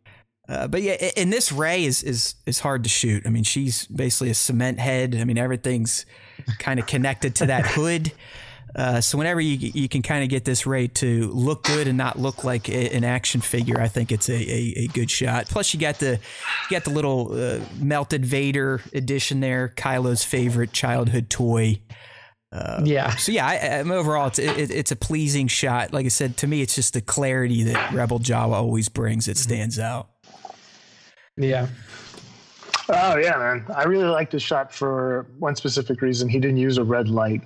Uh, but yeah, and this Rey is is is hard to shoot. I mean, she's basically a cement head. I mean, everything's kind of connected to that hood. Uh, so whenever you you can kind of get this rate to look good and not look like a, an action figure, I think it's a, a, a, good shot. Plus, you got the you got the little uh, melted Vader edition there, Kylo's favorite childhood toy. Uh, yeah. So yeah, I, I, overall, it's it, it's a pleasing shot. Like I said, to me, it's just the clarity that Rebel Jawa always brings. It stands out. Yeah. Oh yeah, man! I really like this shot for one specific reason. He didn't use a red light.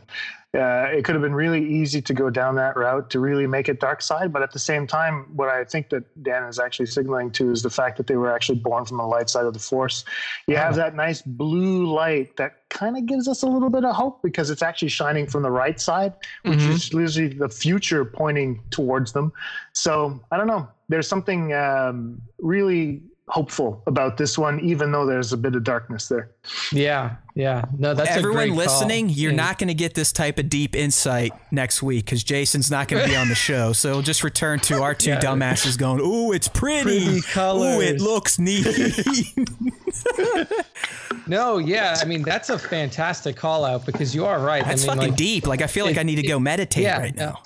Uh, it could have been really easy to go down that route to really make it dark side, but at the same time, what I think that Dan is actually signaling to is the fact that they were actually born from the light side of the Force. You have that nice blue light that kind of gives us a little bit of hope because it's actually shining from the right side, which mm-hmm. is usually the future pointing towards them. So I don't know. There's something um, really hopeful about this one, even though there's a bit of darkness there. Yeah, yeah. No, that's everyone listening. Call. You're yeah. not going to get this type of deep insight next week because Jason's not going to be on the show. So it'll just return to our two yeah. dumbasses going, "Ooh, it's pretty. pretty colors. Ooh, it looks neat." no, yeah. I mean, that's a fantastic call out because you are right. That's I mean, fucking like, deep. Like I feel like it, I need to go meditate yeah, right now.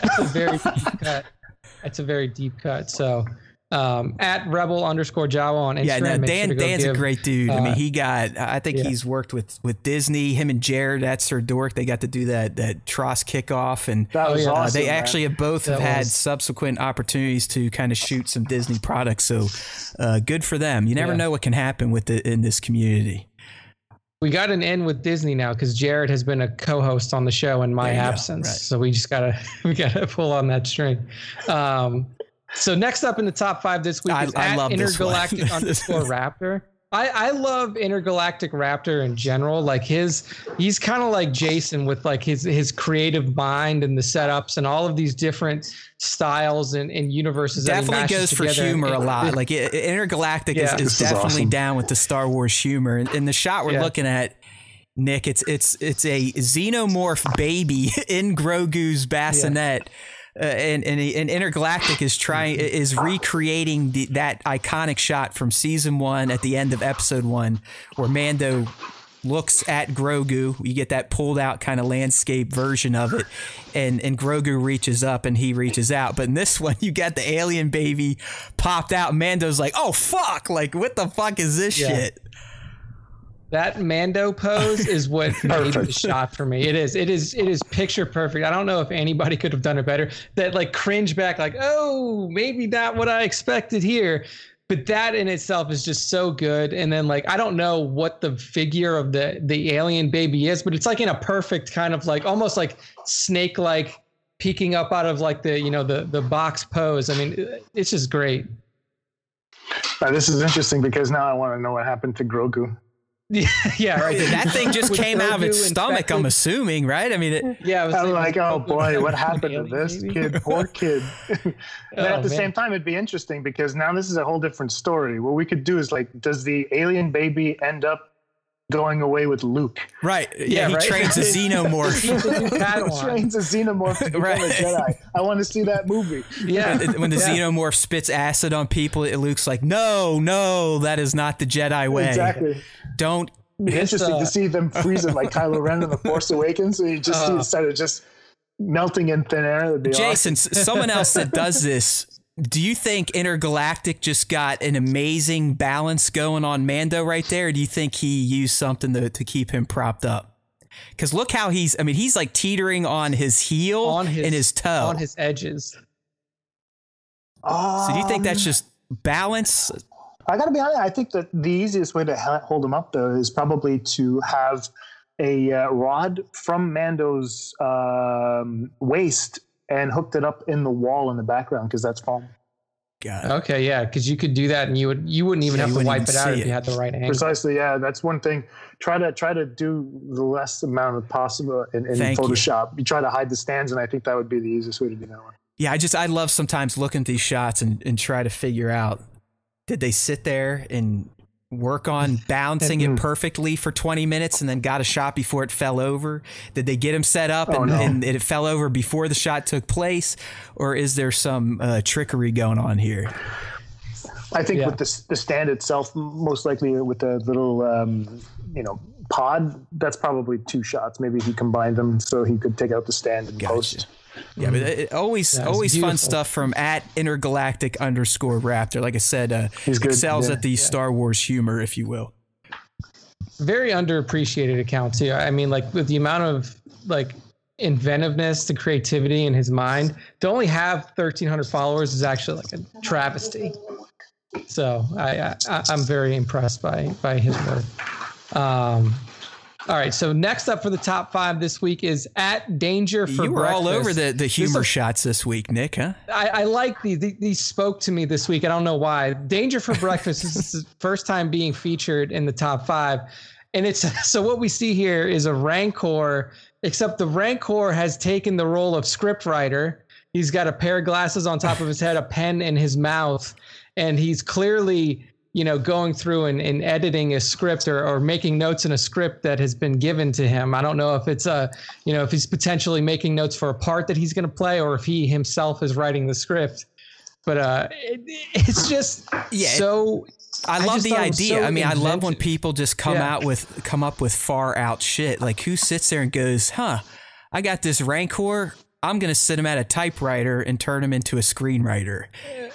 That's a very deep cut. That's a very deep cut. So um, at rebel underscore Jawa on Instagram. Yeah, no, Dan, sure Dan's give, a great dude. Uh, I mean, uh, he got, I think yeah. he's worked with, with Disney, him and Jared at Sir Dork. They got to do that, that TROS kickoff. And that was uh, awesome, they man. actually have both have had subsequent opportunities to kind of shoot some Disney products. So uh, good for them. You never yeah. know what can happen with the, in this community. We got an end with Disney now because Jared has been a co-host on the show in my absence. Right. So we just gotta we gotta pull on that string. Um, so next up in the top five this week I, is I at intergalactic underscore raptor. I, I love intergalactic raptor in general. Like his, he's kind of like Jason with like his his creative mind and the setups and all of these different styles and, and universes. Definitely goes for humor a lot. Like intergalactic yeah. is, is definitely is awesome. down with the Star Wars humor. And, and the shot we're yeah. looking at, Nick, it's it's it's a xenomorph baby in Grogu's bassinet. Yeah uh, and, and and intergalactic is trying is recreating the, that iconic shot from season one at the end of episode one where mando looks at grogu. You get that pulled out kind of landscape version of it. And and grogu reaches up and he reaches out. But in this one you got the alien baby popped out. Mando's like oh fuck. Like what the fuck is this yeah. shit that Mando pose is what made the shot for me. It is. It is. It is picture perfect. I don't know if anybody could have done it better. That like cringe back, like, oh, maybe not what I expected here. But that in itself is just so good. And then like I don't know what the figure of the the alien baby is, but it's like in a perfect kind of like almost like snake like peeking up out of like the you know the the box pose. I mean, it's just great. Uh, this is interesting because now I want to know what happened to Grogu. Yeah, yeah, right. that thing just came out of its stomach. I'm assuming, right? I mean, it, yeah. I am like, oh boy, what happened to this kid? Poor kid. but oh, at the man. same time, it'd be interesting because now this is a whole different story. What we could do is like, does the alien baby end up going away with Luke. Right. Yeah, yeah he right? trains a xenomorph. he trains a xenomorph to become right. a Jedi. I want to see that movie. Yeah. when the yeah. xenomorph spits acid on people, it Luke's like, no, no, that is not the Jedi way. Exactly. Don't. It's interesting uh, to see them freezing like Kylo Ren in The Force Awakens. So you just uh, see instead of just melting in thin air. Jason, awesome. someone else that does this do you think Intergalactic just got an amazing balance going on Mando right there? do you think he used something to, to keep him propped up? Because look how he's, I mean, he's like teetering on his heel on his, and his toe. On his edges. Um, so do you think that's um, just balance? I got to be honest. I think that the easiest way to hold him up, though, is probably to have a uh, rod from Mando's um, waist and hooked it up in the wall in the background because that's foam. Got it. Okay, yeah, because you could do that, and you would you wouldn't even yeah, have to wipe it out if you had the right angle. Precisely, yeah. That's one thing. Try to try to do the less amount of possible in, in Photoshop. You. you. try to hide the stands, and I think that would be the easiest way to do that one. Yeah, I just I love sometimes looking at these shots and, and try to figure out did they sit there and work on bouncing it perfectly for 20 minutes and then got a shot before it fell over? Did they get him set up oh, and, no. and, it fell over before the shot took place? Or is there some uh, trickery going on here? I think yeah. with the, the stand itself, most likely with the little, um, you know, pod, that's probably two shots. Maybe he combined them so he could take out the stand and Gotcha. post. Yeah, but it, always Yeah, it's always fun stuff from at intergalactic underscore raptor. Like I said, uh, He's good, excels yeah. at the Star Wars humor, if you will. very underappreciated account too. I mean, like with the amount of like inventiveness, the creativity in his mind, to only have 1,300 followers is actually like a travesty. So I, I I'm very impressed by by his work. Um, all right, so next up for the top five this week is at Danger for you were all Breakfast. over the, the humor is- shots this week, Nick, huh? I, I like these. These- These spoke to me this week. I don't know why. Danger for Breakfast this is the first time being featured in the top five. And it's so what we see here is a Rancor, except the Rancor has taken the role of scriptwriter. He's got a pair of glasses on top of his head, a pen in his mouth, and he's clearly, you know, going through and, and editing a script or, or making notes in a script that has been given to him. I don't know if it's a, you know, if he's potentially making notes for a part that he's going to play or if he himself is writing the script. But uh, it, it's just Yeah, so. I I love just the thought it was idea. so I mean, I love when people just come Yeah. out with come up with far out shit. Like who sits there and goes, "Huh, I got this Rancor. I'm gonna sit him at a typewriter and turn him into a screenwriter."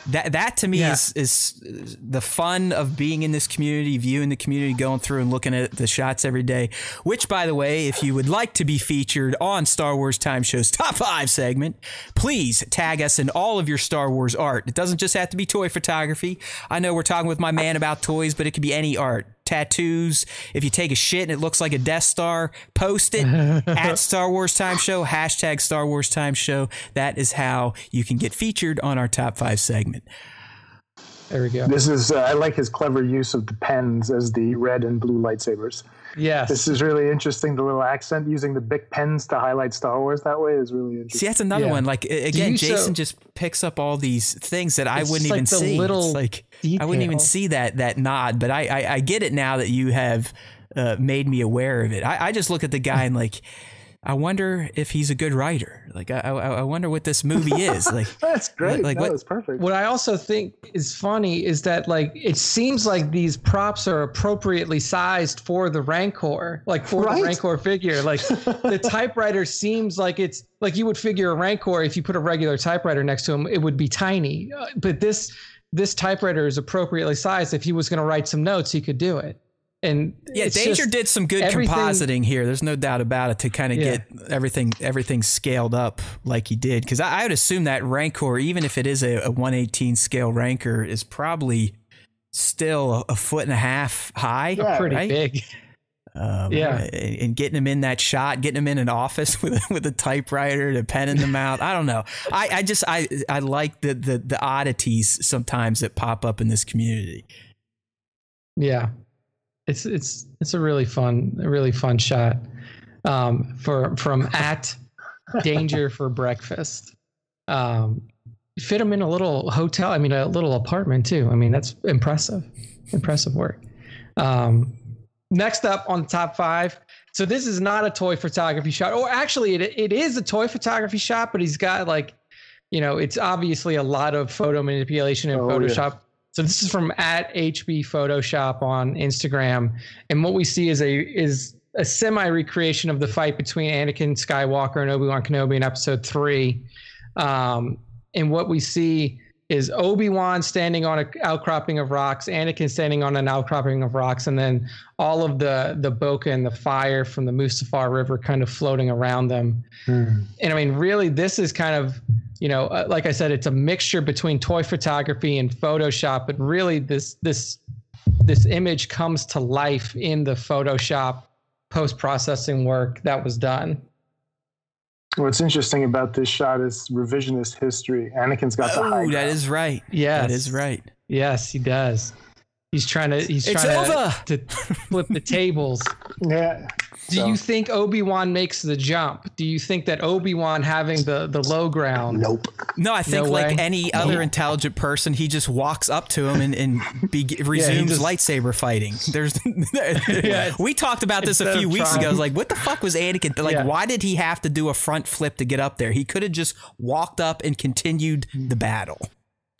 That that to me Yeah. is is the fun of being in this community, viewing the community, going through and looking at the shots every day. Which, by the way, if you would like to be featured on Star Wars Time Show's Top Five segment, please tag us in all of your Star Wars art. It doesn't just have to be toy photography. I know we're talking with my man about toys, but it could be any art. Tattoos. If you take a shit and it looks like a Death Star, post it at Star Wars Time Show, hashtag Star Wars Time Show. That is how you can get featured on our top five segment. There we go. This is uh, I like his clever use of the pens as the red and blue lightsabers. Yes. This is really interesting. The little accent using the big pens to highlight Star Wars that way is really interesting. See, that's another Yeah. one. Like again, you so- Jason just picks up all these things that I wouldn't just even like see. little it's like I wouldn't even see that that nod, but I I, I get it now that you have uh, made me aware of it. I, I just look at the guy and like. I wonder if he's a good writer. Like I, I, I wonder what this movie is. Like, That's great. Like no, what- that's perfect. what I also think is funny is that like it seems like these props are appropriately sized for the Rancor, like for Right. the Rancor figure. Like the typewriter seems like it's like you would figure a Rancor if you put a regular typewriter next to him, it would be tiny. Uh, But this this typewriter is appropriately sized. If he was going to write some notes, he could do it. And yeah, Danger just- did some good compositing here. There's no doubt about it to kind of Yeah. get everything everything scaled up like he did. Because I, I would assume that Rancor, even if it is a, a 118 scale Rancor, is probably still a, a foot and a half high. Yeah, pretty right? big. Um, Yeah. and, and getting him in that shot, getting him in an office with a, with a typewriter, to pen in the mouth. I don't know. I, I just I I like the, the the oddities sometimes that pop up in this community. Yeah, it's it's it's a really fun, a really fun shot. Um, for from at danger for breakfast. Um, fit him in a little hotel. I mean, a little apartment too. I mean, that's impressive, impressive work. Um, next up on the top five. So this is not a toy photography shot, or actually, it it is a toy photography shot, but he's got like, you know, it's obviously a lot of photo manipulation and Oh, yeah. So this is from at HB Photoshop on Instagram, and what we see is a is a semi recreation of the fight between Anakin Skywalker and Obi Wan Kenobi in Episode Three. Um, and what we see is Obi Wan standing on an outcropping of rocks, Anakin standing on an outcropping of rocks, and then all of the the bokeh and the fire from the Mustafar River kind of floating around them Hmm. and I mean, really, this is kind of, you know, uh, like I said, it's a mixture between toy photography and Photoshop. But really, this this this image comes to life in the Photoshop post processing work that was done. What's interesting about this shot is revisionist history. Anakin's got the high Oh, ground. that is right. Yes, That is right. Yes, he does. He's trying to. He's It's trying over. to, to flip the tables. Yeah. Do So- you think Obi Wan makes the jump? Do you think that Obi Wan having the the low ground? Nope. No, I think No like way. any other intelligent person, he just walks up to him and, and be, resumes just- lightsaber fighting. There's, Yeah, we talked about this a few of weeks trying- ago. I was like, what the fuck was Anakin? Like, Yeah. why did he have to do a front flip to get up there? He could have just walked up and continued the battle.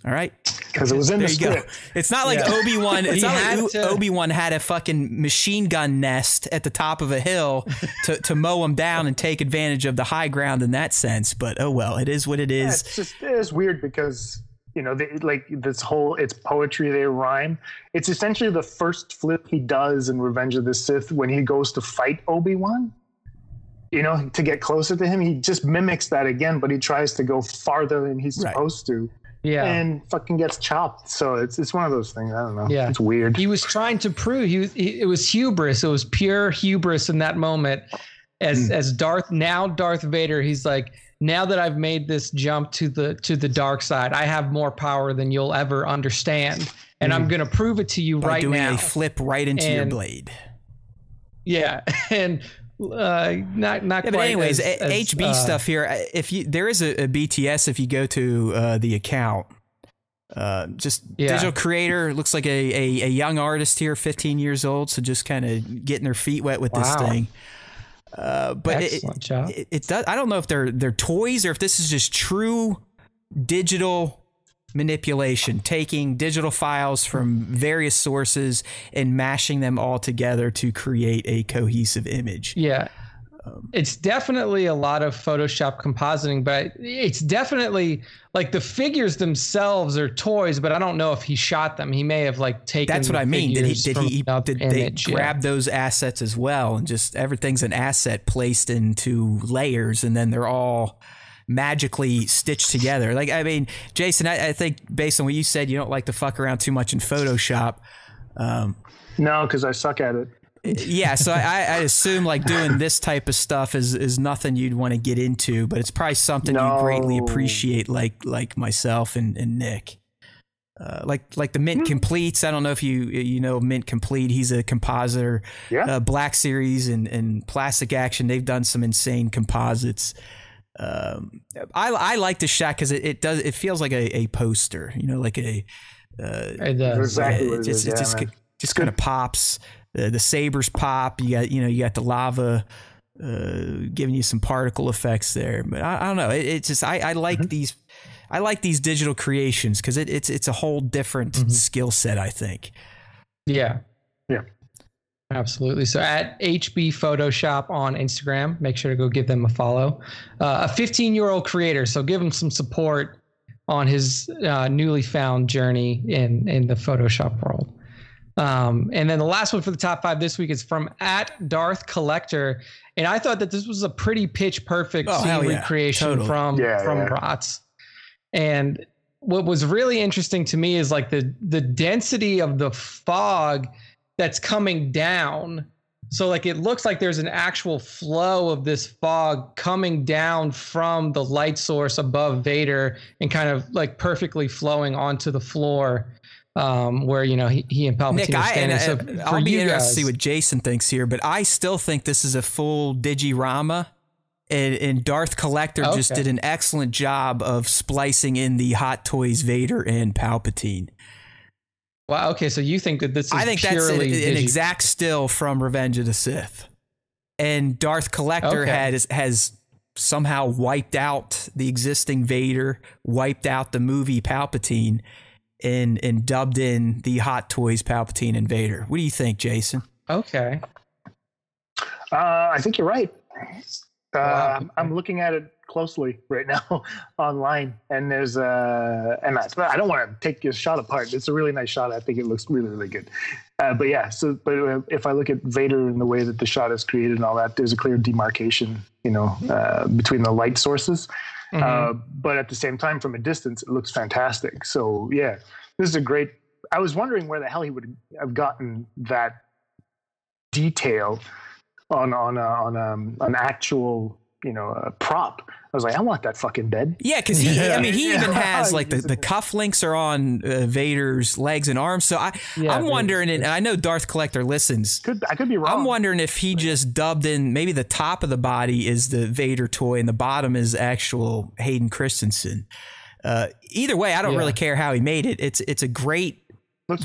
All right. because it was in there the you go. It's not like Yeah. Obi Wan. It's not like to- Obi Wan had a fucking machine gun nest at the top of a hill to, to mow him down and take advantage of the high ground in that sense. But oh well, it is what it Yeah, it's just it's weird because you know they, like this whole it's poetry they rhyme. It's essentially the first flip he does in Revenge of the Sith when he goes to fight Obi Wan. You know, to get closer to him, he just mimics that again, but he tries to go farther than he's Right. supposed to, Yeah. and fucking gets chopped. So it's it's one of those things. I don't know. Yeah. it's weird. he was trying to prove he, was- he it was hubris. It was pure hubris in that moment. As Hmm. as Darth now Darth Vader, he's like, now that I've made this jump to the to the dark side, I have more power than you'll ever understand, and I'm gonna prove it to you By right doing now. a flip right into your blade. yeah, and uh, not not Yeah, quite. but anyways, as- as, HB uh, stuff here. If you there is a, a BTS, if you go to uh, the account, uh, just Yeah. digital creator looks like a, a, a young artist here, 15 years old, so just kind of getting their feet wet with this thing. Uh, but it, job. it, it does. I don't know if they're they're toys or if this is just true digital manipulation, taking digital files from various sources and mashing them all together to create a cohesive image. Yeah. Um, it's definitely a lot of Photoshop compositing, but it's definitely like the figures themselves are toys, but I don't know if he shot them. He may have like taken That's what I mean. Did he? Did he? Did they image, yeah. grab those assets as well, and just everything's an asset placed into layers, and then they're all magically stitched together. Like I mean, Jason, I, I think based on what you said, you don't like to fuck around too much in Photoshop. Um, no, because I suck at it. yeah, so I, I assume like doing this type of stuff is is nothing you'd want to get into, but it's probably something you greatly appreciate, like like myself and, and Nick. Uh, like like the Hmm. Mint Completes. I don't know if you you know Mint Complete. He's a compositor. Yeah. Uh, Black Series and, and Plastic Action. They've done some insane composites. Um, I I like the shot because it, it does it feels like a, a poster. You know, like a Uh, It does. Exactly yeah, it it just it just man. just kind of pops. The, the sabers pop. You got you know you got the lava uh, giving you some particle effects there. But I, I don't know. It, it's just I, I like Mm-hmm. these. I like these digital creations because it, it's it's a whole different Mm-hmm. skill set. I think. Yeah. Yeah. Absolutely. So at HB Photoshop on Instagram, make sure to go give them a follow. Uh, a 15 year old creator, so give him some support on his uh, newly found journey in in the Photoshop world. Um, and then the last one for the top five this week is from at Darth Collector, and I thought that this was a pretty pitch perfect Oh, scene yeah. recreation Totally. from Yeah, from yeah. ROTS. And what was really interesting to me is like the the density of the fog that's coming down. So like it looks like there's an actual flow of this fog coming down from the light source above Vader and kind of like perfectly flowing onto the floor um, where you know he, he and Palpatine Nick, are I, standing. and, so uh, for I'll be you interested guys, to see what Jason thinks here, but I still think this is a full digirama. And, and Darth Collector just did an excellent job of splicing in the Hot Toys Vader and Palpatine. Wow, okay, so you think that this is I think that's an, purely an digi- exact still from Revenge of the Sith. And Darth Collector Okay. had has somehow wiped out the existing Vader, wiped out the movie Palpatine, and and dubbed in the Hot Toys Palpatine and Vader. What do you think, Jason? okay. Uh, I think you're right. Uh, Wow. I'm- I'm looking at it closely right now online, and there's uh, and I, I don't want to take your shot apart. It's a really nice shot. I think it looks really, really good. Uh, but yeah, so but uh, if I look at Vader and the way that the shot is created and all that, there's a clear demarcation, you know, uh, between the light sources. Mhm. Uh, but at the same time, from a distance, it looks fantastic. So yeah, this is a great. I was wondering where the hell he would have gotten that detail on on a, on um, an actual you know a prop. I was like, I want that fucking bed. Yeah, because he, Yeah. I mean, he even has like the, the cufflinks are on uh, Vader's legs and arms. So I, Yeah, I'm wondering, and I know Darth Collector listens. Could I could be wrong? I'm wondering if he just dubbed in maybe the top of the body is the Vader toy and the bottom is actual Hayden Christensen. Uh, either way, I don't Yeah. really care how he made it. It's it's a great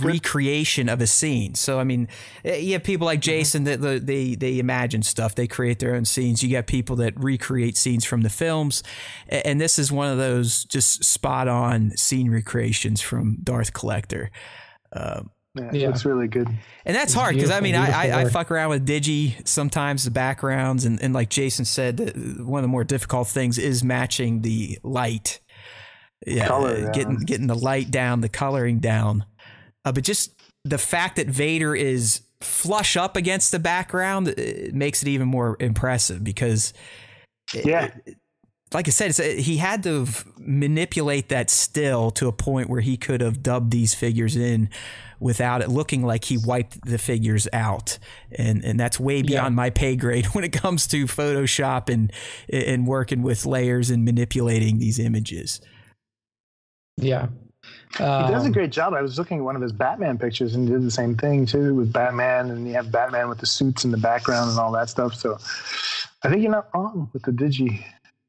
recreation of a scene. So I mean, eh, you have people like mm-hmm. Jason that the, they they imagine stuff, they create their own scenes. You get people that recreate scenes from the films, and this is one of those just spot on scene recreations from Darth Collector. Um, yeah, yeah, looks really good. And that's it's hard because I mean, I, I, I, fuck around with Digi sometimes the backgrounds, and, and like Jason said, one of the more difficult things is matching the light. Yeah, Color, getting getting the light down, the coloring down. Uh, but just the fact that Vader is flush up against the background it makes it even more impressive because uh, yeah. It, like I said, uh, he had to manipulate that still to a point where he could have dubbed these figures in without it looking like he wiped the figures out. And and that's way beyond yeah. my pay grade when it comes to Photoshop and and working with layers and manipulating these images. Yeah. Um, he does a um, great job. I was looking at one of his Batman pictures and he did the same thing too with Batman, and you have Batman with the suits in the background and all that stuff. So I think you're not wrong with the digi,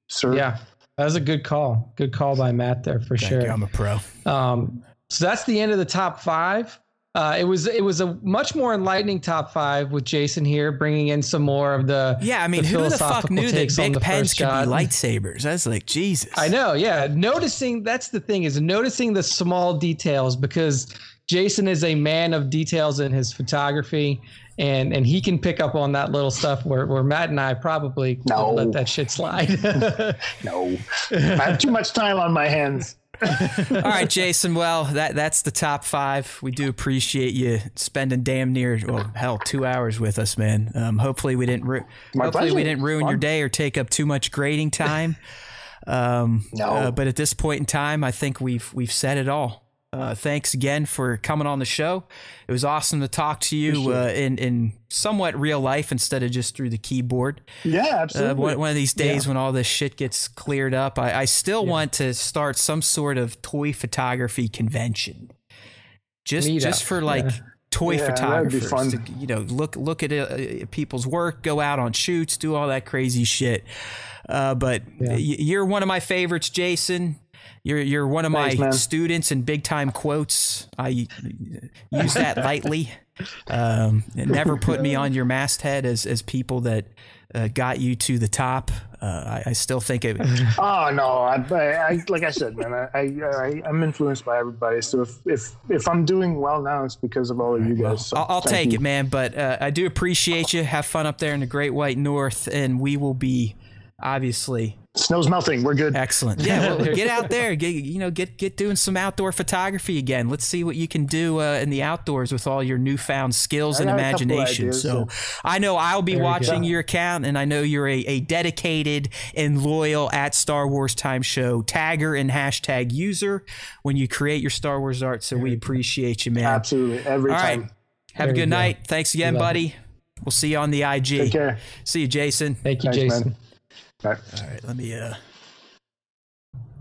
sir. Yeah, that was a good call. Good call by Matt there for Thank sure. You, I'm a pro. Um, so that's the end of the top five. Uh, it was it was a much more enlightening top five with Jason here, bringing in some more of the yeah. I mean, the who the fuck knew that big pens could God. be lightsabers? That's like Jesus. I know. Yeah, noticing that's the thing is noticing the small details because Jason is a man of details in his photography, and and he can pick up on that little stuff where, where Matt and I probably no. let that shit slide. no, I have too much time on my hands. All right, Jason. Well, that that's the top five. We do appreciate you spending damn near well, hell, two hours with us, man. Um, hopefully we didn't ru- hopefully pleasure. we didn't ruin Fun. your day or take up too much grading time. Um, no, uh, but at this point in time, I think we've we've said it all. Uh, thanks again for coming on the show. It was awesome to talk to you uh, in in somewhat real life instead of just through the keyboard. Yeah, uh, absolutely. Uh, one, one, of these days yeah. when all this shit gets cleared up, I, I still yeah. want to start some sort of toy photography convention. Just Meet just up. for like. Yeah. Toy photographers, to, you know, look look at uh, people's work, go out on shoots, do all that crazy shit. Uh, but you're one of my favorites, Jason. You're you're one of Thanks, my man. students in big time quotes. I use that lightly. Um, never put me on your masthead as as people that uh, got you to the top. Uh, I, I, still think it. oh no! I, I, like I said, man, I, I am influenced by everybody. So if if if I'm doing well now, it's because of all of you guys. So I'll, I'll take you. it, man. But uh, I do appreciate you. Have fun up there in the Great White North, and we will be obviously snow's melting. We're good. Excellent. Yeah, well, get out there. Get you know, get get doing some outdoor photography again. Let's see what you can do uh, in the outdoors with all your newfound skills and imagination. Ideas, so, I know I'll be watching your account, and I know you're a, a dedicated and loyal at Star Wars Time Show tagger and hashtag user when you create your Star Wars art. So we appreciate you, man. Absolutely, every all time. Right. Have there a good night. Thanks again, buddy. We'll see you on the IG. Take care. See you, Jason. Thank you, Thanks, Jason. Man. All right, let me. Uh,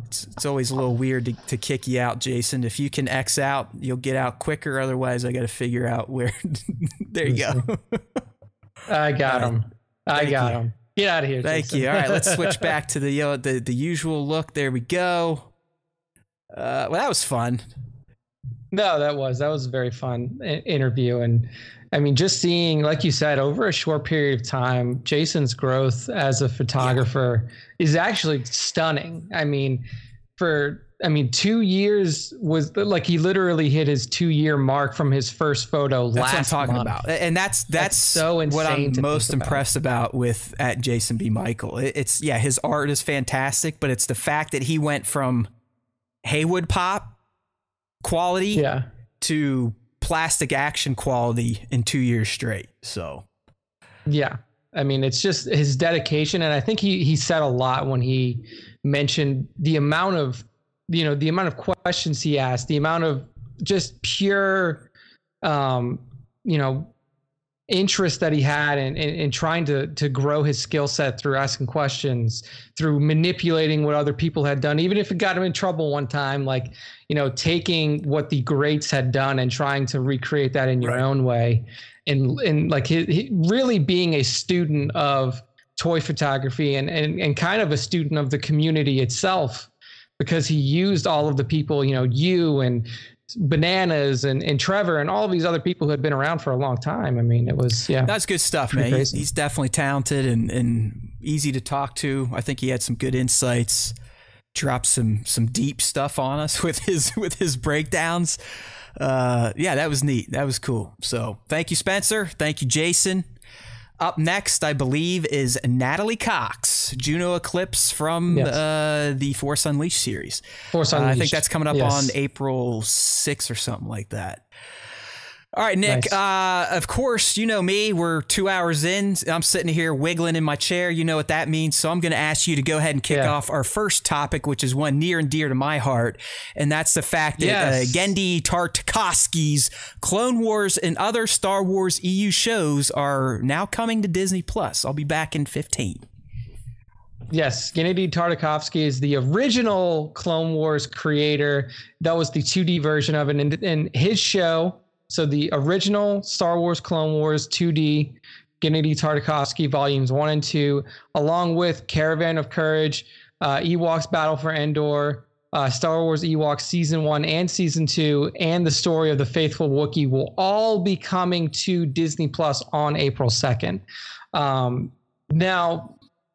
it's, it's always a little weird to, to kick you out, Jason. If you can X out, you'll get out quicker. Otherwise, I got to figure out where. there you go. I got right. him. I Thank got you. him. Get out of here. Thank Jason. you. All right, let's switch back to the uh, the the usual look. There we go. Uh, well, that was fun. No, that was that was a very fun interview, and I mean, just seeing, like you said, over a short period of time, Jason's growth as a photographer yeah. is actually stunning. I mean, for I mean, two years was like he literally hit his two year mark from his first photo that's last what I'm talking month. about, and that's that's, that's so insane. What I'm most impressed about. about. with at Jason B. Michael, it's yeah, his art is fantastic, but it's the fact that he went from Haywood Pop quality yeah. to plastic action quality in two years straight. So, yeah, I mean, it's just his dedication, and I think he he said a lot when he mentioned the amount of you know the amount of questions he asked, the amount of just pure, um, you know, interest that he had in, in, in, trying to to grow his skill set through asking questions through manipulating what other people had done even if it got him in trouble one time like you know taking what the greats had done and trying to recreate that in your right. own way and and like he, he really being a student of toy photography and, and and kind of a student of the community itself because he used all of the people, you know, you and bananas and, and Trevor and all of these other people who had been around for a long time. I mean, it was yeah. That's good stuff, man. He's, he's, definitely talented and, and easy to talk to. I think he had some good insights. Dropped some some deep stuff on us with his with his breakdowns. Uh, yeah, that was neat. That was cool. So thank you, Spencer. Thank you, Jason. Up next, I believe, is Natalie Cox, Juno Eclipse from yes. uh, the Force Unleashed series. Force Unleashed. Uh, I think that's coming up yes. on April 6th or something like that. All right, Nick. Nice. Uh, of course, you know me. We're two hours in. I'm sitting here wiggling in my chair. You know what that means. So I'm going to ask you to go ahead and kick yeah. off our first topic, which is one near and dear to my heart, and that's the fact that uh, yes. uh, Genndy Tartakovsky's Clone Wars and other Star Wars EU shows are now coming to Disney Plus. I'll be back in 15. Yes, Genndy Tartakovsky is the original Clone Wars creator. That was the 2D version of it, and, and his show so the original Star Wars Clone Wars 2D, Genndy Tartakovsky volumes one and two, along with Caravan of Courage, uh, Ewoks Battle for Endor, uh, Star Wars Ewoks season one and season two, and the story of the faithful Wookiee will all be coming to Disney Plus on April 2nd. Um, now,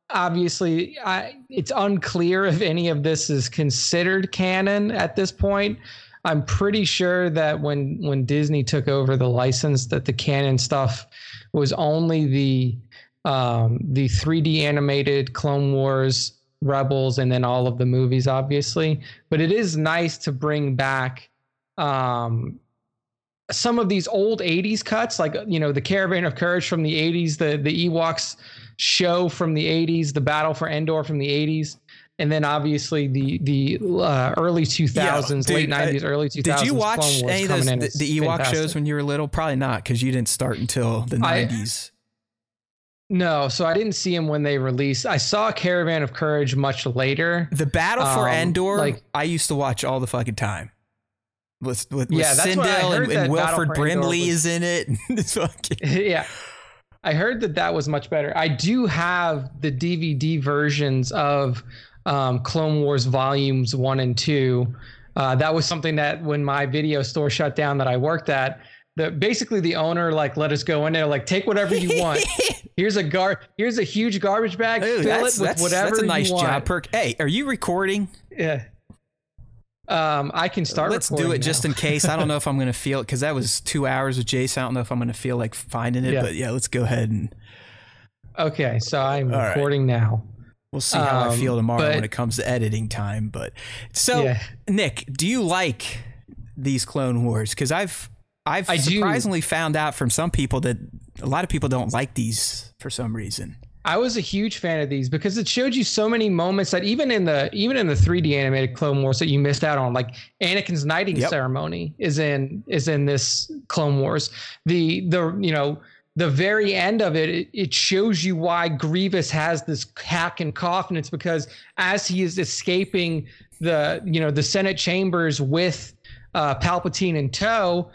obviously, I, it's unclear if any of this is considered canon at this point. I'm pretty sure that when when Disney took over the license, that the canon stuff was only the um, the 3D animated Clone Wars, Rebels, and then all of the movies, obviously. But it is nice to bring back um, some of these old 80s cuts, like you know the Caravan of Courage from the 80s, the the Ewoks show from the 80s, the Battle for Endor from the 80s and then obviously the the uh, early 2000s, yeah, dude, late 90s, uh, early 2000s. Did you watch any of those the, the Ewok fantastic. shows when you were little? Probably not, because you didn't start until the I, 90s. No, so I didn't see him when they released. I saw Caravan of Courage much later. The Battle for um, Endor, like I used to watch all the fucking time. With with, with yeah, Cindel and, and Wilford Brimley was, is in it. yeah. I heard that that was much better. I do have the DVD versions of um, Clone Wars volumes one and two. Uh, that was something that when my video store shut down that I worked at, the basically the owner like let us go in there like take whatever you want. here's a gar here's a huge garbage bag. Ooh, fill it with whatever. That's a nice job perk. Hey, are you recording? Yeah. Um, I can start. Let's do it now. just in case. I don't know if I'm going to feel it because that was two hours with Jason. I don't know if I'm going to feel like finding it, yeah. but yeah, let's go ahead and. Okay, so I'm All recording right. now. We'll see how um, I feel tomorrow but, when it comes to editing time. But so, yeah. Nick, do you like these Clone Wars? Because I've I've I surprisingly do. found out from some people that a lot of people don't like these for some reason. I was a huge fan of these because it showed you so many moments that even in the even in the 3D animated Clone Wars that you missed out on, like Anakin's knighting yep. ceremony is in is in this Clone Wars. The the you know the very end of it, it, shows you why Grievous has this hack and cough, and it's because as he is escaping the you know the Senate chambers with uh, Palpatine in tow,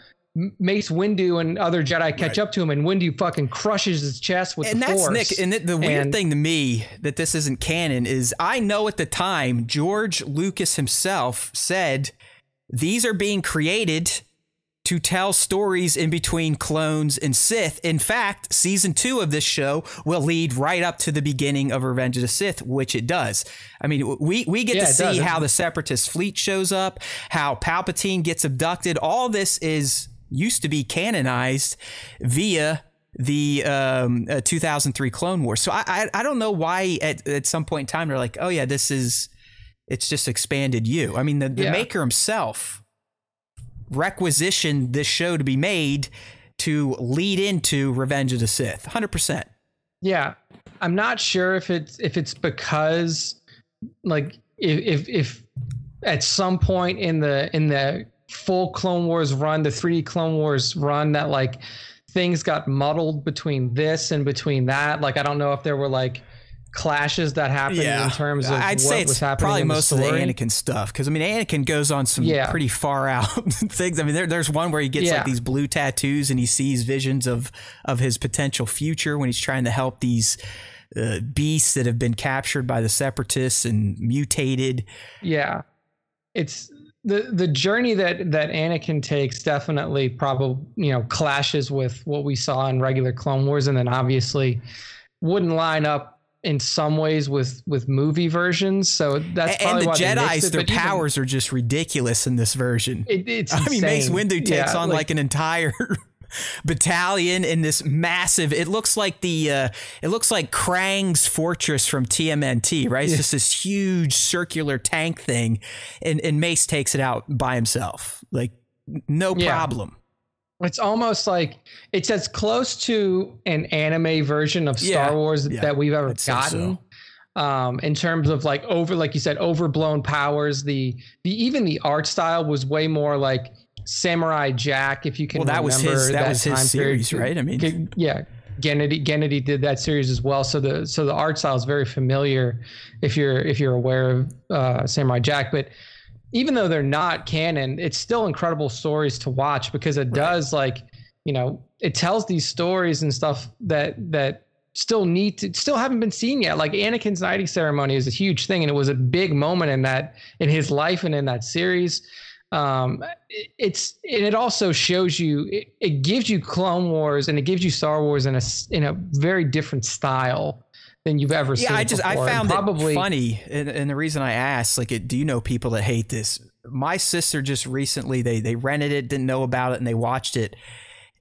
Mace Windu and other Jedi catch right. up to him, and Windu fucking crushes his chest with and the that's Force. Nick. And the, the weird and, thing to me that this isn't canon is I know at the time George Lucas himself said these are being created to tell stories in between clones and Sith. In fact, season two of this show will lead right up to the beginning of Revenge of the Sith, which it does. I mean, we, we get yeah, to see does. how the Separatist fleet shows up, how Palpatine gets abducted. All this is used to be canonized via the um, uh, 2003 Clone Wars. So I, I, I don't know why at, at some point in time they're like, oh yeah, this is it's just expanded you. I mean, the, the yeah. maker himself requisitioned this show to be made to lead into Revenge of the Sith. 100%. Yeah. I'm not sure if it's if it's because like if if, if at some point in the in the full Clone Wars run, the 3D Clone Wars run that like things got muddled between this and between that. Like I don't know if there were like clashes that happen yeah. in terms of I'd say it's probably most of the Anakin stuff because I mean Anakin goes on some yeah. pretty far out things. I mean there, there's one where he gets yeah. like these blue tattoos and he sees visions of of his potential future when he's trying to help these uh, beasts that have been captured by the separatists and mutated. Yeah, it's the the journey that that Anakin takes definitely probably you know clashes with what we saw in regular Clone Wars, and then obviously wouldn't line up in some ways with with movie versions. So that's and, and the Jedi's their powers even, are just ridiculous in this version. It, it's I mean, Mace Windu takes yeah, on like, like an entire battalion in this massive. It looks like the uh, it looks like Krang's fortress from TMNT, right? It's yeah. just this huge circular tank thing, and and Mace takes it out by himself, like no yeah. It's almost like it's as close to an anime version of Star yeah. Wars that we've ever gotten. So um, in terms of like over, like you said, overblown powers. The the even the art style was way more like Samurai Jack, if you can. Well, that was his. That, that was his series, period. right? I mean, yeah. Gennady Gennady did that series as well. So the so the art style is very familiar if you're if you're aware of uh, Samurai Jack. But even though they're not canon, it's still incredible stories to watch because it does like you know it tells these stories and stuff that that still need to still haven't been seen yet. Like Anakin's knighting ceremony is a huge thing, and it was a big moment in that in his life and in that series. Um, it's and it also shows you it, it, gives you Clone Wars and it gives you Star Wars in a in a very different style than you've ever yeah, seen. Yeah, I just before. I found probably, it funny, and, and, the reason I asked, like, it, do you know people that hate this? My sister just recently they they rented it, didn't know about it, and they watched it,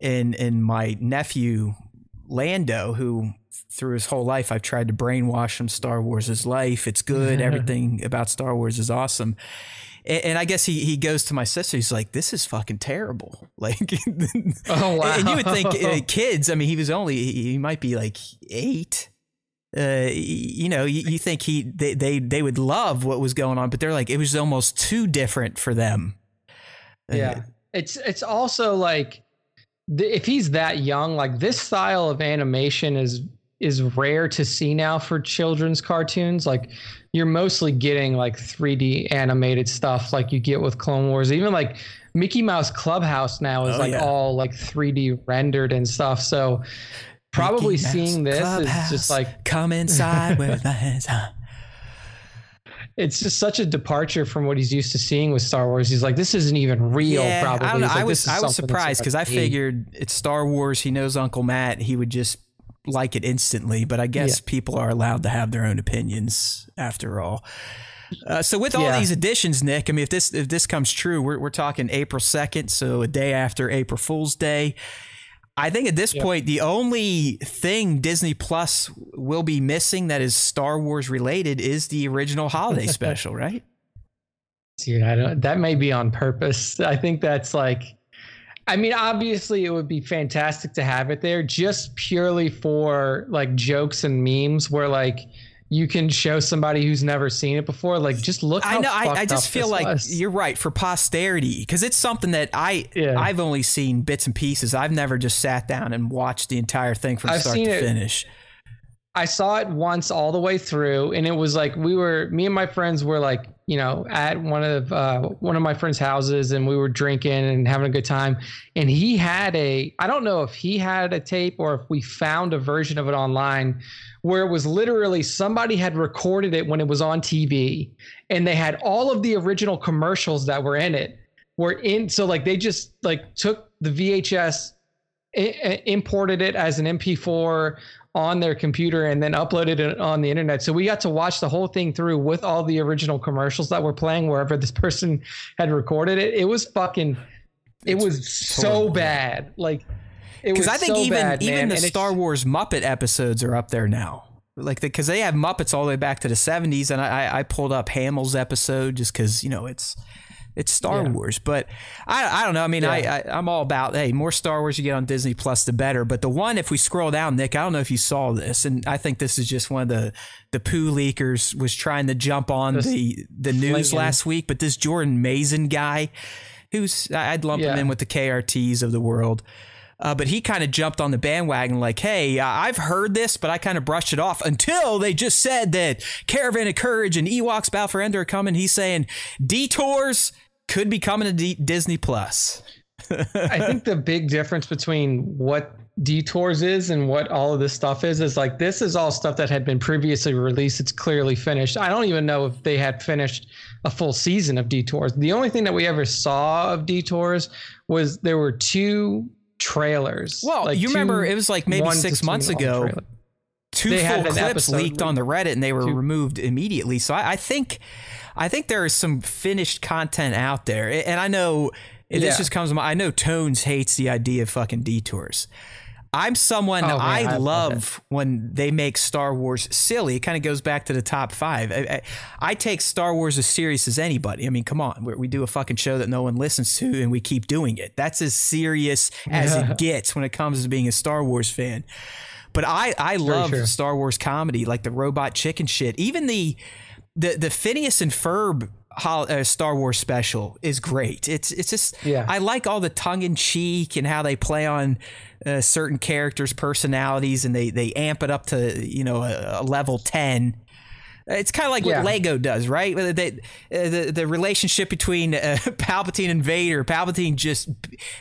and and my nephew Lando, who through his whole life I've tried to brainwash him Star Wars is life. It's good. Everything about Star Wars is awesome and, and, I guess he he goes to my sister. He's like, "This is fucking terrible." Like, oh wow. And you would think uh, kids. I mean, he was only he might be like eight. Uh, you know, you, you think he they, they they would love what was going on, but they're like it was almost too different for them. Yeah, uh, it's it's also like if he's that young, like this style of animation is is rare to see now for children's cartoons. Like you're mostly getting like 3D animated stuff like you get with Clone Wars. Even like Mickey Mouse Clubhouse now is oh, like yeah. all like 3D rendered and stuff. So probably Mickey seeing Mouse this Clubhouse, is just like come inside with my hands It's just such a departure from what he's used to seeing with Star Wars. He's like, this isn't even real. Yeah, probably. I, like, I was I was surprised because I figured it's Star Wars. He knows Uncle Matt. He would just like it instantly, but I guess yeah. people are allowed to have their own opinions after all. Uh, so with all yeah. these additions, Nick, I mean, if this if this comes true, we're we're talking April second, so a day after April Fool's Day. I think at this yep. point, the only thing Disney Plus will be missing that is Star Wars related is the original holiday special, right? Yeah, I don't. That may be on purpose. I think that's like I mean, obviously, it would be fantastic to have it there just purely for like jokes and memes where like you can show somebody who's never seen it before. Like, just look. I know. I, I, just feel like was. you're right for posterity because it's something that I yeah. I've only seen bits and pieces. I've never just sat down and watched the entire thing from I've start to it, finish. I saw it once all the way through, and it was like we were me and my friends were like you know at one of uh, one of my friends' houses, and we were drinking and having a good time. And he had a I don't know if he had a tape or if we found a version of it online where it was literally somebody had recorded it when it was on TV, and they had all of the original commercials that were in it were in. So like they just like took the VHS imported it as an MP4 on their computer and then uploaded it on the internet. So we got to watch the whole thing through with all the original commercials that were playing wherever this person had recorded it. It was fucking it it's was so bad. Like because I think so even bad, even the and Star Wars Muppet episodes are up there now. Like because the, they have Muppets all the way back to the '70s, and I, I pulled up Hamill's episode just because you know it's it's Star yeah. Wars, but I, I don't know. I mean, yeah. I, I am all about hey, more Star Wars you get on Disney Plus, the better. But the one, if we scroll down, Nick, I don't know if you saw this, and I think this is just one of the the poo leakers was trying to jump on this the the news last week. But this Jordan Mason guy, who's I'd lump yeah. him in with the KRTs of the world. Uh, but he kind of jumped on the bandwagon like, hey, uh, I've heard this, but I kind of brushed it off until they just said that Caravan of Courage and Ewoks Battle for Endor are coming. He's saying detours could be coming to D- Disney Plus. I think the big difference between what detours is and what all of this stuff is is like this is all stuff that had been previously released it's clearly finished i don't even know if they had finished a full season of detours the only thing that we ever saw of detours was there were two trailers. Well like you two, remember it was like maybe six months ago two They full clips leaked on the reddit and they were two- removed immediately. So I, I think i think there is some finished content out there. And i know and this just comes to mind i know tones hates the idea of fucking detours I'm someone Oh, man, I, I love when they make Star Wars silly. It kind of goes back to the top five. I, I, I take Star Wars as serious as anybody. I mean, come on, we we do a fucking show that no one listens to, and we keep doing it. That's as serious as Yeah. it gets when it comes to being a Star Wars fan. But I, I love. Star Wars comedy, like the robot chicken shit. Even the the the Phineas and Ferb Star Wars special is great. It's it's just Yeah. I like all the tongue in cheek and how they play on uh, certain characters' personalities and they they amp it up to you know a, a level ten. It's kind of like Yeah. what Lego does, right? They, they- uh, the the relationship between uh, Palpatine and Vader. Palpatine just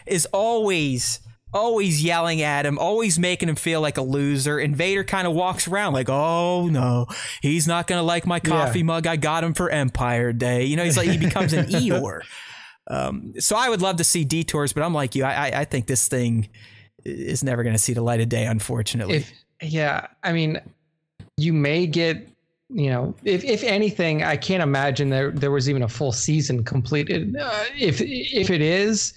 is always always yelling at him, always making him feel like a loser. And Vader kind of walks around like, "Oh no, he's not gonna like my coffee mug. I got him for Empire Day." You know, he's like he becomes an Eeyore. Um, so I would love to see detours, but I'm like you. I, I, I think this thing is never going to see the light of day, unfortunately. if yeah i mean you may get you know if if anything i can't imagine there there was even a full season completed uh, if if it is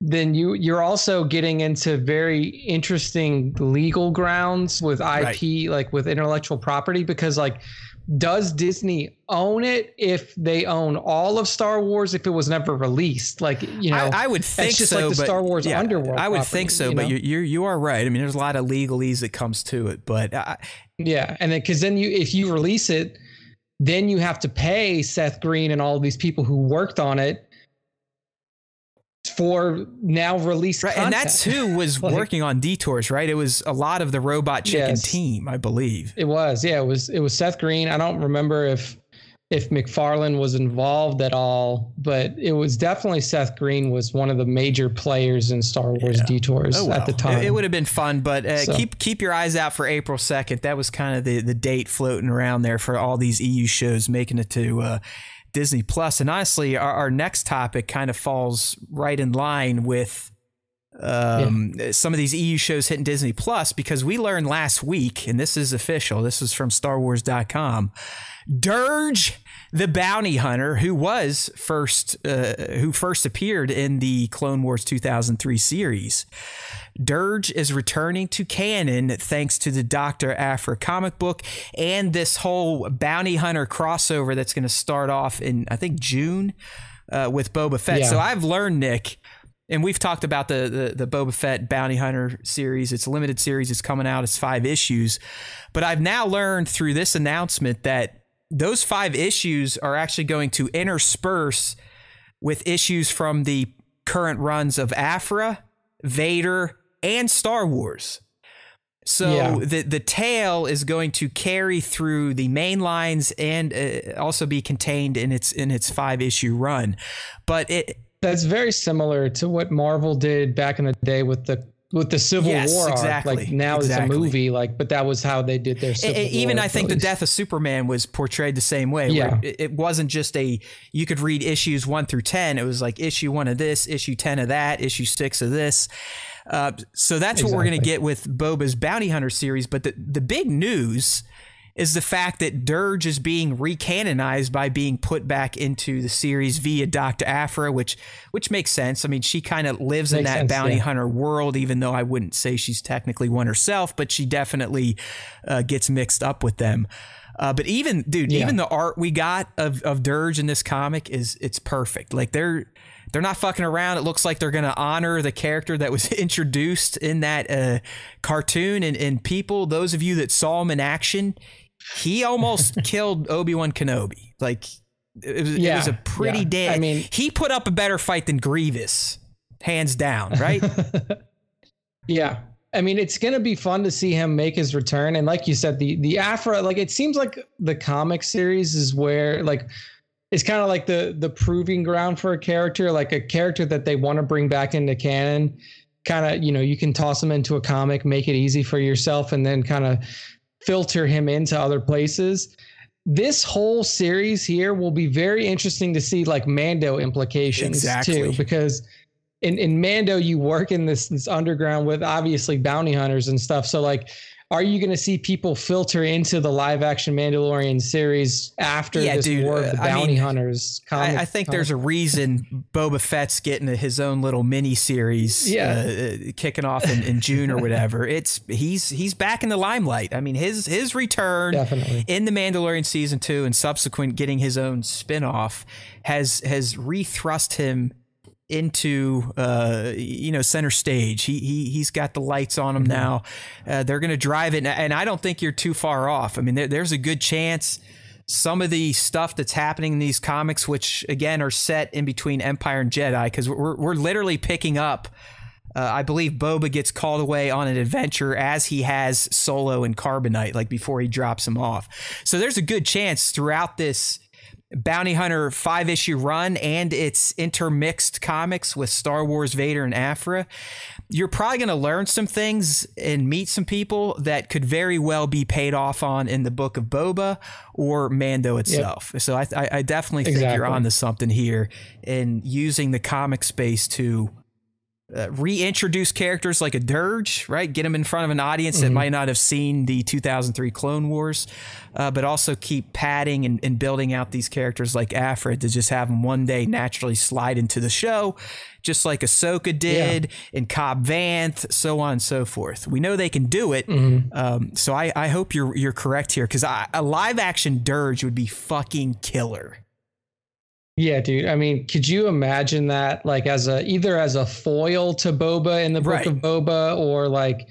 then you you're also getting into very interesting legal grounds with IP like with intellectual property because like does Disney own it if they own all of Star Wars if it was never released like you know I, I would think that's just so, like the but Star Wars yeah, underworld I would property, think so, you but know? you you you are right. I mean, there's a lot of legalese that comes to it, but I, Yeah, and then because then you if you release it, then you have to pay Seth Green and all these people who worked on it for now released right, content. and that's who was Like- working on detours, right? It was a lot of the Robot Chicken Yes. team, I believe. It was, yeah, it was it was Seth Green. I don't remember if if McFarlane was involved at all, but it was definitely Seth Green was one of the major players in Star Wars Detours Oh, at the well. time. It, it would have been fun, but uh, So- keep keep your eyes out for April second. That was kind of the the date floating around there for all these EU shows making it to uh, Disney Plus. And honestly, our, our next topic kind of falls right in line with um, some of these EU shows hitting Disney Plus because we learned last week, and this is official. This is from StarWars.com. Dirge the bounty hunter who was first uh, who first appeared in the Clone Wars 2003 series. Dirge is returning to canon thanks to the Dr. Aphra comic book and this whole bounty hunter crossover that's going to start off in I think June uh, with Boba Fett. Yeah. So I've learned Nick and we've talked about the, the the Boba Fett Bounty Hunter series. It's a limited series. It's coming out. It's five issues, but I've now learned through this announcement that those five issues are actually going to intersperse with issues from the current runs of Aphra, Vader, and Star Wars. So Yeah. the the tale is going to carry through the main lines and uh, also be contained in its in its five issue run. But it That's very similar to what Marvel did back in the day with the with the Civil Yes, War arc. exactly, Like now exactly. it's a movie, like but that was how they did their Civil e- even I think the death of Superman was portrayed the same way. Yeah. it, it wasn't just a you could read issues one through ten. It was like issue one of this, issue ten of that, issue six of this. Uh, so that's what we're going to get with Boba's Bounty Hunter series. But the the big news is the fact that Dirge is being recanonized by being put back into the series via Dr. Aphra, which which makes sense. I mean, she kind of lives in that sense, bounty yeah. hunter world, even though I wouldn't say she's technically one herself, but she definitely uh, gets mixed up with them. Uh, but even dude, Yeah. even the art we got of of Dirge in this comic is it's perfect. Like they're they're not fucking around. It looks like they're gonna honor the character that was introduced in that uh, cartoon. And and people, those of you that saw him in action, he almost killed Obi Wan Kenobi. Like it was, it was a pretty yeah. damn. I mean- he put up a better fight than Grievous, hands down. Right? Yeah. I mean, it's gonna be fun to see him make his return. And like you said, the the Aphra, like it seems like the comic series is where like it's kind of like the the proving ground for a character, like a character that they want to bring back into canon. kind of you know you can toss them into a comic, make it easy for yourself, and then kind of filter him into other places. This whole series here will be very interesting to see like Mando implications exactly. too, because in, in Mando you work in this this underground with obviously bounty hunters and stuff. So like are you going to see people filter into the live action Mandalorian series after yeah, this dude, War of the Bounty I mean, Hunters? Comic, I, I think comic? there's a reason Boba Fett's getting his own little mini series, yeah, uh, kicking off in, in June or whatever. It's he's he's back in the limelight. I mean his his return Definitely. in the Mandalorian season two and subsequent getting his own spinoff has has rethrust him into uh, you know center stage. He he he's got the lights on him mm-hmm. now. Uh, they're going to drive it, and I don't think you're too far off. I mean, there, there's a good chance some of the stuff that's happening in these comics, which again are set in between Empire and Jedi, because we're we're literally picking up. Uh, I believe Boba gets called away on an adventure as he has Solo and Carbonite, like before he drops him off. So there's a good chance throughout this Bounty Hunter five issue run and its intermixed comics with Star Wars, Vader, and Aphra, you're probably going to learn some things and meet some people that could very well be paid off on in the book of Boba or Mando itself. Yep. So I, I, definitely think exactly. you're on to something here in using the comic space to uh, reintroduce characters like a Dirge, right? Get them in front of an audience mm-hmm. that might not have seen the 2003 Clone Wars, uh, but also keep padding and, and, building out these characters like Aphra to just have them one day naturally slide into the show, just like Ahsoka did yeah. and Cobb Vanth, so on and so forth. We know they can do it, mm-hmm. um, so I, I, hope you're you're correct here because a live action Dirge would be fucking killer. Yeah, dude. I mean, could you imagine that like as a either as a foil to Boba in the book right. of Boba or like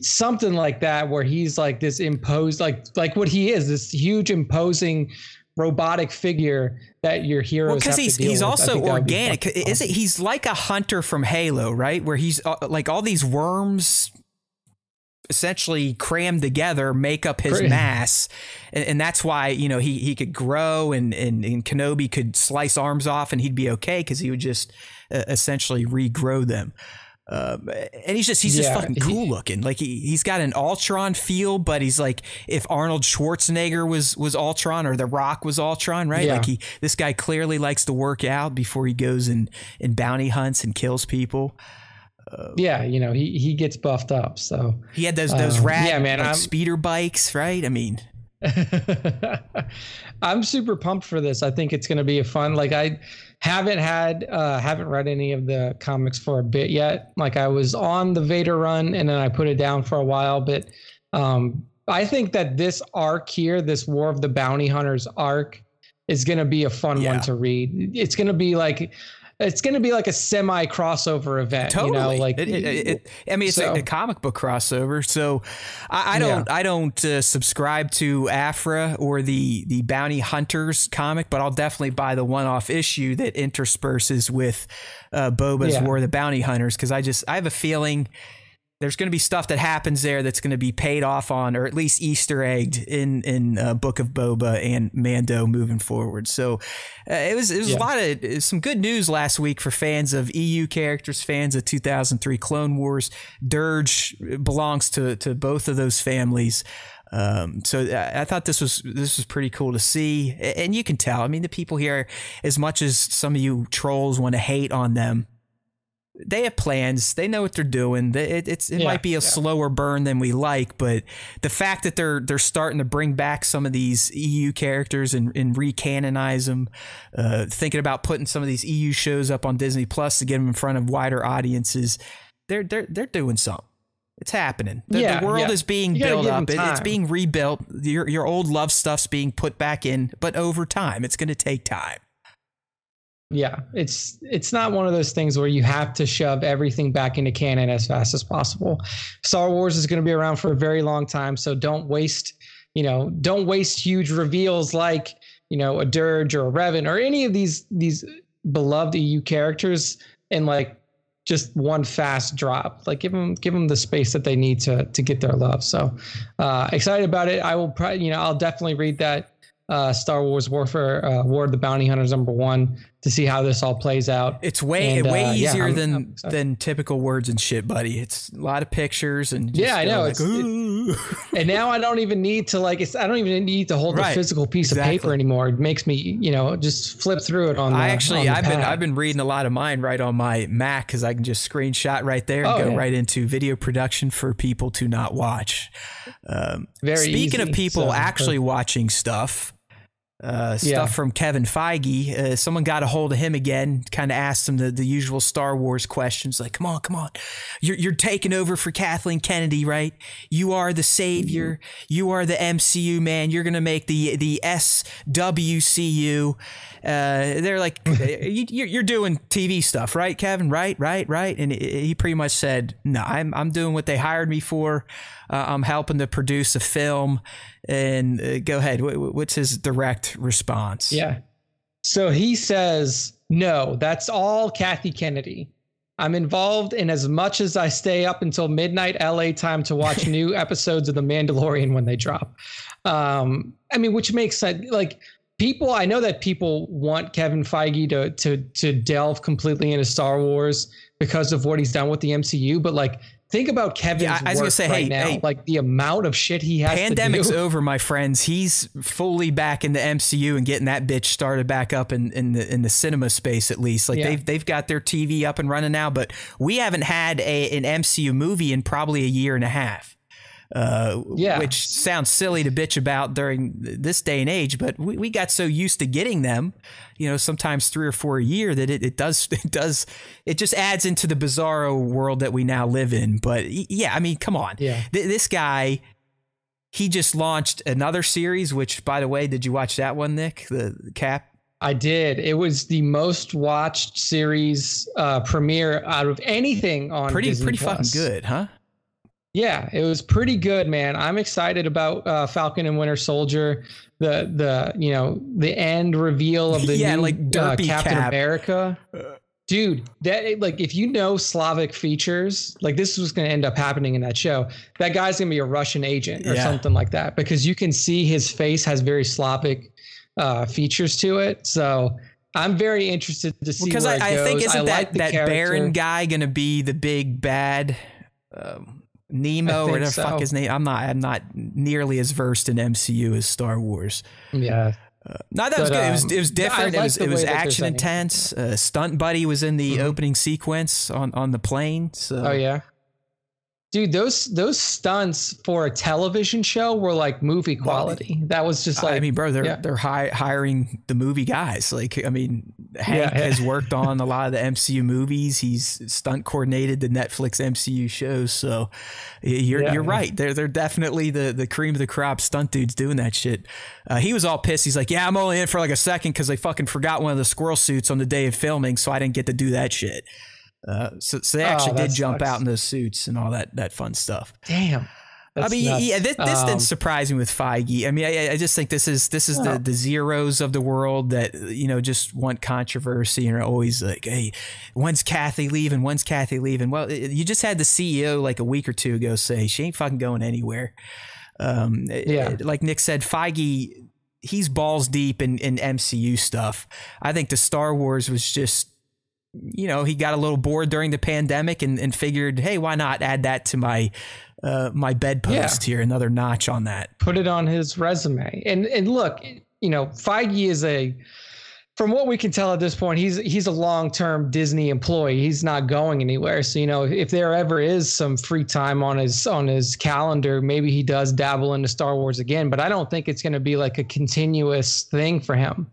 something like that where he's like this imposed like like what he is, this huge imposing robotic figure that your heroes well, because he's he's with. also organic is it he's like a hunter from halo right where he's uh, like all these worms essentially crammed together make up his mass and, and, that's why you know he he could grow and, and and Kenobi could slice arms off and he'd be okay because he would just uh, essentially regrow them um, and he's just he's just fucking cool looking. Like he he's got an Ultron feel, but he's like if Arnold Schwarzenegger was was Ultron or The Rock was Ultron, right? Yeah. Like he this guy clearly likes to work out before he goes and and bounty hunts and kills people. Yeah, you know he he gets buffed up. So he had those those uh, rad yeah, man, like, speeder bikes, right? I mean, I'm super pumped for this. I think it's going to be a fun. Like I haven't had uh, haven't read any of the comics for a bit yet. Like I was on the Vader run and then I put it down for a while, but um, I think that this arc here, this War of the Bounty Hunters arc, is going to be a fun yeah. one to read. It's going to be like it's going to be like a semi crossover event. Totally. You know, like it, it, it, I mean, it's so, a, a, comic book crossover. So I, I don't, yeah. I don't uh, subscribe to Aphra or the the Bounty Hunters comic, but I'll definitely buy the one off issue that intersperses with uh, Boba's yeah. War of the Bounty Hunters because I just I have a feeling there's going to be stuff that happens there that's going to be paid off on, or at least Easter egged in in uh, Book of Boba and Mando moving forward. So uh, it was it was yeah. a lot of some good news last week for fans of EU characters, fans of 2003 Clone Wars. Dirge belongs to to both of those families. Um, so I, I, thought this was this was pretty cool to see, and you can tell. I mean, the people here, as much as some of you trolls want to hate on them, they have plans. They know what they're doing. It, it's it yeah, might be a yeah. slower burn than we like, but the fact that they're they're starting to bring back some of these EU characters and, and recanonize them, uh, thinking about putting some of these EU shows up on Disney Plus to get them in front of wider audiences, they're they're they're doing something. It's happening. The, yeah, the world is being built up. It, it's being rebuilt. Your your old love stuff's being put back in, but over time, it's going to take time. Yeah, it's it's not one of those things where you have to shove everything back into canon as fast as possible. Star Wars is going to be around for a very long time, so don't waste, you know, don't waste huge reveals like, you know, a Dirge or a Revan or any of these these beloved EU characters in like just one fast drop. Like give them give them the space that they need to to get their love. So, uh excited about it. I will probably, you know, I'll definitely read that uh, Star Wars Warfare, uh, War of the Bounty Hunters number one to see how this all plays out. It's way and, way uh, easier yeah, than I'm than typical words and shit, buddy. It's a lot of pictures and yeah, I know. Like, it, and now I don't even need to like. I don't even need to hold right. a physical piece exactly. of paper anymore. It makes me, you know, just flip through it on. The, I actually, I've pad. been I've been reading a lot of mine right on my Mac because I can just screenshot right there and oh, go yeah. right into video production for people to not watch. Um, Very speaking easy, of people so, actually watching stuff uh, stuff yeah. from Kevin Feige. Uh, someone got a hold of him again, kind of asked him the, the usual Star Wars questions like, come on, come on. You're, you're taking over for Kathleen Kennedy, right? You are the savior. You are the MCU man. You're going to make the, the SWCU. Uh, they're like, you, are doing TV stuff, right, Kevin? Right, right, right. And he pretty much said, no, I'm, I'm doing what they hired me for. Uh, I'm helping to produce a film. And uh, go ahead. What's his direct response? Yeah. So he says, no, that's all Kathy Kennedy. I'm involved in as much as I stay up until midnight LA time to watch new episodes of The Mandalorian when they drop. Um, I mean, which makes sense. Like people, I know that people want Kevin Feige to to to delve completely into Star Wars because of what he's done with the MCU, but like Think about Kevin's yeah, I was gonna say, right hey, now, hey, like the amount of shit he has. Pandemic's over, my friends. He's fully back in the MCU and getting that bitch started back up in, in the in the cinema space at least. Like yeah. they've they've got their TV up and running now, but we haven't had a an MCU movie in probably a year and a half. Uh, yeah. which sounds silly to bitch about during this day and age, but we, we got so used to getting them, you know, sometimes three or four a year that it, it does, it does, it just adds into the bizarro world that we now live in. But yeah, I mean, come on. Yeah. Th- this guy, he just launched another series, which by the way, did you watch that one, Nick? The, Cap? I did. It was the most watched series uh, premiere out of anything on pretty Disney pretty Plus. fucking good, huh? Yeah, it was pretty good, man. I'm excited about uh, Falcon and Winter Soldier. The the you know the end reveal of the yeah, new like uh, Captain Cap. America. Dude, that like if you know Slavic features, like this was going to end up happening in that show. That guy's going to be a Russian agent or yeah. something like that because you can see his face has very Slavic uh, features to it. So I'm very interested to see because I, I, think isn't I that like that character. Baron guy going to be the big bad? Um, Nemo or whatever so. fuck his name. I'm not. I'm not nearly as versed in MCU as Star Wars. Yeah. Uh, no, that but, was good. Um, it was it was different. It was it was action intense. Uh, Stunt Buddy was in the mm-hmm. opening sequence on on the plane. So. Oh yeah. Dude, those those stunts for a television show were like movie quality. Well, that was just like I mean, bro, they're yeah. they're hi- hiring the movie guys. Like, I mean, Hank yeah. has worked on a lot of the MCU movies. He's stunt coordinated the Netflix MCU shows. So you're yeah, you're right. They're they're definitely the the cream of the crop stunt dudes doing that shit. Uh, he was all pissed. He's like, "Yeah, I'm only in for like a second because they fucking forgot one of the squirrel suits on the day of filming, so I didn't get to do that shit." Uh, so, so they oh, actually oh, did jump out in those suits and all that that fun stuff. Damn. I mean, nuts. yeah, this, this um, didn't surprise me with Feige. I mean, I, I just think this is this is the the zeros of the world that you know just want controversy and are always like, hey, when's Kathy leaving? When's Kathy leaving? Well, you just had the CEO like a week or two ago say she ain't fucking going anywhere. Um, yeah, like Nick said, Feige, he's balls deep in in MCU stuff. I think the Star Wars was just you know, he got a little bored during the pandemic and, and figured, hey, why not add that to my uh, my bedpost yeah. here, another notch on that. Put it on his resume. And and look, you know, Feige is a from what we can tell at this point, he's he's a long-term Disney employee. He's not going anywhere. So, you know, if there ever is some free time on his on his calendar, maybe he does dabble into Star Wars again, but I don't think it's going to be like a continuous thing for him.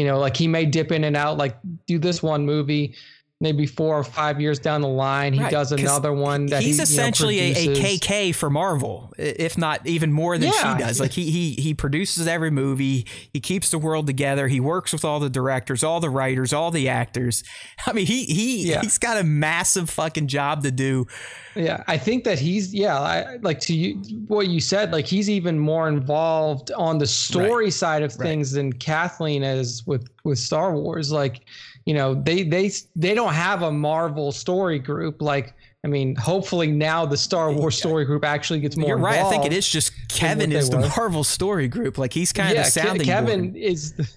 You know, like he may dip in and out, like do this one movie, maybe four or five years down the line, he right, does another one that he's he, essentially know, a, a, KK for Marvel, if not even more than yeah. she does. Like he he he produces every movie, he keeps the world together, he works with all the directors, all the writers, all the actors. I mean, he he yeah. he's got a massive fucking job to do. Yeah, I think that he's yeah, I, like to you what you said, like he's even more involved on the story right. side of things than Kathleen is with with Star Wars. Like you know they they they don't have a Marvel story group like I mean, hopefully now the Star Wars story group actually gets more. You're right. I think it is just Kevin is the Marvel story group. Like he's kind yeah, of sounding. Kevin board. is. The,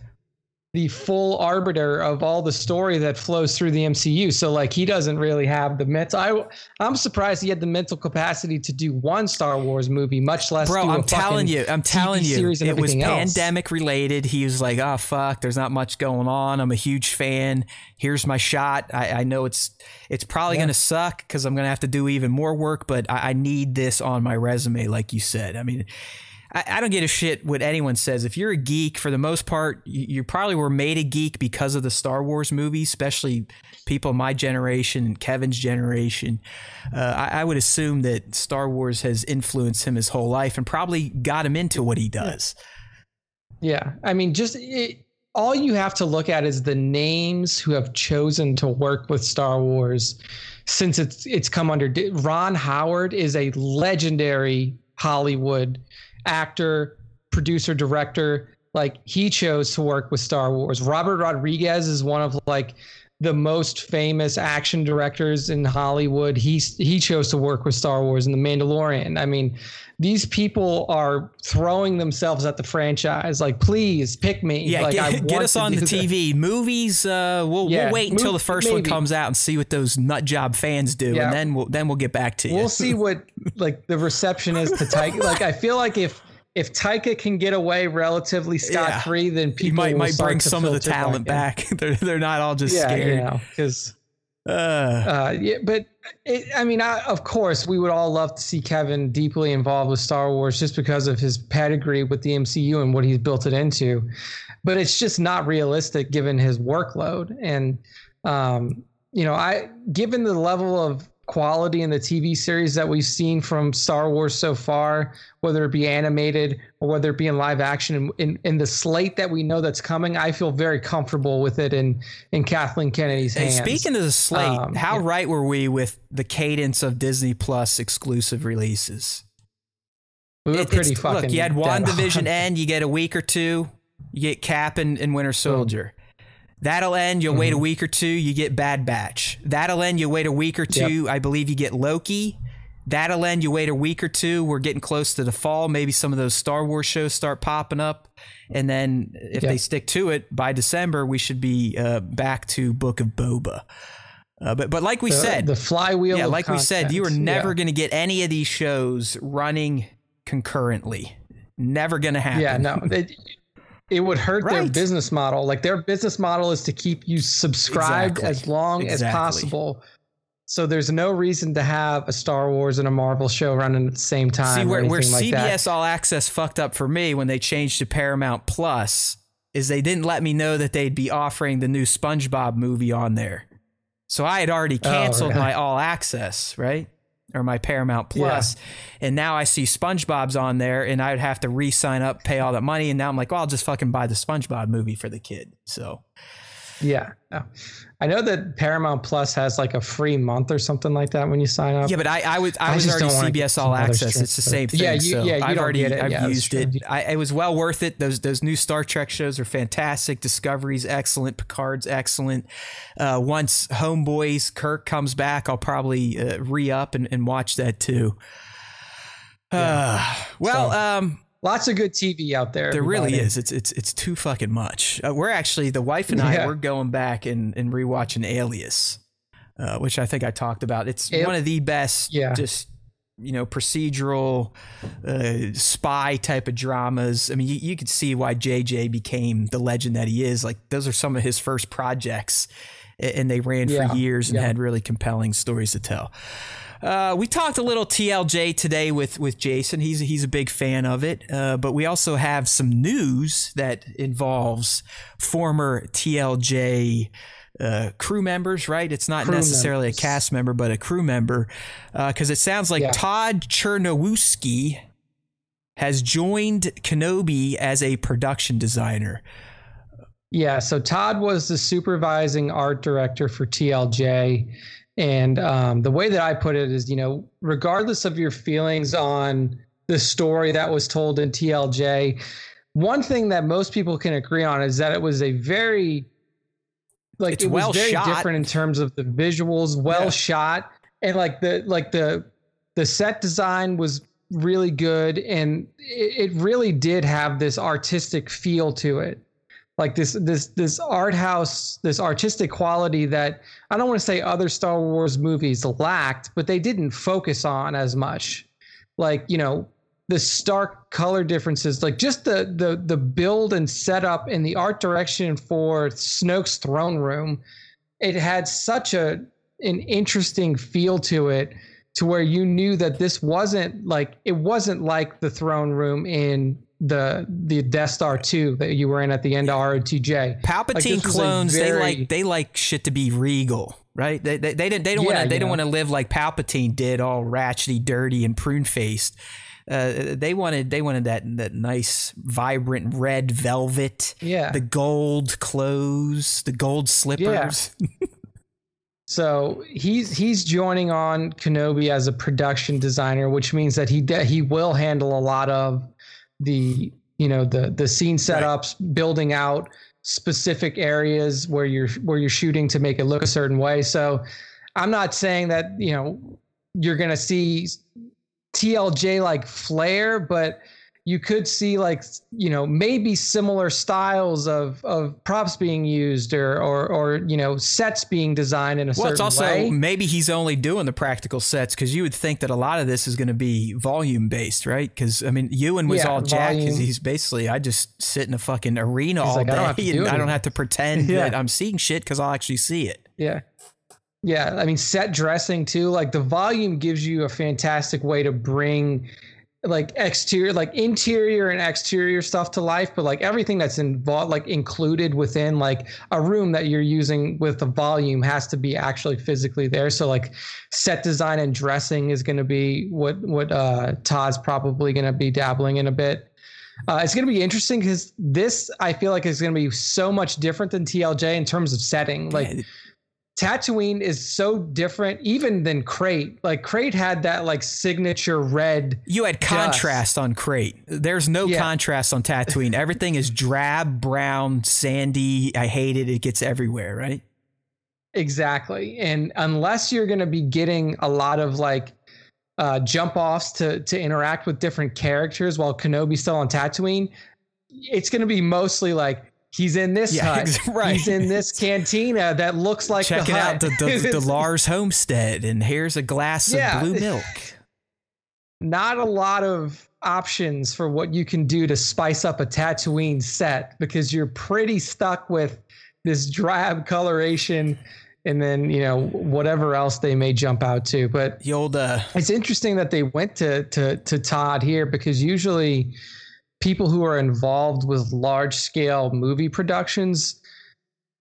the full arbiter of all the story that flows through the MCU. So like he doesn't really have the mental. I I'm surprised he had the mental capacity to do one Star Wars movie, much less. Bro, I'm telling you, I'm telling TV you, it was else. pandemic related. He was like, "Oh fuck, there's not much going on. I'm a huge fan. Here's my shot. I, I know it's it's probably yeah. gonna suck because I'm gonna have to do even more work, but I, I need this on my resume, like you said. I mean." I, I, don't get a shit what anyone says. If you're a geek, for the most part, you, you, probably were made a geek because of the Star Wars movies, especially people my generation and Kevin's generation. Uh, I, I, would assume that Star Wars has influenced him his whole life and probably got him into what he does. Yeah. I mean, just it, all you have to look at is the names who have chosen to work with Star Wars since it's it's come under Ron Howard is a legendary Hollywood actor, producer, director. Like he chose to work with Star Wars. Robert Rodriguez is one of like the most famous action directors in Hollywood. He he chose to work with Star Wars and The Mandalorian. I mean, these people are throwing themselves at the franchise. Like, please pick me. Yeah, like, get, get us on the TV. That. Movies, uh, we'll, yeah, we'll wait until the first maybe. one comes out and see what those nut job fans do, yeah. and then we'll then we'll get back to you. We'll see what like the reception is to Taika. like, I feel like if if Taika can get away relatively scot free, yeah. then people might might bring some of the talent back. they're they're not all just yeah, scared. Yeah, because. Uh, uh, yeah, but it, I mean, I, of course, we would all love to see Kevin deeply involved with Star Wars just because of his pedigree with the MCU and what he's built it into. But it's just not realistic given his workload. And, um, you know, I, given the level of quality in the TV series that we've seen from Star Wars so far, whether it be animated or whether it be in live action, in, in the slate that we know that's coming, I feel very comfortable with it in in Kathleen Kennedy's hands. Speaking of the slate, um, how yeah. right were we with the cadence of Disney Plus exclusive releases? We were pretty fucking. Look, you had WandaVision end, you get a week or two, you get Cap and, and Winter Soldier. That'll end. You'll mm-hmm. wait a mm-hmm. week or two. You get Bad Batch. That'll end. You wait a week or two. Yep. I believe you get Loki. That'll end. You wait a week or two. We're getting close to the fall. Maybe some of those Star Wars shows start popping up. And then if yep. they stick to it by December, we should be uh, back to Book of Boba. Uh, but but like we the, said, the flywheel. Yeah, like content. we said, you are never yeah. going to get any of these shows running concurrently. Never going to happen. Yeah, no. it would hurt right. their business model. Like their business model is to keep you subscribed exactly. as long exactly. as possible. So there's no reason to have a Star Wars and a Marvel show running at the same time. See where, where like CBS All Access fucked up for me when they changed to Paramount Plus is they didn't let me know that they'd be offering the new SpongeBob movie on there. So I had already oh, canceled oh, my All Access, right? Or my Paramount Plus, yeah. and now I see SpongeBob's on there, and I would have to re-sign up, pay all that money, and now I'm like, well, I'll just fucking buy the SpongeBob movie for the kid. So, yeah, I know that Paramount Plus has like a free month or something like that when you sign up. Yeah, but I, I was I, I was already CBS All Access. It's the same thing. Yeah, you, so yeah, you I've already it. I've yeah, used it. I, it was well worth it. Those those new Star Trek shows are fantastic. Discovery's excellent. Picard's excellent. Uh, once Homeboys Kirk comes back, I'll probably uh, re up and, and watch that too. Uh, yeah. well, so. um, Lots of good TV out there. There everybody. really is. It's it's it's too fucking much. Uh, we're actually the wife and I we're going back and and rewatching Alias, uh, which I think I talked about. It's one of the best. Yeah. Just you know procedural uh, spy type of dramas. I mean, you, you could see why JJ became the legend that he is. Like those are some of his first projects, and they ran yeah. for years and yeah. had really compelling stories to tell. Uh, we talked a little TLJ today with with Jason. He's he's a big fan of it. Uh, but we also have some news that involves former TLJ uh, crew members. Right? It's not crew necessarily members. a cast member, but a crew member, because uh, it sounds like yeah. Todd Cherniawsky has joined Kenobi as a production designer. Yeah, so Todd was the supervising art director for TLJ. And um, the way that I put it is, you know, regardless of your feelings on the story that was told in TLJ, one thing that most people can agree on is that it was a very, like, it's it was well very shot. different in terms of the visuals, well yeah. shot, and like the like the the set design was really good, and it, it really did have this artistic feel to it. Like this this this art house this artistic quality that i don't want to say other star wars movies lacked but they didn't focus on as much. Like you know the stark color differences like just the the the build and setup and the art direction for snoke's throne room it had such a an interesting feel to it to where you knew that this wasn't like it wasn't like the throne room in the the Death Star 2 that you were in at the end of ROTJ. Palpatine like, clones very, they like they like shit to be regal, right? They they, they didn't they don't yeah, want to they don't want to live like Palpatine did all ratchety, dirty and prune-faced. Uh, they wanted they wanted that that nice vibrant red velvet, yeah, the gold clothes, the gold slippers. Yeah. So he's he's joining on Kenobi as a production designer, which means that he he will handle a lot of the you know the the scene setups, right. building out specific areas where you're where you're shooting to make it look a certain way. So I'm not saying that you know you're gonna see TLJ like flair, but you could see like you know maybe similar styles of of props being used or or or you know sets being designed in a well, certain way. Well, it's also way. maybe he's only doing the practical sets because you would think that a lot of this is going to be volume based, right? Because I mean, Ewan was yeah, all jacked because he's basically I just sit in a fucking arena he's all like, day I and I don't have to pretend yeah. that I'm seeing shit because I'll actually see it. Yeah. Yeah, I mean set dressing too. Like the volume gives you a fantastic way to bring like exterior like interior and exterior stuff to life but like everything that's involved like included within like a room that you're using with the volume has to be actually physically there. So like set design and dressing is going to be what what uh todd's probably going to be dabbling in a bit. Uh, it's going to be interesting because this i feel like is going to be so much different than tlj in terms of setting. Like yeah Tatooine is so different even than Crait. Like Crait had that like signature red. You had contrast dust. on Crait. There's no yeah. contrast on Tatooine. Everything is drab, brown, sandy. I hate it. It gets everywhere, right? Exactly. And unless you're going to be getting a lot of like uh, jump offs to to interact with different characters while Kenobi's still on Tatooine, it's going to be mostly like He's in this yeah, hut. Right. He's in this cantina that looks like checking out the, the, the Lars homestead, and here's a glass yeah. of blue milk. Not a lot of options for what you can do to spice up a Tatooine set because you're pretty stuck with this drab coloration and then you know whatever else they may jump out to. But the old, uh, it's interesting that they went to to to Todd here because usually people who are involved with large scale movie productions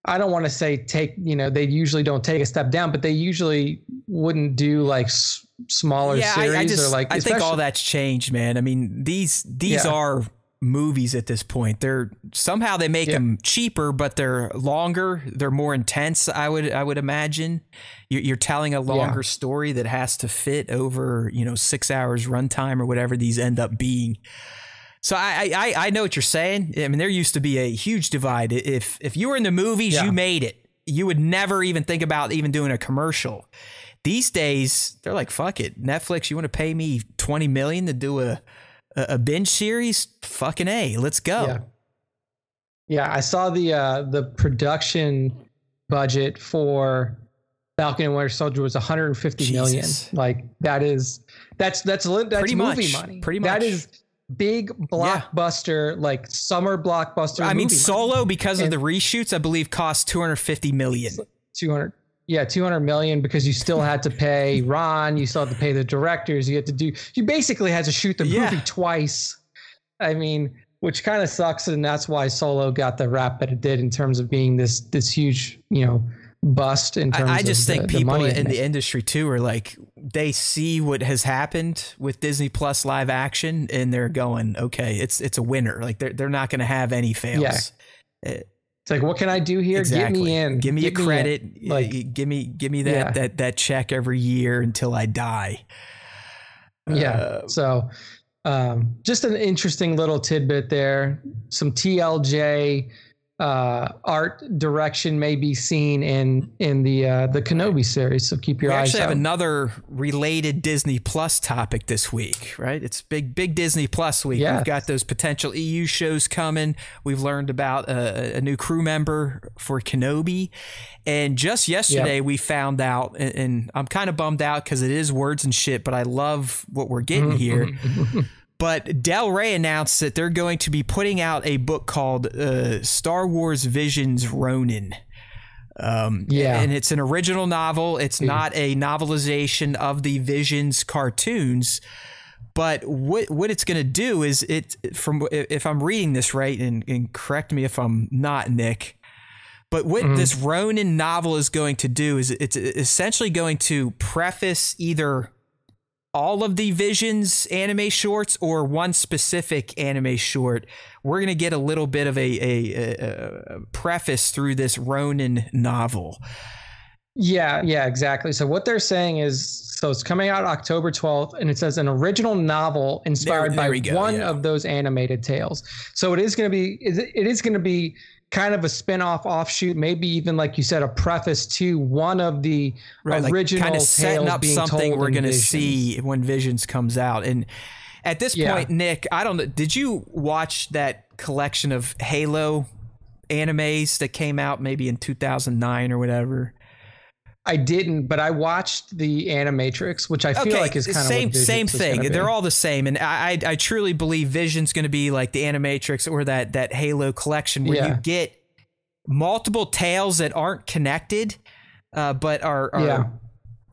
I don't want to say take, you know, they usually don't take a step down, but they usually wouldn't do like s- smaller yeah, series I, I just, or like. I think all that's changed, man. I mean, these these yeah. are movies at this point. They're somehow they make yeah. them cheaper, but they're longer. They're more intense. I would I would imagine. You're, you're telling a longer story that has to fit over you know six hours runtime or whatever these end up being. So I, I I know what you're saying. I mean, there used to be a huge divide. If if you were in the movies, yeah. you made it. You would never even think about even doing a commercial. These days, they're like, "Fuck it, Netflix. You want to pay me twenty million to do a a binge series? Fucking a, let's go." Yeah, yeah. I saw the uh, the production budget for Falcon and Winter Soldier was 150 Jesus. million. Like that is that's that's that's Pretty movie much. money. Pretty much. That is big blockbuster, yeah. like summer blockbuster. I mean, Solo because and of the reshoots, I believe, cost 250 million. 200. Yeah, 200 million because you still had to pay Ron, you still had to pay the directors, you had to do, you basically had to shoot the yeah. movie twice. I mean, which kind of sucks, and that's why Solo got the rap that it did in terms of being this this huge, you know, bust in terms. I, I just think the, people the in the industry too are like they see what has happened with Disney Plus live action, and they're going, okay, it's it's a winner. Like they're they're not going to have any fails. Yeah. it's like, what can I do here? Exactly. Get me in. Give me Get a credit. Me like, give me give me that yeah. that that check every year until I die. Yeah. Uh, so, um, just an interesting little tidbit there. Some TLJ uh, art direction may be seen in in the uh, the Kenobi series. So keep your we eyes. We actually out. have another related Disney Plus topic this week, right? It's big big Disney Plus week. Yes. We've got those potential EU shows coming. We've learned about a, a new crew member for Kenobi, and just yesterday we found out, and, and I'm kind of bummed out because it is words and shit, but I love what we're getting here. But Del Rey announced that they're going to be putting out a book called uh, Star Wars Visions Ronin. Um, Yeah. and it's an original novel. It's not a novelization of the Visions cartoons. But what what it's going to do is it from if I'm reading this right, and, and correct me if I'm not, Nick. But what this Ronin novel is going to do is it's essentially going to preface either all of the Visions anime shorts or one specific anime short. We're going to get a little bit of a, a, a, a preface through this Ronin novel. Yeah, yeah, exactly. So what they're saying is, so it's coming out October 12th, and it says an original novel inspired There- there by go, one yeah. of those animated tales. So it is going to be, it it is going to be kind of a spin-off offshoot, maybe even like you said, a preface to one of the original kind of setting tales up being something told we're going to see when Visions comes out. And at this Yeah. point, Nick, I don't know. Did you watch that collection of Halo animes that came out maybe in 2009 or whatever? I didn't, but I watched the Animatrix, which I feel like is kind same of what same thing. They're all the same, and I I, I truly believe Vision's going to be like the Animatrix or that that Halo collection where you get multiple tales that aren't connected, uh, but are, are Yeah.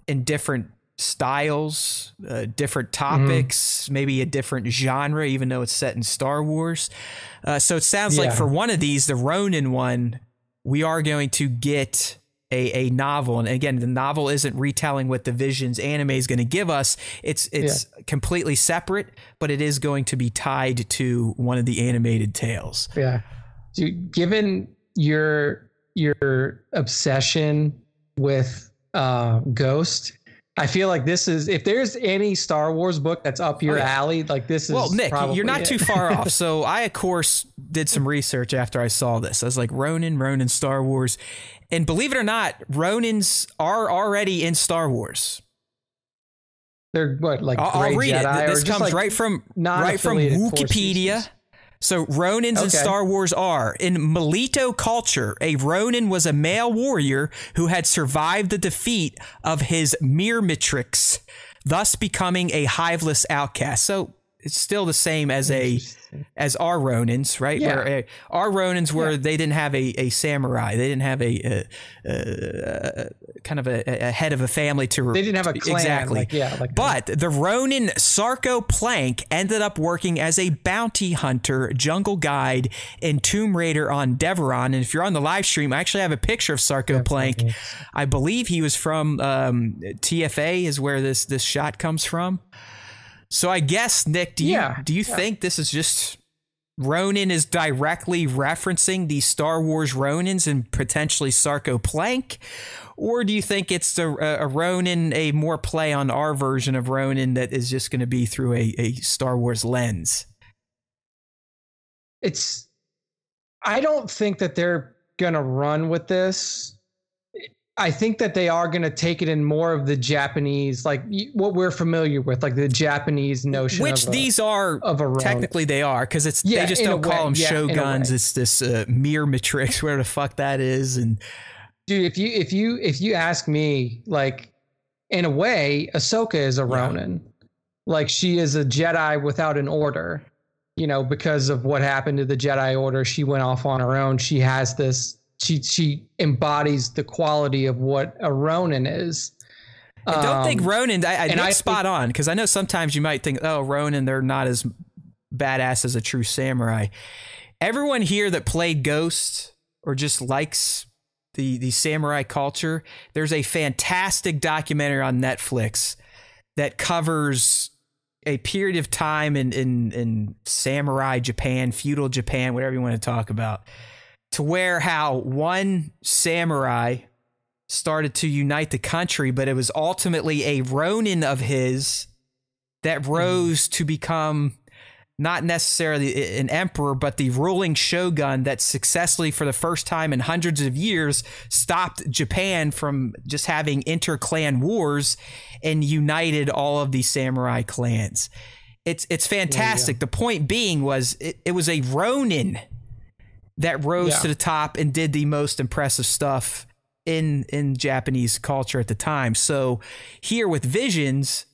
in different styles, uh, different Mm-hmm. topics, maybe a different genre, even though it's set in Star Wars. Uh, so it sounds like for one of these, the Ronin one, we are going to get a, a novel. And again, the novel isn't retelling what the Visions anime is going to give us. It's it's completely separate, but it is going to be tied to one of the animated tales. Yeah. Dude, given your your obsession with uh Ghost, I feel like this is if there's any Star Wars book that's up your Oh, yeah. alley, like this is Well, Nick, you're not it. too far off. So I, of course, did some research after I saw this. I was like, Ronin, Ronin, Star Wars. And believe it or not, Ronins are already in Star Wars. They're what like I'll, I'll read Jedi it. This comes like right from right from Wikipedia. So Ronins in Star Wars are in Melitto culture. A Ronin was a male warrior who had survived the defeat of his myrmitrix, thus becoming a hiveless outcast. So it's still the same as a as our Ronins, right? Yeah. Where, uh, our Ronins were they didn't have a, a samurai, they didn't have a, a, a, kind of a, a head of a family to They didn't have a clan, exactly. like, yeah, like- but the Ronin Sarco Plank ended up working as a bounty hunter, jungle guide, and Tomb Raider on Devaron. And if you're on the live stream, I actually have a picture of Sarco Plank. I believe he was from um, TFA, is where this this shot comes from. So I guess Nick, do you Yeah, do you think this is just Ronin is directly referencing the Star Wars Ronins and potentially Sarco Plank? Or do you think it's a, a Ronin, a more play on our version of Ronin that is just going to be through a, a Star Wars lens? it's I don't think that they're gonna run with this. I think that they are going to take it in more of the Japanese, like what we're familiar with, like the Japanese notion. Which of a- these are of a technically they are because it's Yeah, they just don't call way, them yeah, shoguns. It's this uh, mere matrix, where the fuck that is, and dude. If you if you if you ask me, like in a way, Ahsoka is a Yeah. Ronin. Like she is a Jedi without an order. You know, because of what happened to the Jedi Order, she went off on her own. She has this. She she embodies the quality of what a Ronin is. I don't think Um, Ronin. I, I and I spot on because I know sometimes you might think, oh, Ronin, they're not as badass as a true samurai. Everyone here that played Ghost or just likes the the samurai culture, there's a fantastic documentary on Netflix that covers a period of time in in in samurai Japan, feudal Japan, whatever you want to talk about, to where how one samurai started to unite the country, but it was ultimately a Ronin of his that rose to become not necessarily an emperor, but the ruling shogun that successfully, for the first time in hundreds of years, stopped Japan from just having inter-clan wars and united all of these samurai clans. It's it's fantastic. The point being was it, it was a Ronin that rose yeah. to the top and did the most impressive stuff in in Japanese culture at the time. So here with Visions,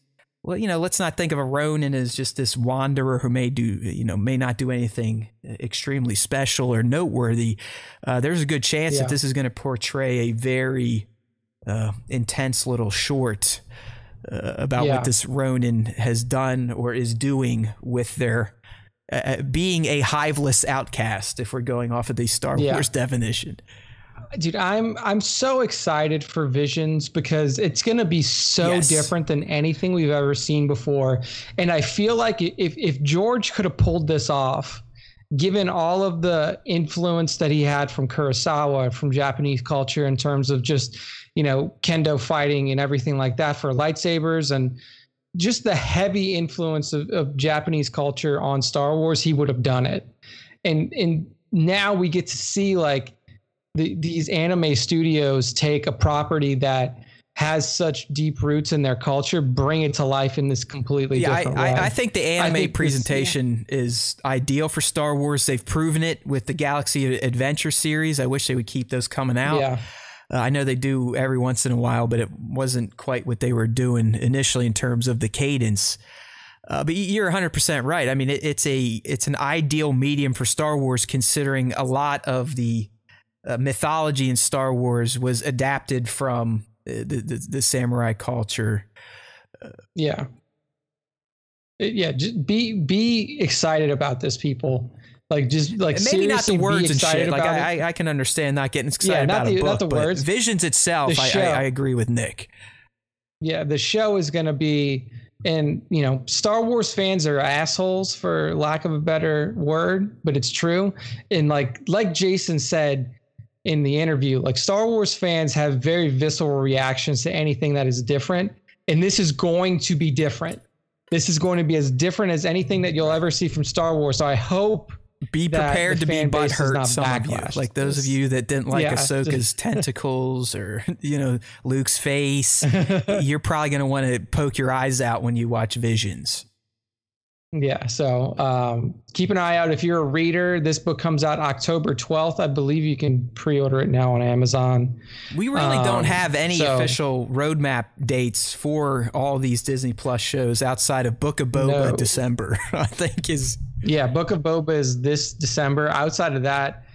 well, you know, let's not think of a Ronin as just this wanderer who may do, you know, may not do anything extremely special or noteworthy. Uh, there's a good chance yeah. that this is going to portray a very uh, intense little short uh, about yeah. what this Ronin has done or is doing with their uh, uh, being a hiveless outcast. If we're going off of the Star yeah. Wars definition dude i'm i'm so excited for visions because it's going to be so yes. different than anything we've ever seen before and i feel like if if george could have pulled this off given all of the influence that he had from kurosawa from japanese culture in terms of just you know kendo fighting and everything like that for lightsabers and just the heavy influence of, of japanese culture on star wars he would have done it and and now we get to see like the, these anime studios take a property that has such deep roots in their culture, bring it to life in this completely yeah, different I, way. I, I think the anime think presentation this, yeah. is ideal for Star Wars. They've proven it with the Galaxy Adventure series. I wish they would keep those coming out. Yeah. Uh, I know they do every once in a while, but it wasn't quite what they were doing initially in terms of the cadence. Uh, but you're 100% right. I mean, it, it's a it's an ideal medium for Star Wars, considering a lot of the uh, mythology in Star Wars was adapted from uh, the, the, the samurai culture. yeah. Yeah, be be excited about this, people. Like just like and maybe not the words and shit. Like I, I, I, can understand not getting excited yeah, not about the, a book, not the words. Visions itself, I, I, I agree with Nick. Yeah, the show is going to be and you know star wars fans are assholes for lack of a better word but it's true and like like jason said in the interview, like Star Wars fans have very visceral reactions to anything that is different. And this is going to be different. This is going to be as different as anything that you'll ever see from Star Wars. So I hope be prepared to be butthurt some of you. like those of you that didn't like yeah, ahsoka's just, tentacles or you know luke's face you're probably going to want to poke your eyes out when you watch visions yeah, so um, keep an eye out. If you're a reader, this book comes out October 12th. I believe you can pre order it now on Amazon. We really um, don't have any so, official roadmap dates for all these Disney Plus shows outside of Book of Boba no. December, I think is. Yeah, Book of Boba is this December. Outside of that,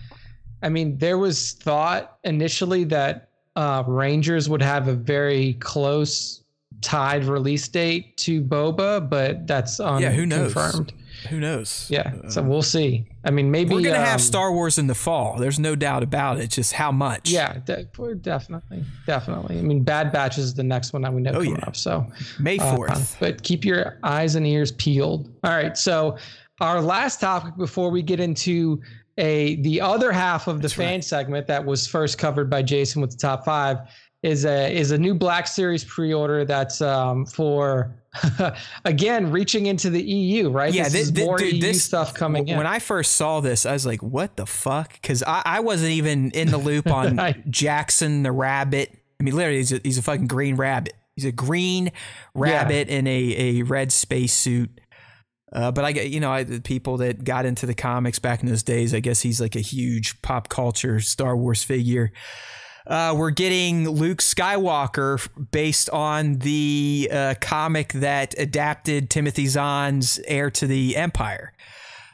I mean, there was thought initially that uh, Rangers would have a very close tied release date to Boba, but that's unconfirmed. Yeah, who knows? Who knows? Yeah, so we'll see. I mean, maybe we're gonna um, have Star Wars in the fall. There's no doubt about it. Just how much? Yeah, de- definitely, definitely. I mean, Bad Batch is the next one that we know oh, coming yeah. up. So May uh, fourth. Uh, but keep your eyes and ears peeled. All right. So our last topic before we get into a the other half of the That's fan right. segment that was first covered by Jason with the top five is a is a new Black Series pre-order that's um, for again reaching into the EU, right? Yeah, this, this more dude, EU this, stuff coming when in. When I first saw this, I was like, "What the fuck?" Because I, I wasn't even in the loop on Jaxxon the rabbit. I mean, literally, he's a, he's a fucking green rabbit. He's a green rabbit yeah. in a a red spacesuit. Uh, but I get, you know, I, the people that got into the comics back in those days, I guess he's like a huge pop culture Star Wars figure. Uh, we're getting Luke Skywalker based on the uh, comic that adapted Timothy Zahn's Heir to the Empire.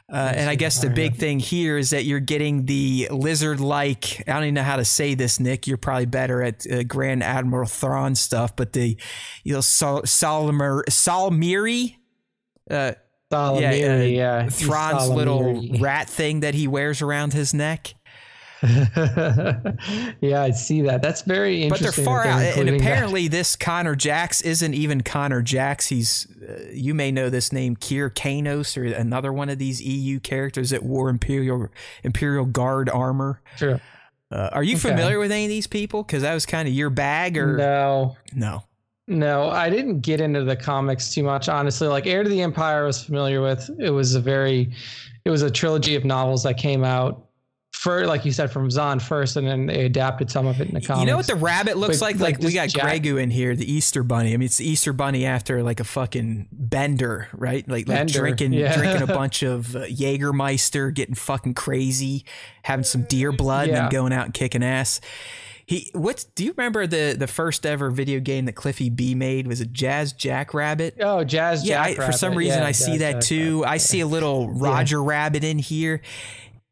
Uh, and I guess the big thing here is that you're getting the lizard-like. I don't even know how to say this, Nick. You're probably better at uh, Grand Admiral Thrawn stuff, but the you know Sol- Salmiri, uh, yeah, uh, yeah, Thrawn's little rat thing that he wears around his neck. yeah, I see that. That's very interesting. But they're far out, and apparently, that. this Carnor Jax isn't even Carnor Jax. He's uh, you may know this name, Kir Kanos, or another one of these EU characters that wore Imperial Imperial Guard armor. Sure. Uh, are you okay. familiar with any of these people? Because that was kind of your bag, or no, no. No, I didn't get into the comics too much, honestly. Like Heir to the Empire, I was familiar with. It was a very, it was a trilogy of novels that came out for like you said from Zahn first, and then they adapted some of it in the comics. You know what the rabbit looks like? Like, like we got Jack- Gregu in here, the Easter Bunny. I mean, it's the Easter Bunny after like a fucking bender, right? Like, like drinking yeah. drinking a bunch of uh, Jägermeister, getting fucking crazy, having some deer blood, yeah. and then going out and kicking ass. He what do you remember the the first ever video game that Cliffy B made was a Jazz Jackrabbit? Oh, Jazz yeah, I, for some reason yeah, I see that too. I see a little Roger. Rabbit in here.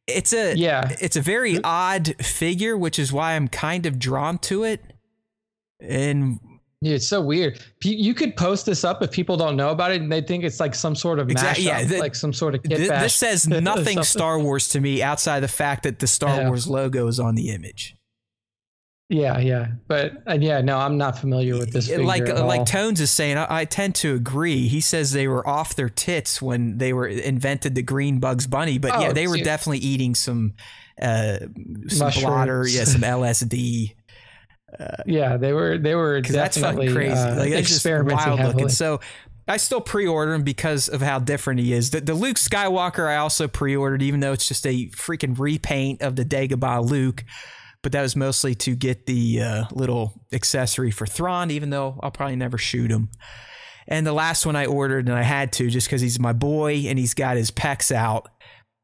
It's a yeah. It's a very odd figure, which is why I'm kind of drawn to it. And yeah, it's so weird. You could post this up if people don't know about it, and they think it's like some sort of exactly, mashup, yeah, the, like some sort of th- This says nothing Star Wars to me outside the fact that the Star yeah. Wars logo is on the image. Yeah, yeah, but uh, yeah, no, I'm not familiar with this. like like Tones is saying, I, I, tend to agree. He says they were off their tits when they were invented the green Bugs Bunny, but oh, yeah, they were definitely eating some uh, some Mushrooms. blotter, yeah, some LSD. Uh, yeah, they were they were definitely that's crazy. Uh, like it's just wild heavily. looking. So I still pre-order him because of how different he is. The, the Luke Skywalker I also pre-ordered, even though it's just a freaking repaint of the Dagobah Luke but that was mostly to get the uh, little accessory for Thrawn, even though I'll probably never shoot him. And the last one I ordered, and I had to just because he's my boy and he's got his pecs out,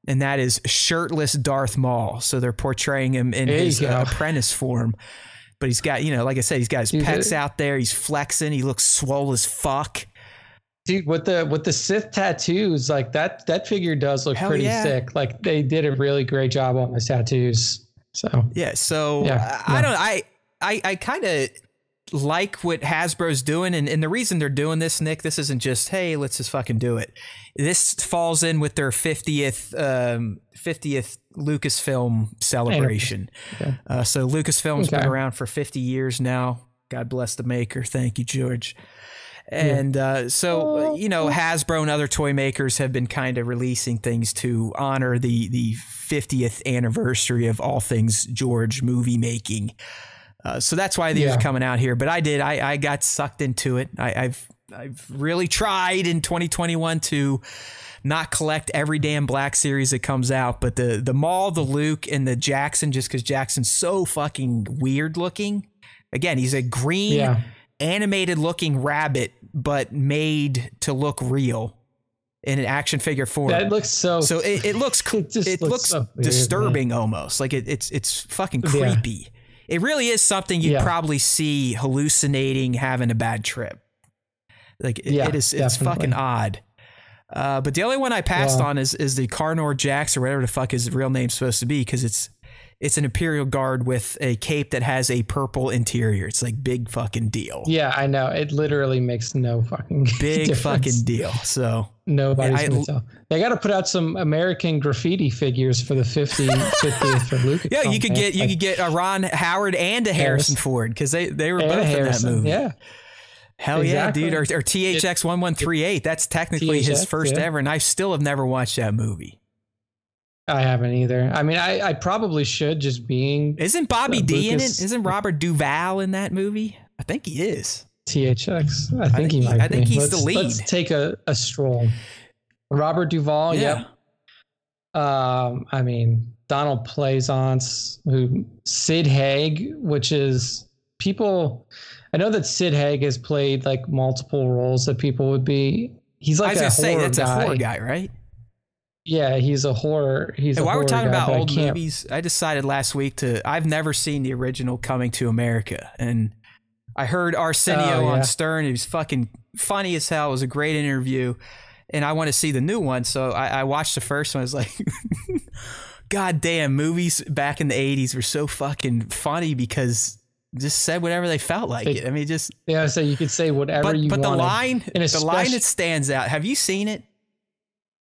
and that is shirtless Darth Maul. So they're portraying him in there his uh, apprentice form. But he's got, you know, like I said, he's got his Dude, pecs out there. He's flexing. He looks swole as fuck. Dude, with the with the Sith tattoos, like that that figure does look Hell pretty yeah. sick. Like they did a really great job on the tattoos. So yeah, so yeah, I, I don't I I I kind of like what Hasbro's doing, and, and the reason they're doing this, Nick, this isn't just hey, let's just fucking do it. This falls in with their fiftieth um, fiftieth Lucasfilm celebration. Okay. Uh, so Lucasfilm's okay. been around for fifty years now. God bless the maker. Thank you, George. And uh, so, you know, Hasbro and other toy makers have been kind of releasing things to honor the the 50th anniversary of all things George movie making. Uh, so that's why these yeah. are coming out here. But I did. I, I got sucked into it. I, I've I've really tried in 2021 to not collect every damn Black Series that comes out, but the the Maul, the Luke, and the Jaxxon, just because Jaxxon's so fucking weird looking. Again, he's a green, yeah. Animated looking rabbit, but made to look real in an action figure form. That looks so. So it, it looks it, it looks, looks so disturbing weird, almost. Like it, it's it's fucking creepy. Yeah. It really is something you'd yeah. probably see hallucinating, having a bad trip. Like it, yeah, it is. It's fucking odd. Uh, but the only one I passed on is is the Carnor Jax or whatever the fuck his real name's supposed to be because it's it's an Imperial Guard with a cape that has a purple interior. It's like big fucking deal. Yeah, I know. It literally makes no fucking big difference. fucking deal. So nobody's I, gonna tell. They got to put out some American graffiti figures for the 50, 50th for Lucas. Yeah, you could get you like, could get a Ron Howard and a Harrison, Harrison Ford because they they were both Harrison, in that movie. Yeah. Hell exactly. yeah, dude! Or, or THX one one three eight. That's technically THX, his first yeah. ever, and I still have never watched that movie. I haven't either. I mean, I, I probably should just being. Isn't Bobby uh, D Lucas, in it? Isn't Robert Duvall in that movie? I think he is. THX. I think, I think he, might. I think be. he's let's, the lead. Let's take a, a stroll. Robert Duvall. Yeah. Yep. Um, I mean, Donald Pleasence, who Sid Haig, which is people. I know that Sid Haig has played like multiple roles that people would be. He's like I was a horror say that's guy. a horror guy, right? Yeah, he's a horror. He's hey, while we're talking guy, about old movies, I decided last week to. I've never seen the original Coming to America, and I heard Arsenio oh, yeah. on Stern. He was fucking funny as hell. It was a great interview, and I want to see the new one. So I, I watched the first one. I was like, God damn, movies back in the '80s were so fucking funny because just said whatever they felt like they, it. I mean, just yeah. So you could say whatever but, you. But wanted. the line, the line that stands out. Have you seen it?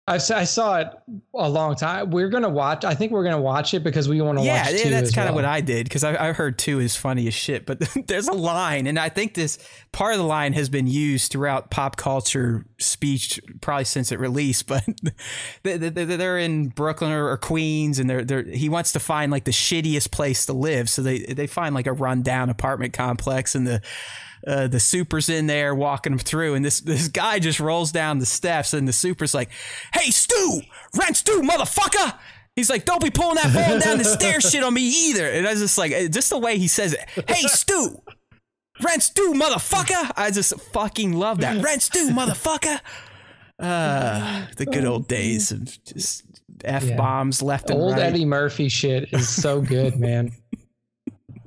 I, I saw it a long time. We're gonna watch. I think we're gonna watch it because we want to yeah, watch. Yeah, that's kind well. of what I did because I, I, heard two is funny as shit. But there's a line, and I think this part of the line has been used throughout pop culture speech probably since it released. But they're in Brooklyn or Queens, and they're, they're he wants to find like the shittiest place to live. So they they find like a rundown apartment complex, and the uh, the super's in there walking him through, and this this guy just rolls down the steps, and the super's like, "Hey, Stu, rent Stu, motherfucker!" He's like, "Don't be pulling that ball down the stairs shit on me either." And I was just like, uh, just the way he says it. Hey, Stu, rent Stu, motherfucker! I just fucking love that. Rent Stu, motherfucker. Uh, the good old days of just f bombs yeah. left and old right. Eddie Murphy shit is so good, man.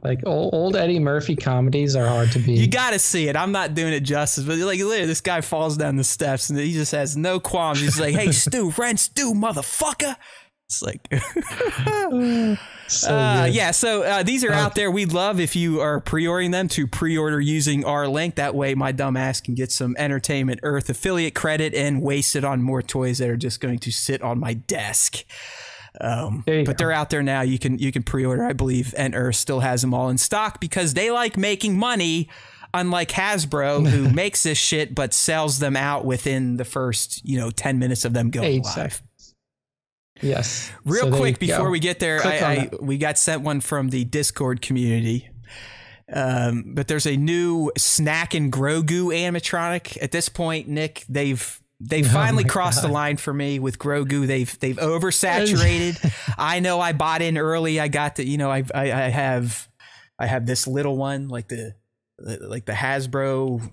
Like old, old Eddie Murphy comedies are hard to beat. You got to see it. I'm not doing it justice, but like literally, this guy falls down the steps and he just has no qualms. He's like, "Hey, Stu, rent Stu, motherfucker." It's like, so uh, yeah. So uh, these are out there. We'd love if you are pre-ordering them to pre-order using our link. That way, my dumb ass can get some Entertainment Earth affiliate credit and waste it on more toys that are just going to sit on my desk. Um, but go. they're out there now. You can you can pre-order. I believe and Earth still has them all in stock because they like making money. Unlike Hasbro, who makes this shit but sells them out within the first you know ten minutes of them going Eight live. Yes. Real so quick before go. we get there, I, I we got sent one from the Discord community. Um, but there's a new Snack and Grogu animatronic. At this point, Nick, they've they oh finally crossed God. the line for me with Grogu. They've they've oversaturated. I know I bought in early. I got the you know I I, I have I have this little one like the like the Hasbro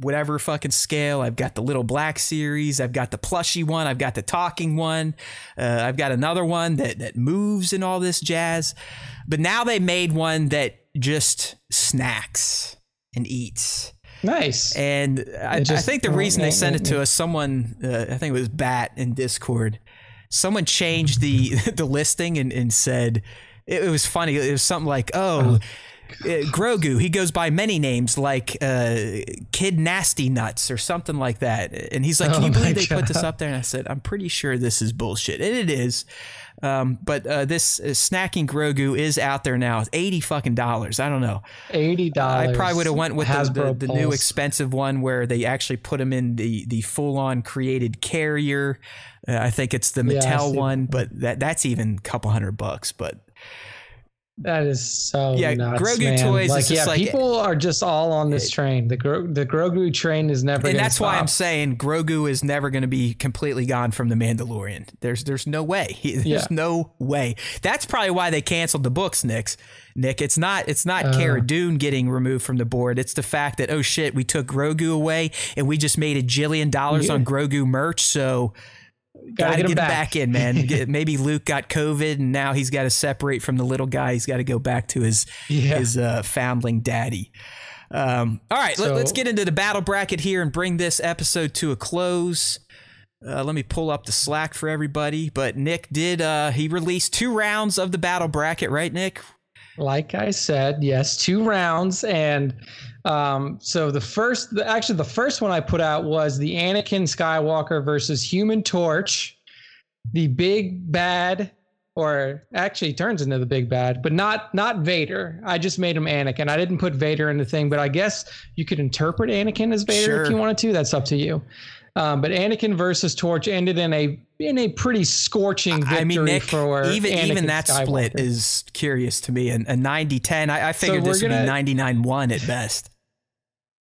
whatever fucking scale. I've got the little black series. I've got the plushy one. I've got the talking one. Uh, I've got another one that that moves and all this jazz. But now they made one that just snacks and eats. Nice. And I, I, think the reason they sent it to us, someone, uh, I think it was Bat in Discord, someone changed the the listing and, and said it, was funny. It was something like, oh, oh uh, Grogu, he goes by many names like uh, Kid Nasty Nuts or something like that. And he's like, Can oh you believe they God. put this up there? And I said, I'm pretty sure this is bullshit. And it is. Um, but uh, this uh, snacking Grogu is out there now. It's eighty fucking dollars. I don't know. Eighty dollars. I probably would have went with the, the, the new expensive one where they actually put him in the the full on created carrier. Uh, I think it's the Mattel yeah, one, but that that's even a couple hundred bucks. But that is so yeah. Nuts, Grogu man. toys. Like yeah, like, people are just all on this train. The Gro- the Grogu train is never. And that's stop. why I'm saying Grogu is never going to be completely gone from the Mandalorian. There's there's no way. There's yeah. no way. That's probably why they canceled the books, Nick. Nick, it's not it's not uh, Cara Dune getting removed from the board. It's the fact that oh shit, we took Grogu away and we just made a jillion dollars yeah. on Grogu merch. So Got to get, him back. back. in, man. Maybe Luke got COVID, and now he's got to separate from the little guy. He's got to go back to his yeah. his uh, foundling daddy. Um, all right, so, let, us get into the battle bracket here and bring this episode to a close. Uh, let me pull up the Slack for everybody. But Nick did uh, he released two rounds of the battle bracket, right, Nick? Like I said, yes, two rounds, and um, so the first, actually, the first one I put out was the Anakin Skywalker versus Human Torch, the big bad, or actually turns into the big bad, but not not Vader. I just made him Anakin. I didn't put Vader in the thing, but I guess you could interpret Anakin as Vader sure. if you wanted to. That's up to you. Um, but Anakin versus Torch ended in a in a pretty scorching victory I mean, Nick, for even Anakin even that Skywalker. split is curious to me. And a 90-10, I, I figured so this would gonna, be 99-1 at best.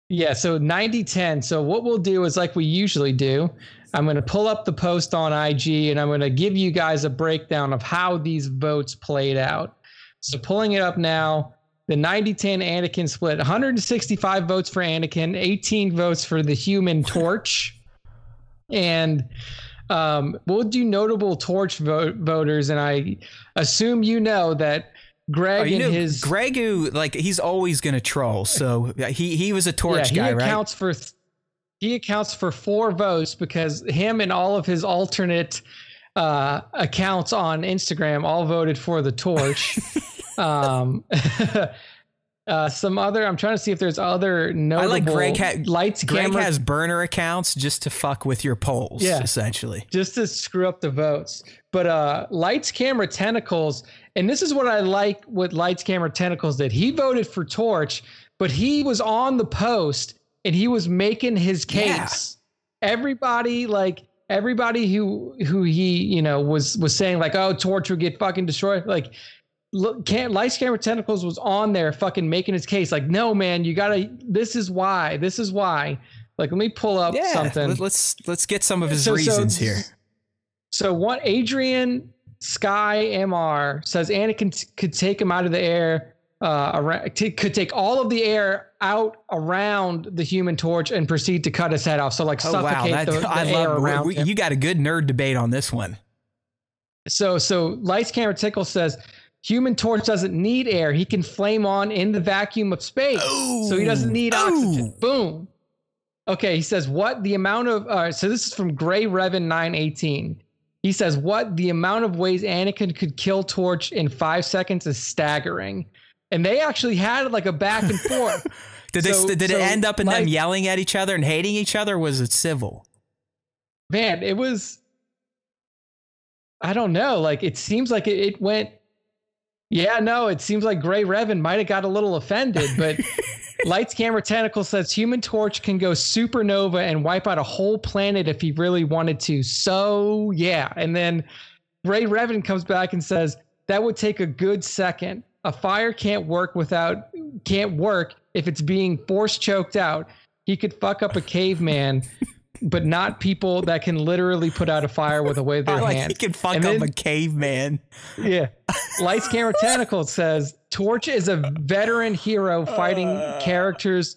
Yeah, so 90 10. So, what we'll do is like we usually do, I'm going to pull up the post on IG and I'm going to give you guys a breakdown of how these votes played out. So, pulling it up now, the 90 10 Anakin split 165 votes for Anakin, 18 votes for the human torch. and um, we'll do notable torch vote- voters. And I assume you know that Greg oh, you know, his Gregu like he's always going to troll. So he he was a torch yeah, guy, right? He accounts for he accounts for four votes because him and all of his alternate uh, accounts on Instagram all voted for the torch. um, uh, some other. I'm trying to see if there's other notable. I like Greg. Ha- lights. Greg camera. has burner accounts just to fuck with your polls. Yeah, essentially, just to screw up the votes. But uh, lights, camera, tentacles and this is what I like with Lights Camera Tentacles did. He voted for Torch, but he was on the post and he was making his case. Yeah. Everybody like everybody who who he you know was was saying like oh Torch would get fucking destroyed like look, can't lights camera tentacles was on there fucking making his case like no man you gotta this is why this is why like let me pull up Yeah, something let- let's let's get some of his So- so- reasons here. so what adrian sky mr says anakin could take him out of the air uh around, t- could take all of the air out around the human torch and proceed to cut his head off so like Oh suffocate wow, that, the, the I air love. around we- him. you got a good nerd debate on this one. So so lights camera tickle says human torch doesn't need air. He can flame on in the vacuum of space. so he doesn't need oxygen. Boom. Okay, he says what the amount of uh, so this is from Gray Revan 918. He says what the amount of ways Anakin could kill Torch in five seconds is staggering. And they actually had like a back and forth. Did they? Did so, it end up in them yelling at each other and hating each other? Or was it civil? Man, it was I don't know. Like it seems like it, it went Yeah, no, it seems like Gray Revan might have got a little offended, but Lights Camera Tentacle says Human Torch can go supernova and wipe out a whole planet if he really wanted to. So, yeah. And then Ray Revan comes back and says that would take a good second. A fire can't work without can't work if it's being force choked out. He could fuck up a caveman, but not people that can literally put out a fire with a wave of their like hands. he can fuck And up then- a caveman. Yeah. Lights Camera Tentacle says Torch is a veteran hero fighting Uh. characters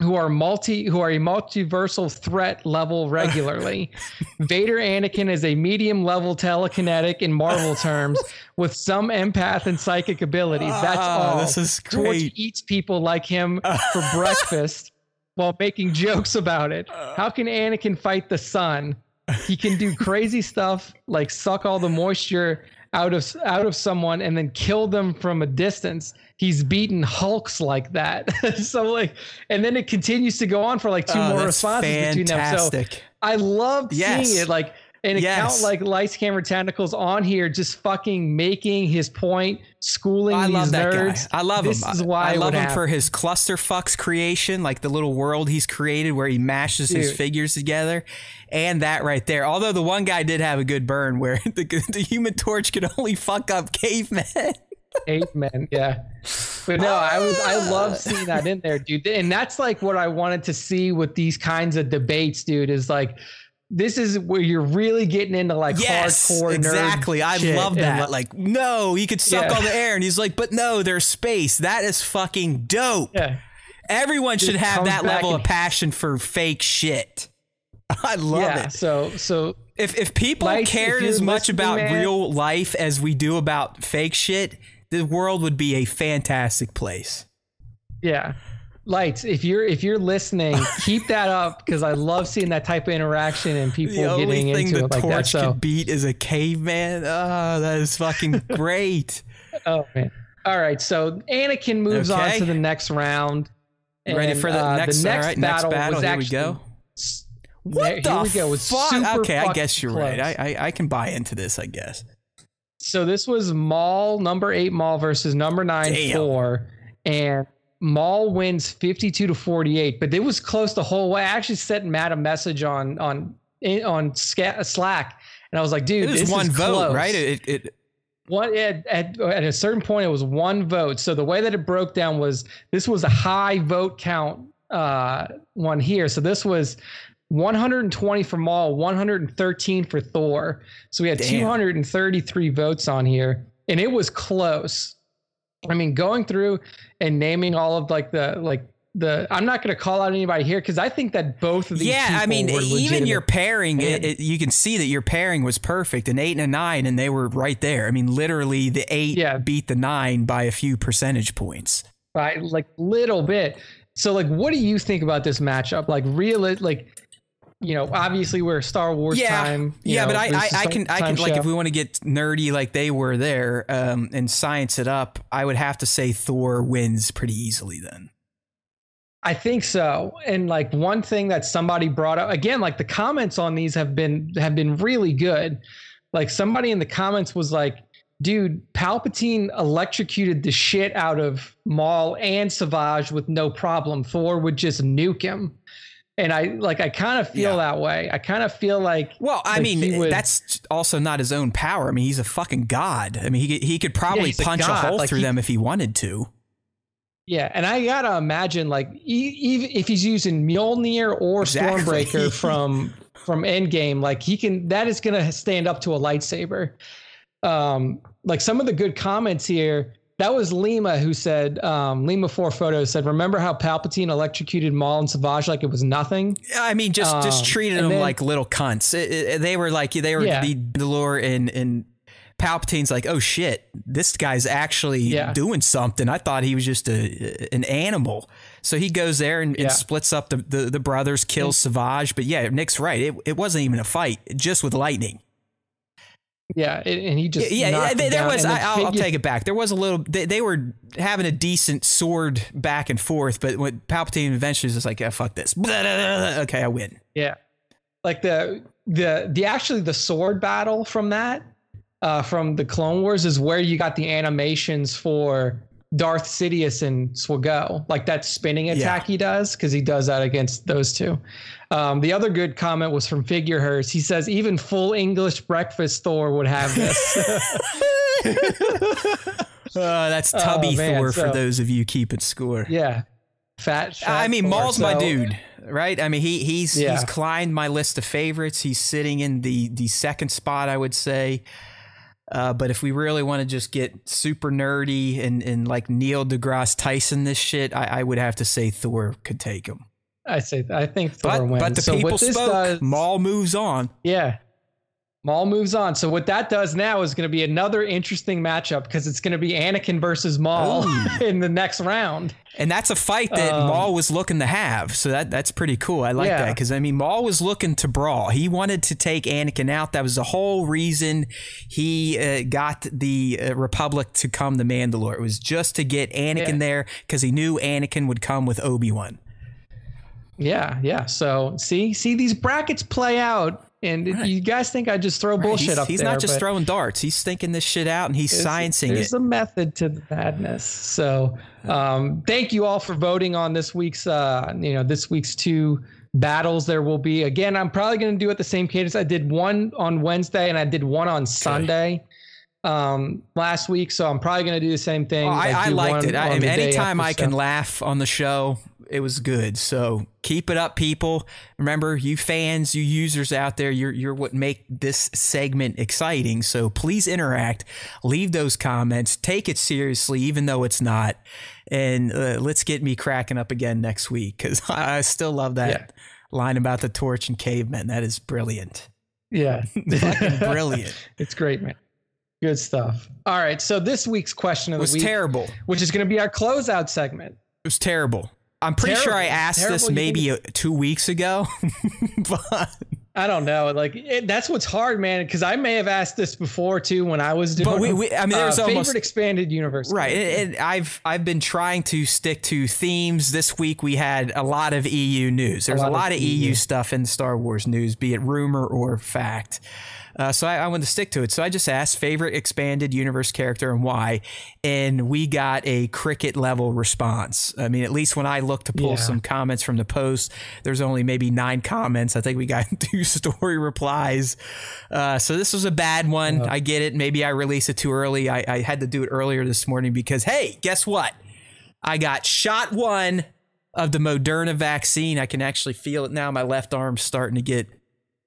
who are multi who are a multiversal threat level regularly. Vader Anakin is a medium level telekinetic in Marvel terms with some empath and psychic abilities. That's Ah, all. this is Torch eats people like him for breakfast while making jokes about it. Uh. How can Anakin fight the sun? He can do crazy stuff like suck all the moisture out of out of someone and then kill them from a distance. He's beaten Hulks like that. so like, and then it continues to go on for like two Oh, more responses between them. So fantastic. I loved Yes. seeing it. Like an Yes. account like Lights Camera Tentacles on here, just fucking making his point, schooling I these love that nerds. guy. I love this him. is why I love him for his cluster fucks creation, like the little world he's created where he mashes his figures together, and that right there. Although the one guy did have a good burn where the, the Human Torch could only fuck up cavemen. Amen. Yeah. But no, I was I ah. love seeing that in there, dude. And that's like what I wanted to see with these kinds of debates, dude, is like this is where you're really getting into like yes, hardcore exactly. I shit. love that. Like, no, he could suck Yeah. all the air, and he's like, but no, there's space. That is fucking dope. yeah. Everyone should have that level of passion for fake shit. I love yeah. it. So so If if people cared you're as much about man- real life as we do about fake shit, the world would be a fantastic place. yeah. Lights, if you're if you're listening, keep that up because I love seeing that type of interaction and people The only getting thing into the it like that. torch So could beat is a caveman. Oh, that is fucking great. Oh man. All right. So Anakin moves on to the next round. You ready for the uh, next? the next right, battle, next battle. was Here actually we go. What there- the here we go. Fuck? super Okay, I guess you're right. I, I I can buy into this. I guess. So this was Maul number eight Maul versus number nine Damn. four, and Maul wins fifty two to forty eight. But it was close the whole way. I actually sent Matt a message on on on Slack, and I was like, dude, this one is vote, close. right? It, it One at, at at a certain point, it was one vote. So the way that it broke down was this was a high vote count uh, one here. So this was 120 for Maul, 113 for Thor. So we had Damn. 233 votes on here, and it was close. I mean, going through and naming all of like the like the I'm not going to call out anybody here because I think that both of these yeah, I mean, even your pairing, it, it, you can see that your pairing was perfect. An eight and a nine, and they were right there. I mean, literally, the eight Yeah. beat the nine by a few percentage points. right? Like little bit. So like, what do you think about this matchup? Like real, like, you know, obviously we're Star Wars Yeah. time. Yeah, know, but I, I, I can, I can, like, if we want to get nerdy like they were there, um, and science it up, I would have to say Thor wins pretty easily. Then I think so. And like one thing that somebody brought up again, like the comments on these have been have been really good. Like somebody in the comments was like, dude, Palpatine electrocuted the shit out of Maul and Savage with no problem. Thor would just nuke him. And I like I kind of feel yeah. that way. I kind of feel like well, I mean, would, that's also not his own power. I mean, he's a fucking god. I mean, he he could probably yeah, punch a, a, hole like through he, them if he wanted to. Yeah, and I gotta imagine like even if he's using Mjolnir or exactly. Stormbreaker from from Endgame, like he can that is gonna stand up to a lightsaber. Um, like some of the good comments here that was Lima who said, um, Lima four photos said, remember how Palpatine electrocuted Maul and Savage like it was nothing? I mean, just um, just treated them then, like little cunts. It, it, they were like they were yeah. the Mandalore and and Palpatine's like, oh shit, this guy's actually yeah. doing something. I thought he was just a an animal. So he goes there and, yeah. and splits up the, the, the brothers, kills Savage. But yeah, Nick's right. It, it wasn't even a fight, just with lightning. Yeah, and he just yeah. yeah there was. I, will take it back. There was a little. They, they, were having a decent sword back and forth, but when Palpatine eventually was just like, "Yeah, fuck this." Okay, I win. Yeah, like the the the actually the sword battle from that uh, from the Clone Wars is where you got the animations for Darth Sidious and Swago, like that spinning attack yeah. he does, because he does that against those two. Um, the other good comment was from Figure Hers. He says even full English breakfast Thor would have this. uh, that's Tubby oh, Thor so, for those of you keeping score. Yeah, fat. fat I mean, Thor, Maul's so. my dude, right? I mean, he he's yeah. he's climbed my list of favorites. He's sitting in the the second spot, I would say. Uh, but if we really want to just get super nerdy and, and like Neil deGrasse Tyson this shit, I, I would have to say Thor could take him. I say I think Thor but, wins. But the so people spoke. Does, Maul moves on. Yeah, Maul moves on. So what that does now is going to be another interesting matchup because it's going to be Anakin versus Maul in the next round. And that's a fight that um, Maul was looking to have. So that that's pretty cool. I like yeah. that because I mean Maul was looking to brawl. He wanted to take Anakin out. That was the whole reason he uh, got the uh, Republic to come to Mandalore. It was just to get Anakin yeah. there because he knew Anakin would come with Obi Wan. Yeah, yeah. So see, see these brackets play out, and right. you guys think I just throw bullshit he's, up he's there? He's not just throwing darts. He's thinking this shit out, and he's sciencing there's it. There's a method to the madness. So, um, thank you all for voting on this week's, uh, you know, this week's two battles. There will be again. I'm probably going to do it the same cadence. I did one on Wednesday, and I did one on Sunday um last week so i'm probably going to do the same thing oh, I, I liked it I, anytime i can laugh on the show it was good. So keep it up, people. Remember, you fans, you users out there, you're you're what make this segment exciting. So please interact, leave those comments, take it seriously, even though it's not. And uh, let's get me cracking up again next week because I still love that yeah. line about the torch and cavemen. That is brilliant. Yeah, fucking brilliant. It's great, man. Good stuff. All right, so this week's question of was the week, terrible, which is going to be our closeout segment. It was terrible. I'm pretty terrible, sure I asked this maybe two weeks ago. but I don't know. Like it, that's what's hard, man. Because I may have asked this before too when I was doing. But we, we I mean, there's uh, almost favorite expanded universe, right? And, and, I've I've been trying to stick to themes. This week we had a lot of EU news. There's a lot, a lot of, of. EU stuff in Star Wars news, be it rumor or fact. Uh, so I, I wanted to stick to it. So I just asked favorite expanded universe character and why, and we got a cricket level response. I mean, at least when I looked to pull yeah. some comments from the post, there's only maybe nine comments. I think we got two story replies. Uh, so this was a bad one. I get it. Maybe I released it too early. I, I had to do it earlier this morning because hey, guess what? I got shot one of the Moderna vaccine. I can actually feel it now. My left arm's starting to get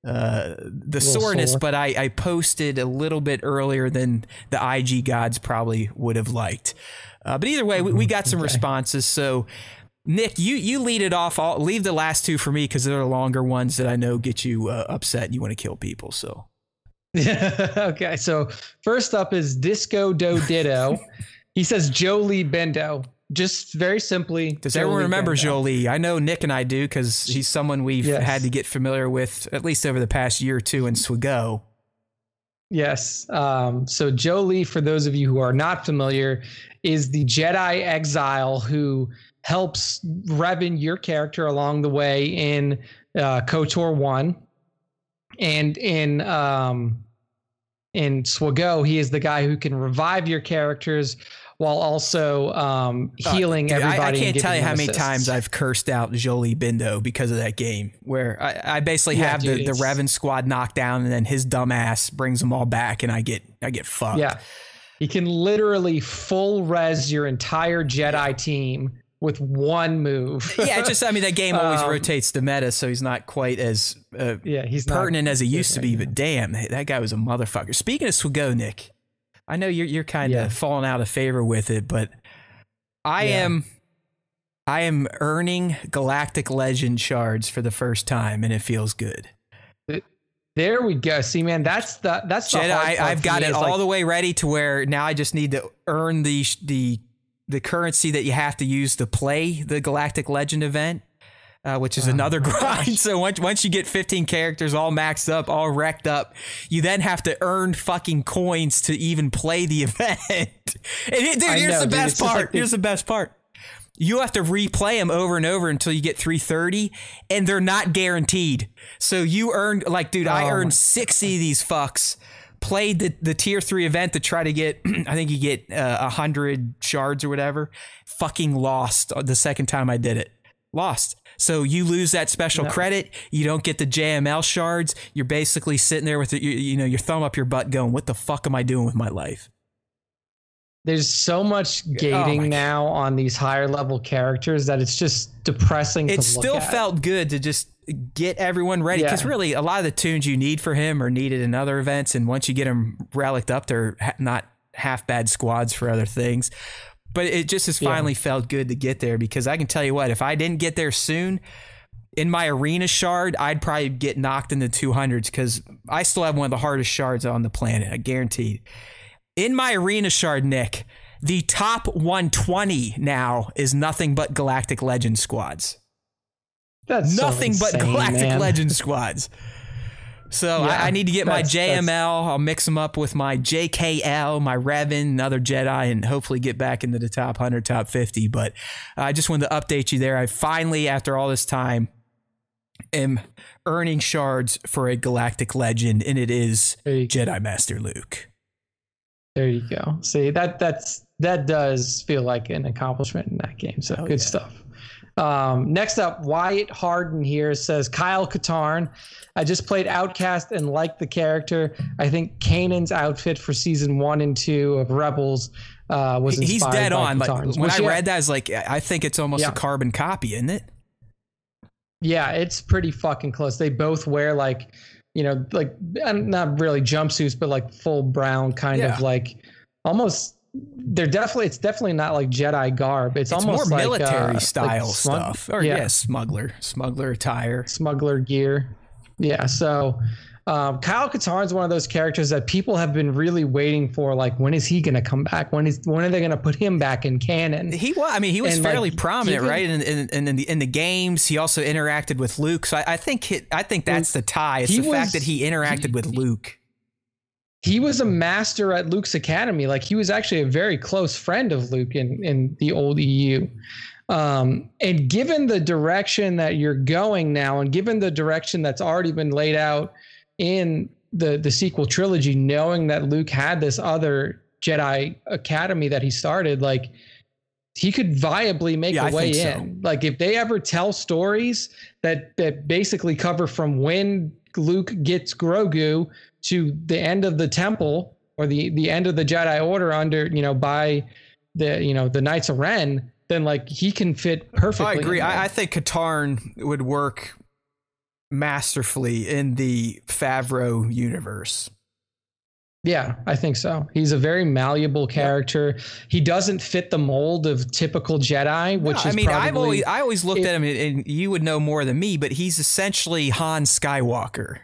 uh, the soreness, sore. but I, I posted a little bit earlier than the IG gods probably would have liked. Uh, but either way, we, we got some okay. responses. So, Nick, you you lead it off. I'll leave the last two for me because they're the longer ones that I know get you uh, upset and you want to kill people. So, okay. So first up is Disco Do Ditto. he says Jolee Bindo just very simply. Does everyone remember Jolee? I know Nick and I do because he's someone we've yes. had to get familiar with at least over the past year or two in Swago. Yes. Um, so Jolee, for those of you who are not familiar, is the Jedi exile who helps Revan, your character, along the way in uh, KOTOR one, and in um, in Swago, he is the guy who can revive your characters while also um, uh, healing uh, dude, everybody. I, I can't tell you how many times I've cursed out Jolee Bindo because of that game, where I, I basically yeah, have dude, the, the Revan squad knocked down, and then his dumbass brings them all back, and I get I get fucked. Yeah, he can literally full res your entire Jedi team with one move. yeah, just I mean that game always um, rotates the meta, so he's not quite as uh, yeah he's pertinent as he used to be. But damn, that guy was a motherfucker. Speaking of Swago, Nick, I know you're you're kind of yeah. falling out of favor with it, but I yeah. am I am earning Galactic Legend shards for the first time, and it feels good. There we go. See, man, that's the that's the Jedi. I, have got it all like, the way ready to where now I just need to earn the the the currency that you have to use to play the Galactic Legend event uh, which is oh another grind. Gosh. So once once you get 15 characters all maxed up, all wrecked up, you then have to earn fucking coins to even play the event. and it, dude, here's know, the best part. Like here's the best part. You have to replay them over and over until you get 330, and they're not guaranteed. So you earned like, dude, oh I earned 60 of these fucks played the, the tier three event to try to get, I think you get uh, a uh, hundred shards or whatever. Fucking lost the second time I did it. Lost. So you lose that special no. credit. You don't get the JML shards. You're basically sitting there with the, you, you know your thumb up your butt, going, "What the fuck am I doing with my life?" There's so much oh gating oh now on these higher level characters that it's just depressing. It still felt good to just get everyone ready because yeah. really a lot of the tunes you need for him are needed in other events, and once you get them relicked up, they're not half bad squads for other things. But it just has finally yeah. felt good to get there because I can tell you what, if I didn't get there soon, in my arena shard, I'd probably get knocked in the 200s because I still have one of the hardest shards on the planet. I guarantee. In my arena shard, Nick, the top 120 now is nothing but Galactic Legend squads. That's nothing so insane, but Galactic man. Legend squads. So yeah, I, I, need to get my JML. I'll mix them up with my JKL, my Revan, another Jedi, and hopefully get back into the top 100, top 50. But I just wanted to update you there. I finally, after all this time, am earning shards for a galactic legend, and it is Jedi Master Luke. There you go. See that that's that does feel like an accomplishment in that game. So oh, good yeah. stuff. Um, next up, Wyatt Harden here says Kyle Katarn. I just played Outcast and liked the character. I think Kanan's outfit for season one and two of Rebels uh, was inspired He's dead on. Like, when I read that, I was like, I think it's almost yeah. a carbon copy, isn't it? Yeah, it's pretty fucking close. They both wear like, you know, like not really jumpsuits, but like full brown kind yeah. of like almost they're definitely it's definitely not like Jedi garb. It's, it's almost more like, military uh, style like smug- stuff. Or yeah. yeah, smuggler, smuggler attire, smuggler gear. Yeah, so um, Kyle Katarn is one of those characters that people have been really waiting for. Like, when is he going to come back? When is when are they going to put him back in canon? He was. I mean, he was and fairly like, prominent, right? In, in, in, the in the games, he also interacted with Luke. So I, I think he, I think that's the tie. It's the was, fact that he interacted he, with Luke he was a master at Luke's academy. Like he was actually a very close friend of Luke in in the old EU. Um, and given the direction that you're going now, and given the direction that's already been laid out in the the sequel trilogy, knowing that Luke had this other Jedi academy that he started, like he could viably make yeah, a way in. So. Like if they ever tell stories that that basically cover from when Luke gets Grogu to the end of the temple or the the end of the Jedi Order under you know by the you know the Knights of Ren, then like he can fit perfectly. I agree. I, I, think Katarn would work masterfully in the Favreau universe. Yeah, I think so. He's a very malleable character. He doesn't fit the mold of typical Jedi, which no, is I mean, I've always I always looked it, at him, and you would know more than me, but he's essentially Han Skywalker.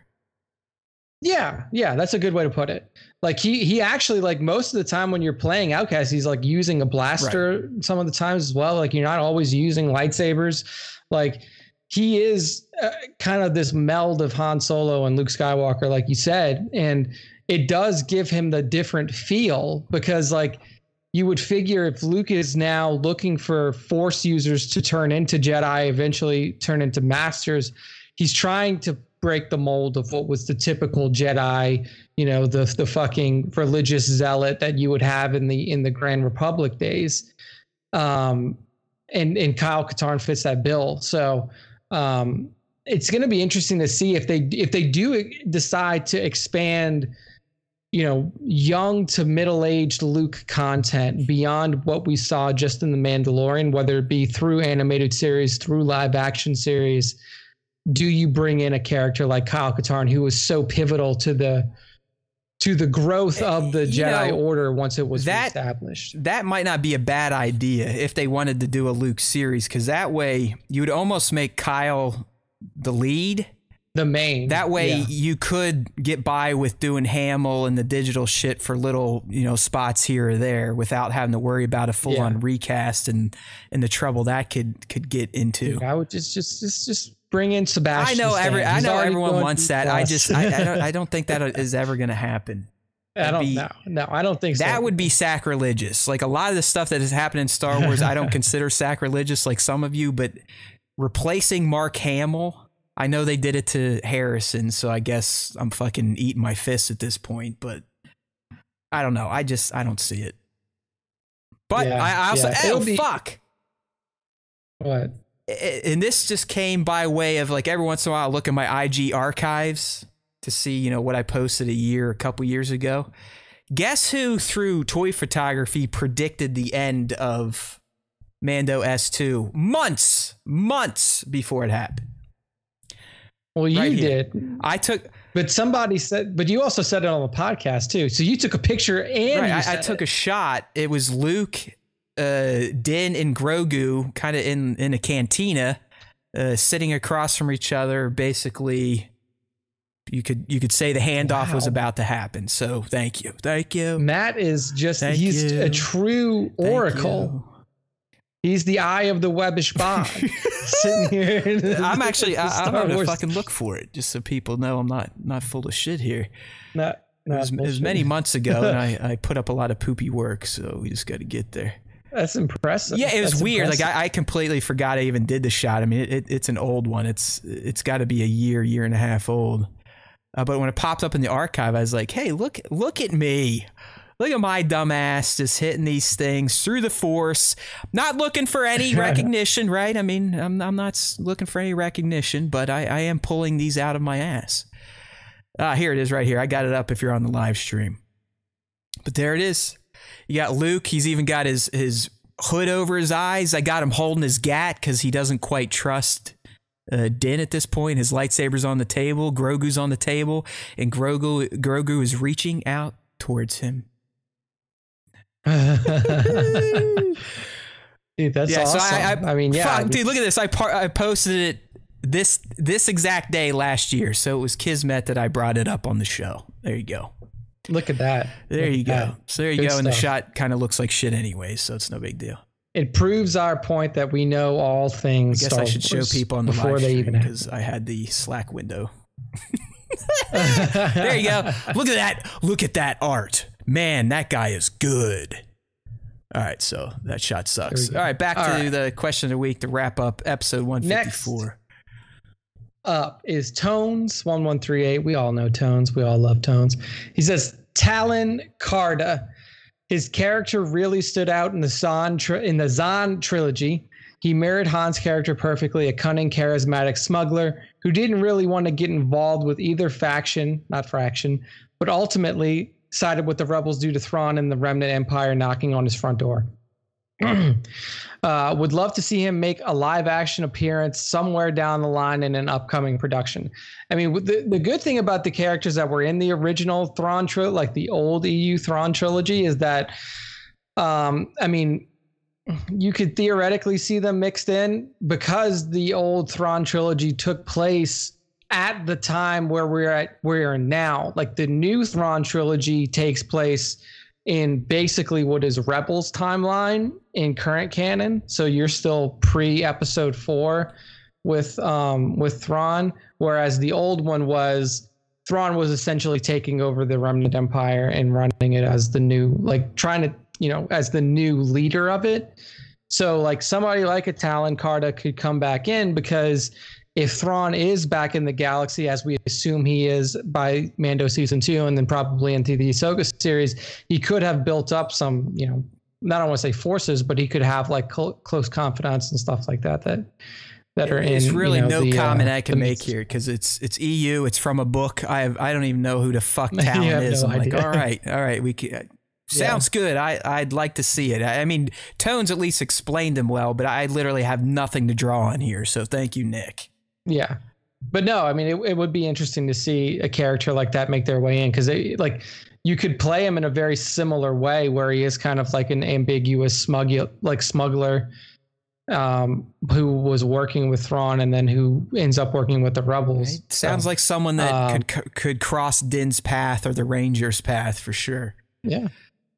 Yeah, yeah, that's a good way to put it. Like he he actually like most of the time when you're playing Outcast, he's like using a blaster right. some of the times as well. Like you're not always using lightsabers. Like he is uh, kind of this meld of Han Solo and Luke Skywalker, like you said, and it does give him the different feel because like you would figure if Luke is now looking for Force users to turn into Jedi, eventually turn into Masters, he's trying to break the mold of what was the typical Jedi, you know, the the fucking religious zealot that you would have in the in the Grand Republic days. Um, and and Kyle Katarn fits that bill. So um, it's going to be interesting to see if they if they do decide to expand you know young to middle-aged luke content beyond what we saw just in the mandalorian whether it be through animated series through live action series do you bring in a character like kyle katarn who was so pivotal to the to the growth of the you jedi know, order once it was that, established? that might not be a bad idea if they wanted to do a luke series because that way you would almost make kyle the lead the main. That way yeah. you could get by with doing Hamill and the digital shit for little, you know, spots here or there without having to worry about a full yeah. on recast and and the trouble that could could get into. Dude, I would just just just just bring in Sebastian. I know every I know everyone wants that. I just I, I, don't I don't think that is ever going to happen. I don't know. No, I don't think that so. would be sacrilegious. Like a lot of the stuff that has happened in Star Wars, I don't consider sacrilegious like some of you, but replacing Mark Hamill I know they did it to Harrison, so I guess I'm fucking eating my fists at this point, but I don't know. I just I don't see it. But yeah, I, I, also yeah. oh be, fuck. What? And this just came by way of like every once in a while I look at my IG archives to see, you know, what I posted a year, a couple years ago. Guess who through toy photography predicted the end of Mando S2 months, months before it happened? Well, you right did. I took, but somebody said, but you also said it on the podcast too. So you took a picture and right, I, I, took it. a shot. It was Luke, uh, Din, and Grogu, kind of in in a cantina, uh, sitting across from each other. Basically, you could you could say the handoff wow. was about to happen. So thank you, thank you. Matt is just thank he's you. a true oracle. He's the eye of the webbish bond. sitting here. I'm actually I, am gonna fucking look for it just so people know I'm not not full of shit here. Not, not it, was, it was many months ago, and I, I put up a lot of poopy work, so we just got to get there. That's impressive. Yeah, it was That's weird. Impressive. Like I, I, completely forgot I even did the shot. I mean, it, it, it's an old one. It's it's got to be a year, year and a half old. Uh, but when it popped up in the archive, I was like, "Hey, look, look at me! Look at my dumbass just hitting these things through the force, not looking for any recognition, right? I mean, I'm, I'm not looking for any recognition, but I, I am pulling these out of my ass. Ah, here it is right here. I got it up if you're on the live stream. But there it is. You got Luke. He's even got his, his hood over his eyes. I got him holding his gat because he doesn't quite trust uh, Din at this point. His lightsaber's on the table. Grogu's on the table, and Grogu Grogu is reaching out towards him. dude, that's yeah, awesome. So I, I, I, mean, yeah, fuck, dude, look at this. I par- I posted it this this exact day last year, so it was Kismet that I brought it up on the show. There you go. Look at that. There look you go. That. So there you Good go. Stuff. And the shot kind of looks like shit anyway, so it's no big deal. It proves our point that we know all things. I guess Star I should show people on the before live they even because I had the Slack window. there you go. Look at that. Look at that art man, that guy is good. All right, so that shot sucks. All right, back All to right. the question of the week to wrap up episode 154. Next up is Tones 1138. We all know Tones. We all love Tones. He says Talon Karrde. His character really stood out in the tri- in the Zahn trilogy. He mirrored Han's character perfectly, a cunning, charismatic smuggler who didn't really want to get involved with either faction, not fraction, but ultimately sided with the rebels due to Thrawn and the Remnant Empire knocking on his front door. uh, would love to see him make a live action appearance somewhere down the line in an upcoming production. I mean, the, the good thing about the characters that were in the original Thrawn trilogy, like the old EU Thrawn trilogy, is that, um, I mean, you could theoretically see them mixed in because the old Thrawn trilogy took place at the time where we're at we're now. Like the new Thrawn trilogy takes place in basically what is Rebels timeline in current canon. So you're still pre episode four with um with Thrawn, whereas the old one was Thrawn was essentially taking over the Remnant Empire and running it as the new like trying to you know as the new leader of it. So like somebody like a Talon Karrde could come back in because if Thrawn is back in the galaxy, as we assume he is by Mando season two, and then probably into the Ahsoka series, he could have built up some, you know, not I want to say forces, but he could have like cl- close confidants and stuff like that. That that are There's in. really you know, no the, comment uh, I can make here because it's it's EU. It's from a book. I have, I don't even know who the fuck Talon is. no I'm like, all right, all right, we can, sounds good. I I'd like to see it. I, I mean, Tones at least explained him well, but I literally have nothing to draw on here. So thank you, Nick. Yeah. But no, I mean, it, it would be interesting to see a character like that make their way in because like you could play him in a very similar way where he is kind of like an ambiguous smuggler, like smuggler, um, who was working with Thrawn and then who ends up working with the rebels. Right? Sounds like someone that um, could could cross Din's path or the Ranger's path for sure. yeah.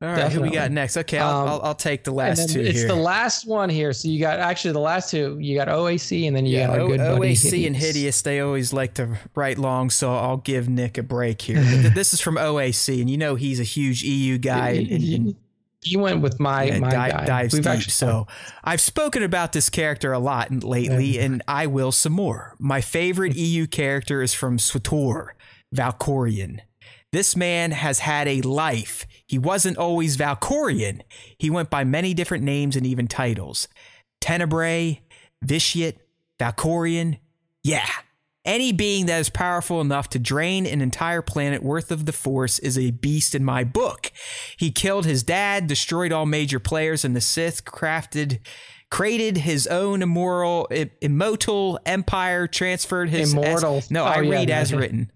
All right, who we got next? Okay, I'll, Um, I'll, I'll take the last two it's here. the last one here. So you got actually the last two. You got OAC and then you yeah, got our O- good buddy OAC and Hideous, they always like to write long, so I'll give Nick a break here. This is from OAC, and you know he's a huge EU guy. And, and, You went with my yeah, my di- guy. dives We've deep. actually So I've spoken about this character a lot lately, and I will some more. My favorite EU character is from SWTOR, Valkorion. This man has had a life. He wasn't always Valkorion. He went by many different names and even titles. Tenebrae, Vitiate, Valkorion. Yeah. Any being that is powerful enough to drain an entire planet worth of the Force is a beast in my book. He killed his dad, destroyed all major players in the Sith, crafted, created his own immoral, immortal empire, transferred his Immortal. no, Oh, I yeah, read as written.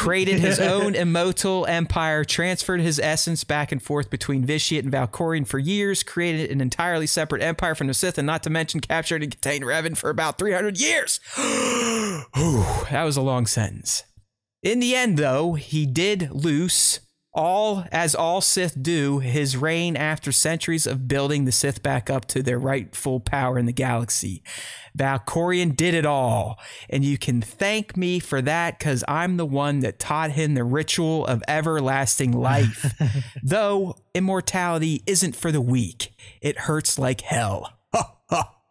Created his own immortal empire, transferred his essence back and forth between Vitiate and Valkorion for years, created an entirely separate empire from the Sith, and not to mention captured and contained Revan for about 300 years. Whew, that was a long sentence. In the end, though, he did loose all as all Sith do his reign after centuries of building the Sith back up to their rightful power in the galaxy. Valkorion did it all, and you can thank me for that because I'm the one that taught him the ritual of everlasting life. Though immortality isn't for the weak, it hurts like hell.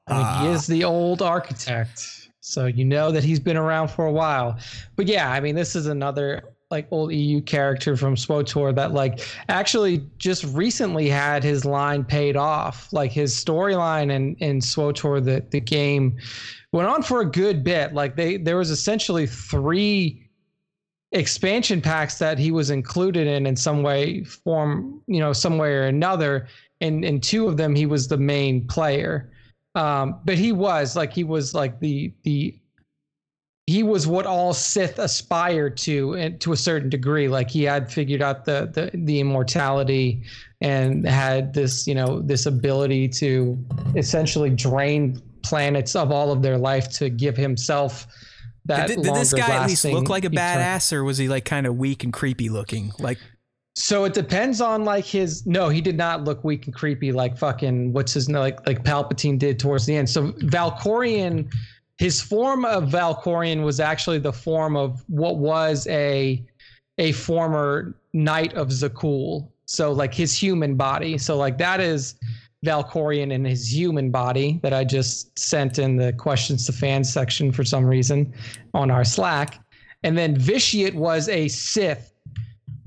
I mean, he is the old architect, so you know that he's been around for a while. But yeah, I mean, this is another like old EU character from SWTOR that like actually just recently had his line paid off. Like his storyline in in SWTOR, the the game went on for a good bit. Like they there was essentially three expansion packs that he was included in in some way form you know some way or another and in two of them he was the main player um but he was like he was like the the he was what all Sith aspired to and to a certain degree like he had figured out the the the immortality and had this you know this ability to essentially drain planets of all of their life to give himself that Did, did this guy at least look like a badass, or was he like kind of weak and creepy looking? Like, So it depends on like his. No, he did not look weak and creepy like fucking what's his like like Palpatine did towards the end. So Valkorion, his form of Valkorion was actually the form of what was a a former knight of Zakuul. So like his human body. So like that is Valkorion in his human body that I just sent in the questions to fans section for some reason on our Slack. And then Vitiate was a Sith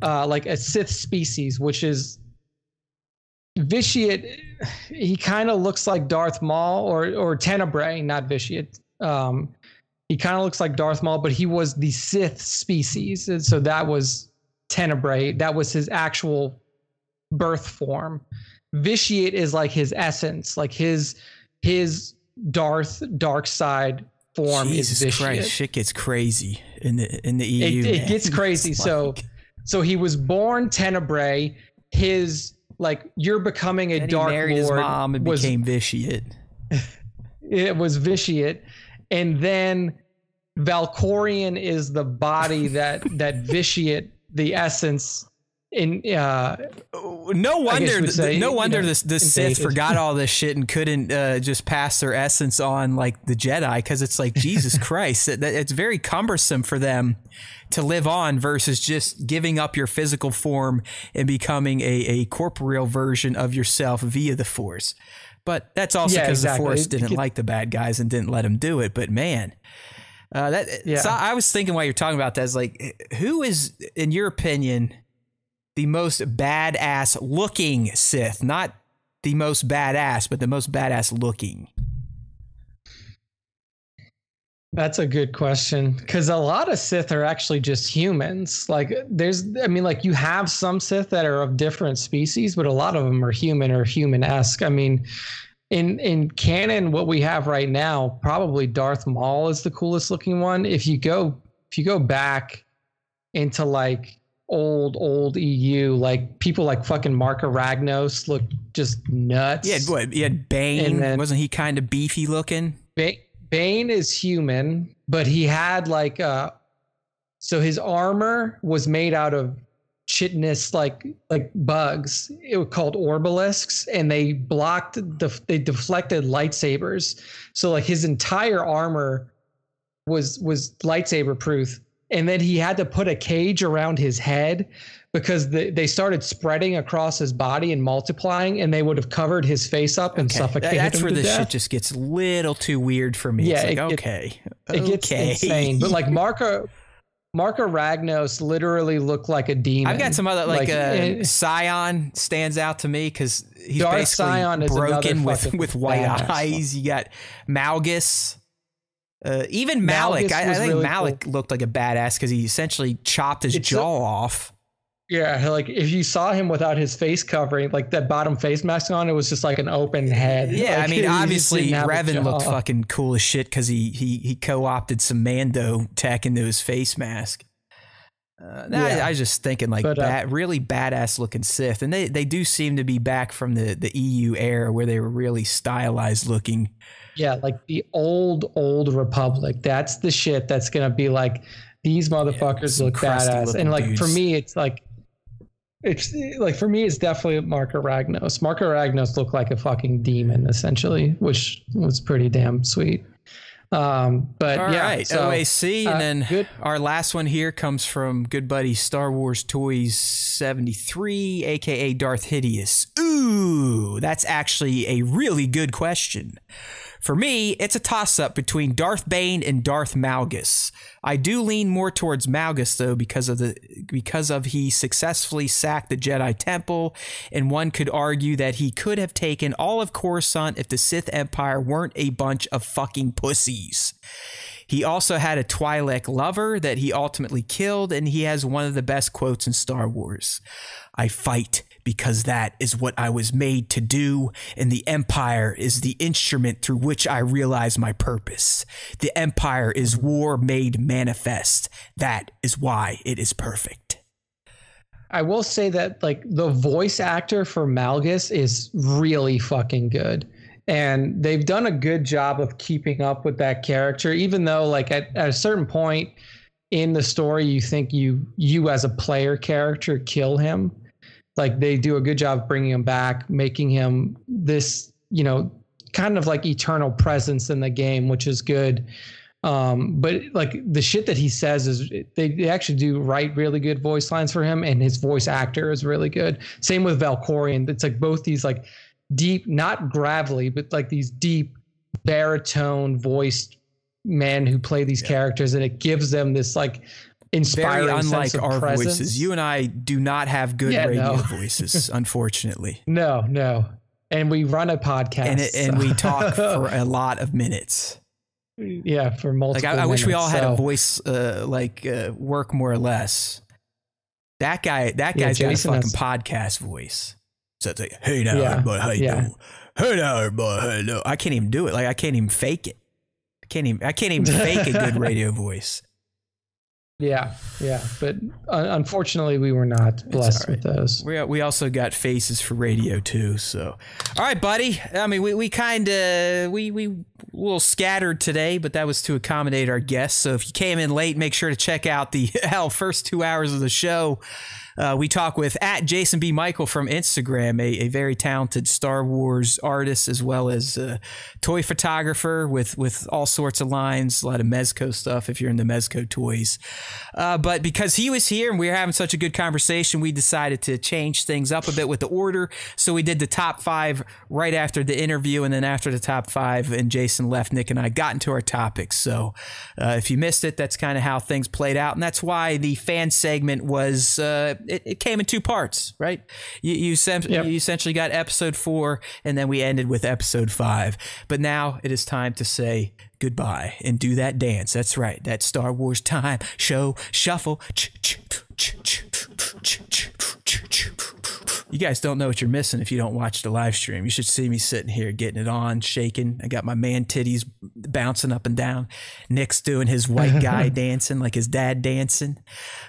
uh, like a Sith species, which is Vitiate. He kind of looks like Darth Maul or or Tenebrae, not Vitiate. Um, he kind of looks like Darth Maul, but he was the Sith species, and so that was Tenebrae. That was his actual birth form. Vitiate is like his essence, like his his Darth dark side form Jesus is Vitiate. Christ, shit gets crazy in the in the EU. It, it gets crazy. It's So, like- so he was born Tenebrae. His like you're becoming a then he dark married lord his mom and was became vitiate. it was vitiate, and then Valkorion is the body that that vitiate the essence in uh No wonder, you say, no you wonder know, the, the Sith forgot all this shit and couldn't uh, just pass their essence on like the Jedi because it's like Jesus Christ, it, it's very cumbersome for them to live on versus just giving up your physical form and becoming a, a corporeal version of yourself via the Force. But that's also Yeah, because exactly. the Force didn't it- like the bad guys and didn't let them do it. But man, Uh, that yeah. So I was thinking while you're talking about that is like, who is, in your opinion, the most badass looking Sith? Not the most badass, but the most badass looking. That's a good question because a lot of Sith are actually just humans. Like, there's, I mean, like you have some Sith that are of different species, but a lot of them are human or human esque. I mean, in in canon, what we have right now, probably Darth Maul is the coolest looking one. If you go if you go back into like old old EU, like people like fucking Marka Ragnos look just nuts. Yeah, what? He had Bane. Then, Wasn't he kind of beefy looking? Bane, Bane is human, but he had like uh so his armor was made out of chitinous like like bugs. It was called orbalisks and they blocked the they deflected lightsabers. So like his entire armor was was lightsaber proof and then he had to put a cage around his head because the, they started spreading across his body and multiplying, and they would have covered his face up and okay. suffocated That's him where this death. shit just gets a little too weird for me. Yeah, like, it, okay, it, it gets insane. But like Marka. Marka Ragnos literally looked like a demon. I've got some other like, like uh, Sion stands out to me because he's Darth basically Sion broken with with white eyes. You got Malgus. Uh, even Malak, I, I, think really Malak cool. looked like a badass because he essentially chopped his it's jaw a, off. Yeah, like if you saw him without his face covering, like that bottom face mask on, it was just like an open head. Yeah, like, I mean, obviously Revan looked fucking cool as shit because he he he co-opted some Mando tech into his face mask. Uh, yeah. I, I, was just thinking like but, uh, really badass looking Sith, and they they do seem to be back from the the EU era where they were really stylized looking. Yeah, like the old old Republic. That's the shit that's gonna be like these motherfuckers yeah, look badass, and like dudes. for me, it's like it's like for me, it's definitely Marka Ragnos. Marka Ragnos looked like a fucking demon essentially, which was pretty damn sweet. Um, but All yeah, right, so, OAC, and uh, then good. our last one here comes from good buddy Star Wars Toys seventy three, aka Darth Hideous. Ooh, that's actually a really good question. For me, it's a toss up between Darth Bane and Darth Malgus. I do lean more towards Malgus though because of the because of he successfully sacked the Jedi Temple, and one could argue that he could have taken all of Coruscant if the Sith Empire weren't a bunch of fucking pussies. He also had a Twi'lek lover that he ultimately killed, and he has one of the best quotes in Star Wars. I fight because that is what I was made to do, and the Empire is the instrument through which I realize my purpose. The Empire is war made manifest. That is why it is perfect. I will say that like the voice actor for Malgus is really fucking good. And they've done a good job of keeping up with that character, even though like at, at a certain point in the story you think you you as a player character kill him like they do a good job bringing him back, making him this, you know, kind of like eternal presence in the game, which is good. Um, but like the shit that he says is they, they actually do write really good voice lines for him, and his voice actor is really good. Same with Valkorion. It's like both these like deep, not gravelly, but like these deep baritone voiced men who play these yeah. characters, and it gives them this like inspiring Very unlike our presence. voices. You and I do not have good yeah, radio no. voices, unfortunately. No, no. And we run a podcast. And, it, and we talk for a lot of minutes. Yeah, for multiple. Like I, I wish we all had a voice uh, like uh, work more or less. That guy, that guy's yeah, got a fucking has... podcast voice. So it's like, hey now, yeah. everybody, how you yeah. doing? Hey now, everybody, how you? I can't even do it. Like I can't even fake it. I can't even. I can't even fake a good radio voice. Yeah, yeah, but uh, unfortunately, we were not blessed right. with those. We we also got faces for radio too. So, all right, buddy. I mean, we, we kind of we we a little scattered today, but that was to accommodate our guests. So if you came in late, make sure to check out the hell first two hours of the show. Uh, we talk with at Jason B. Michael from Instagram, a, a very talented Star Wars artist as well as a toy photographer with with all sorts of lines, a lot of Mezco stuff if you're into Mezco toys. Uh, but because he was here and we were having such a good conversation, we decided to change things up a bit with the order. So we did the top five right after the interview, and then after the top five, and Jason left, Nick and I got into our topics. So uh, if you missed it, that's kind of how things played out, and that's why the fan segment was uh, it, it, came in two parts, right? You you, sem- yep. you essentially got episode four, and then we ended with episode five. But now it is time to say goodbye and do that dance. That's right, that Star Wars time show shuffle. You guys don't know what you're missing if you don't watch the live stream. You should see me sitting here getting it on, shaking. I got my man titties bouncing up and down. Nick's doing his white guy dancing like his dad dancing.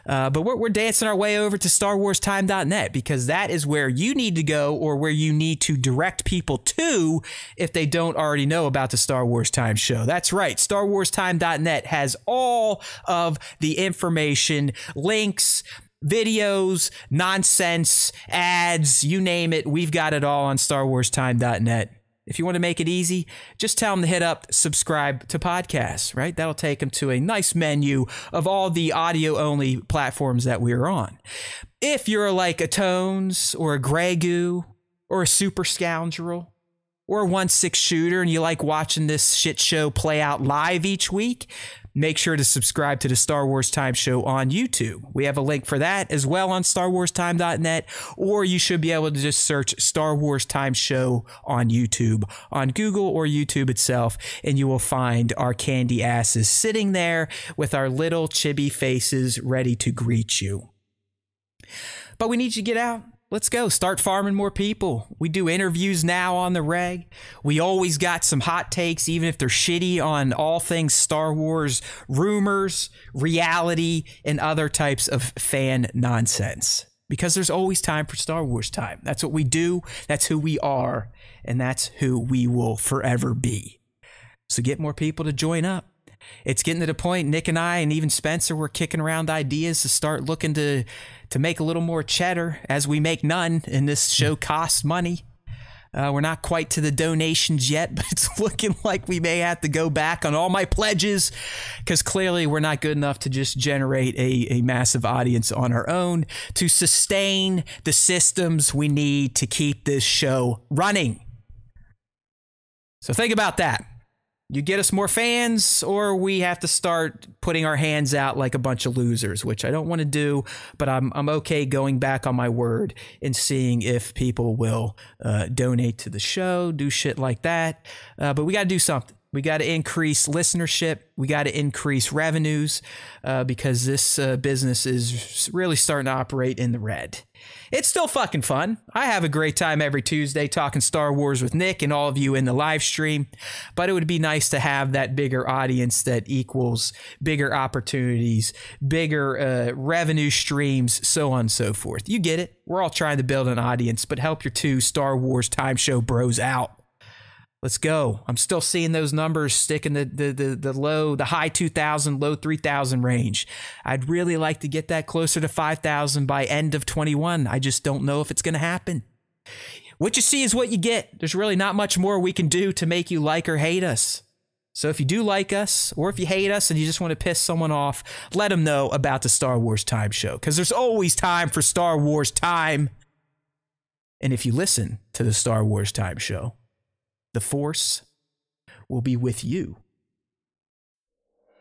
Uh, but we're, we're dancing our way over to StarWarsTime.net because that is where you need to go or where you need to direct people to if they don't already know about the Star Wars Time show. That's right. StarWarsTime.net has all of the information, links, videos, nonsense, ads, you name it. We've got it all on StarWarsTime.net. If you want to make it easy, just tell them to hit up subscribe to podcasts, right? That'll take them to a nice menu of all the audio only platforms that we're on. If you're like a Tones or a Grey Goo or a Super Scoundrel or a 1 6 shooter and you like watching this shit show play out live each week, make sure to subscribe to the Star Wars Time Show on YouTube. We have a link for that as well on starwarstime.net, or you should be able to just search Star Wars Time Show on YouTube, on Google or YouTube itself, and you will find our candy asses sitting there with our little chibi faces ready to greet you. But we need you to get out Let's go. Start farming more people. We do interviews now on the reg. We always got some hot takes, even if they're shitty, on all things Star Wars rumors, reality, and other types of fan nonsense. Because there's always time for Star Wars time. That's what we do, that's who we are, and that's who we will forever be. So get more people to join up it's getting to the point Nick and I and even Spencer were kicking around ideas to start looking to to make a little more cheddar as we make none and this show costs money. Uh, we're not quite to the donations yet, but it's looking like we may have to go back on all my pledges because clearly we're not good enough to just generate a, a massive audience on our own to sustain the systems we need to keep this show running. So think about that you get us more fans or we have to start putting our hands out like a bunch of losers which i don't want to do but i'm, I'm okay going back on my word and seeing if people will uh, donate to the show do shit like that uh, but we got to do something we got to increase listenership. We got to increase revenues uh, because this uh, business is really starting to operate in the red. It's still fucking fun. I have a great time every Tuesday talking Star Wars with Nick and all of you in the live stream. But it would be nice to have that bigger audience that equals bigger opportunities, bigger uh, revenue streams, so on and so forth. You get it. We're all trying to build an audience, but help your two Star Wars time show bros out. Let's go. I'm still seeing those numbers stick in the, the, the, the low, the high 2000, low 3000 range. I'd really like to get that closer to 5000 by end of 21. I just don't know if it's going to happen. What you see is what you get. There's really not much more we can do to make you like or hate us. So if you do like us, or if you hate us and you just want to piss someone off, let them know about the Star Wars Time Show, because there's always time for Star Wars time. And if you listen to the Star Wars Time Show, the Force will be with you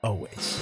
always.